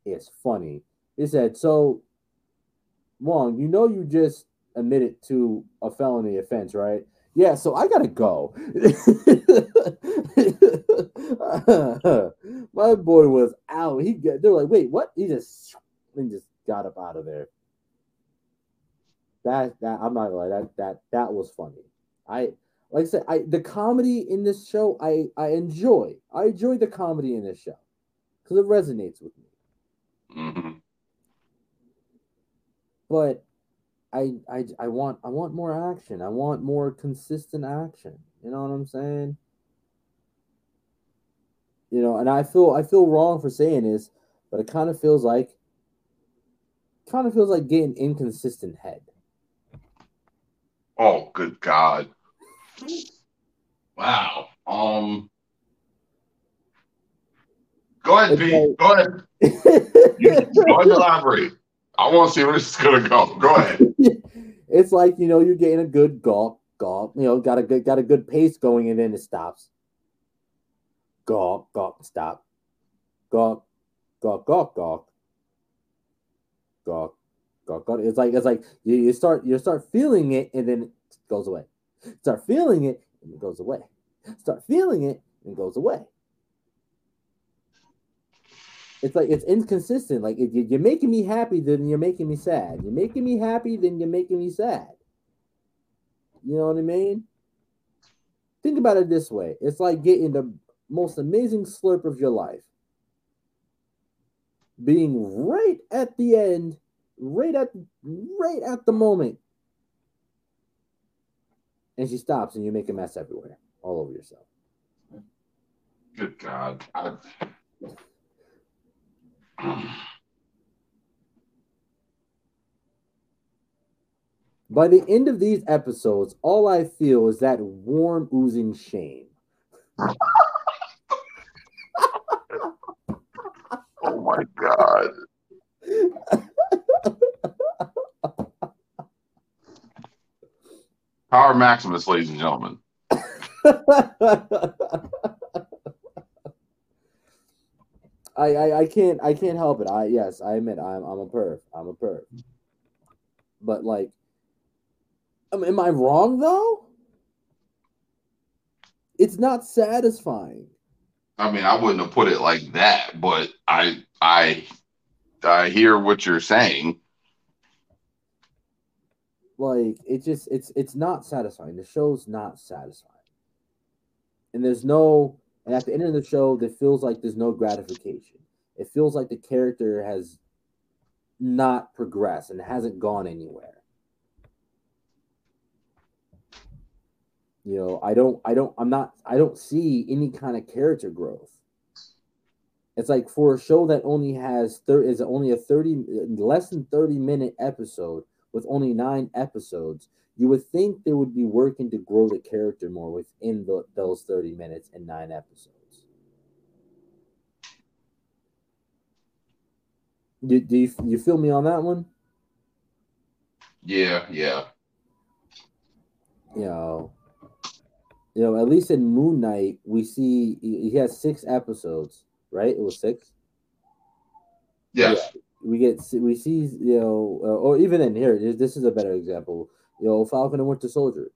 is funny. They said, so Wong, you know you just admitted to a felony offense, right? Yeah, so I gotta go. My boy was out. He got, they're like, wait, what? He just he just got up out of there. That that I'm not gonna lie, that that that was funny. I like I said, I the comedy in this show, I I enjoy. I enjoy the comedy in this show because it resonates with me. hmm but I, I I want I want more action. I want more consistent action. You know what I'm saying? You know, and I feel I feel wrong for saying this, but it kind of feels like kind of feels like getting inconsistent head. Oh, good God. Wow. Um. Go ahead, Pete. like- Go ahead. You, go ahead elaborate. I want to see where this is gonna go. Go ahead. it's like you know you're getting a good gulp, gulp. You know, got a good got a good pace going, and then it stops. Gulp, gulp, stop. Gulp, gulp, gulp, gulp. Gulp, Go, go. It's like it's like you, you start you start feeling it and then it goes away. Start feeling it and it goes away. Start feeling it and it goes away. It's like it's inconsistent. Like if you- you're making me happy, then you're making me sad. You're making me happy, then you're making me sad. You know what I mean? Think about it this way: it's like getting the most amazing slurp of your life, being right at the end, right at right at the moment, and she stops, and you make a mess everywhere, all over yourself. Good God. I... By the end of these episodes, all I feel is that warm, oozing shame. Oh my God. Power Maximus, ladies and gentlemen. I, I I can't I can't help it. I yes, I admit I'm I'm a perv. I'm a perv. But like am, am I wrong though? It's not satisfying. I mean, I wouldn't have put it like that, but I I I hear what you're saying. Like it just it's it's not satisfying. The show's not satisfying. And there's no and at the end of the show, it feels like there's no gratification. It feels like the character has not progressed and hasn't gone anywhere. You know, I don't, I don't, I'm not, I don't see any kind of character growth. It's like for a show that only has thir- is only a 30 less than 30 minute episode with only nine episodes, you would think they would be working to grow the character more within the, those 30 minutes and nine episodes. Do, do you, you feel me on that one? Yeah, yeah. you know, you know, at least in Moon Knight, we see he he has six episodes, right? It was six. Yes. We get we see you know, uh, or even in here, this is a better example. You know, Falcon and Winter Soldier,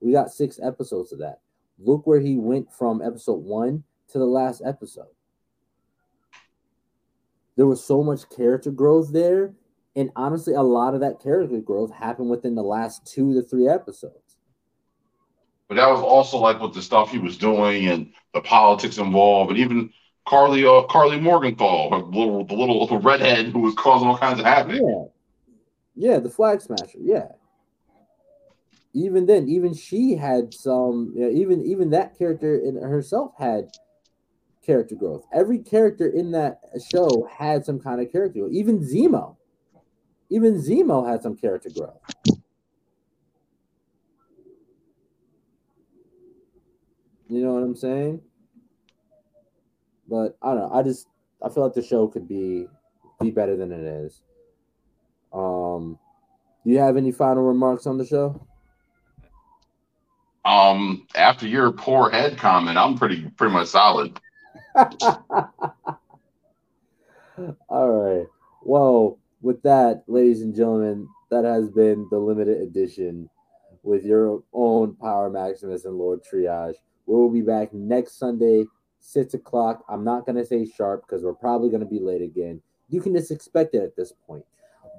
we got six episodes of that. Look where he went from episode one to the last episode. There was so much character growth there, and honestly, a lot of that character growth happened within the last two to three episodes. But that was also like with the stuff he was doing and the politics involved, and even Karli uh, Karli Morgenthau, her little the little, little redhead who was causing all kinds of havoc. Yeah. Yeah, the flag smasher. Yeah. Even then, even she had some. Yeah, even even that character in herself had character growth. Every character in that show had some kind of character. growth. Even Zemo. Even Zemo had some character growth. You know what I'm saying? But I don't know. I just I feel like the show could be be better than it is. Um, do you have any final remarks on the show? Um, after your poor head comment, I'm pretty pretty much solid. All right. Well, with that, ladies and gentlemen, that has been the limited edition with your own Power Maximus and Lord Triage. We'll be back next Sunday, six o'clock. I'm not gonna say sharp because we're probably gonna be late again. You can just expect it at this point.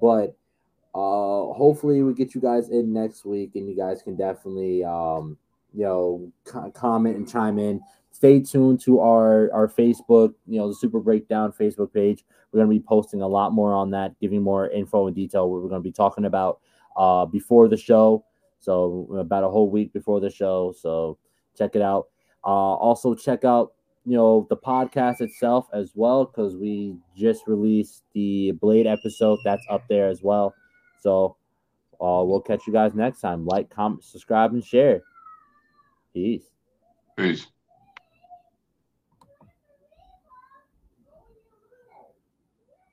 But uh hopefully we get you guys in next week and you guys can definitely um you know co- comment and chime in. Stay tuned to our our facebook you know the super breakdown facebook page. We're going to be posting a lot more on that giving more info and detail what we're going to be talking about uh before the show. So about a whole week before the show so check it out. Uh also check out you know the podcast itself as well because we just released the blade episode that's up there as well so uh we'll catch you guys next time. Like comment subscribe and share. Peace. Peace.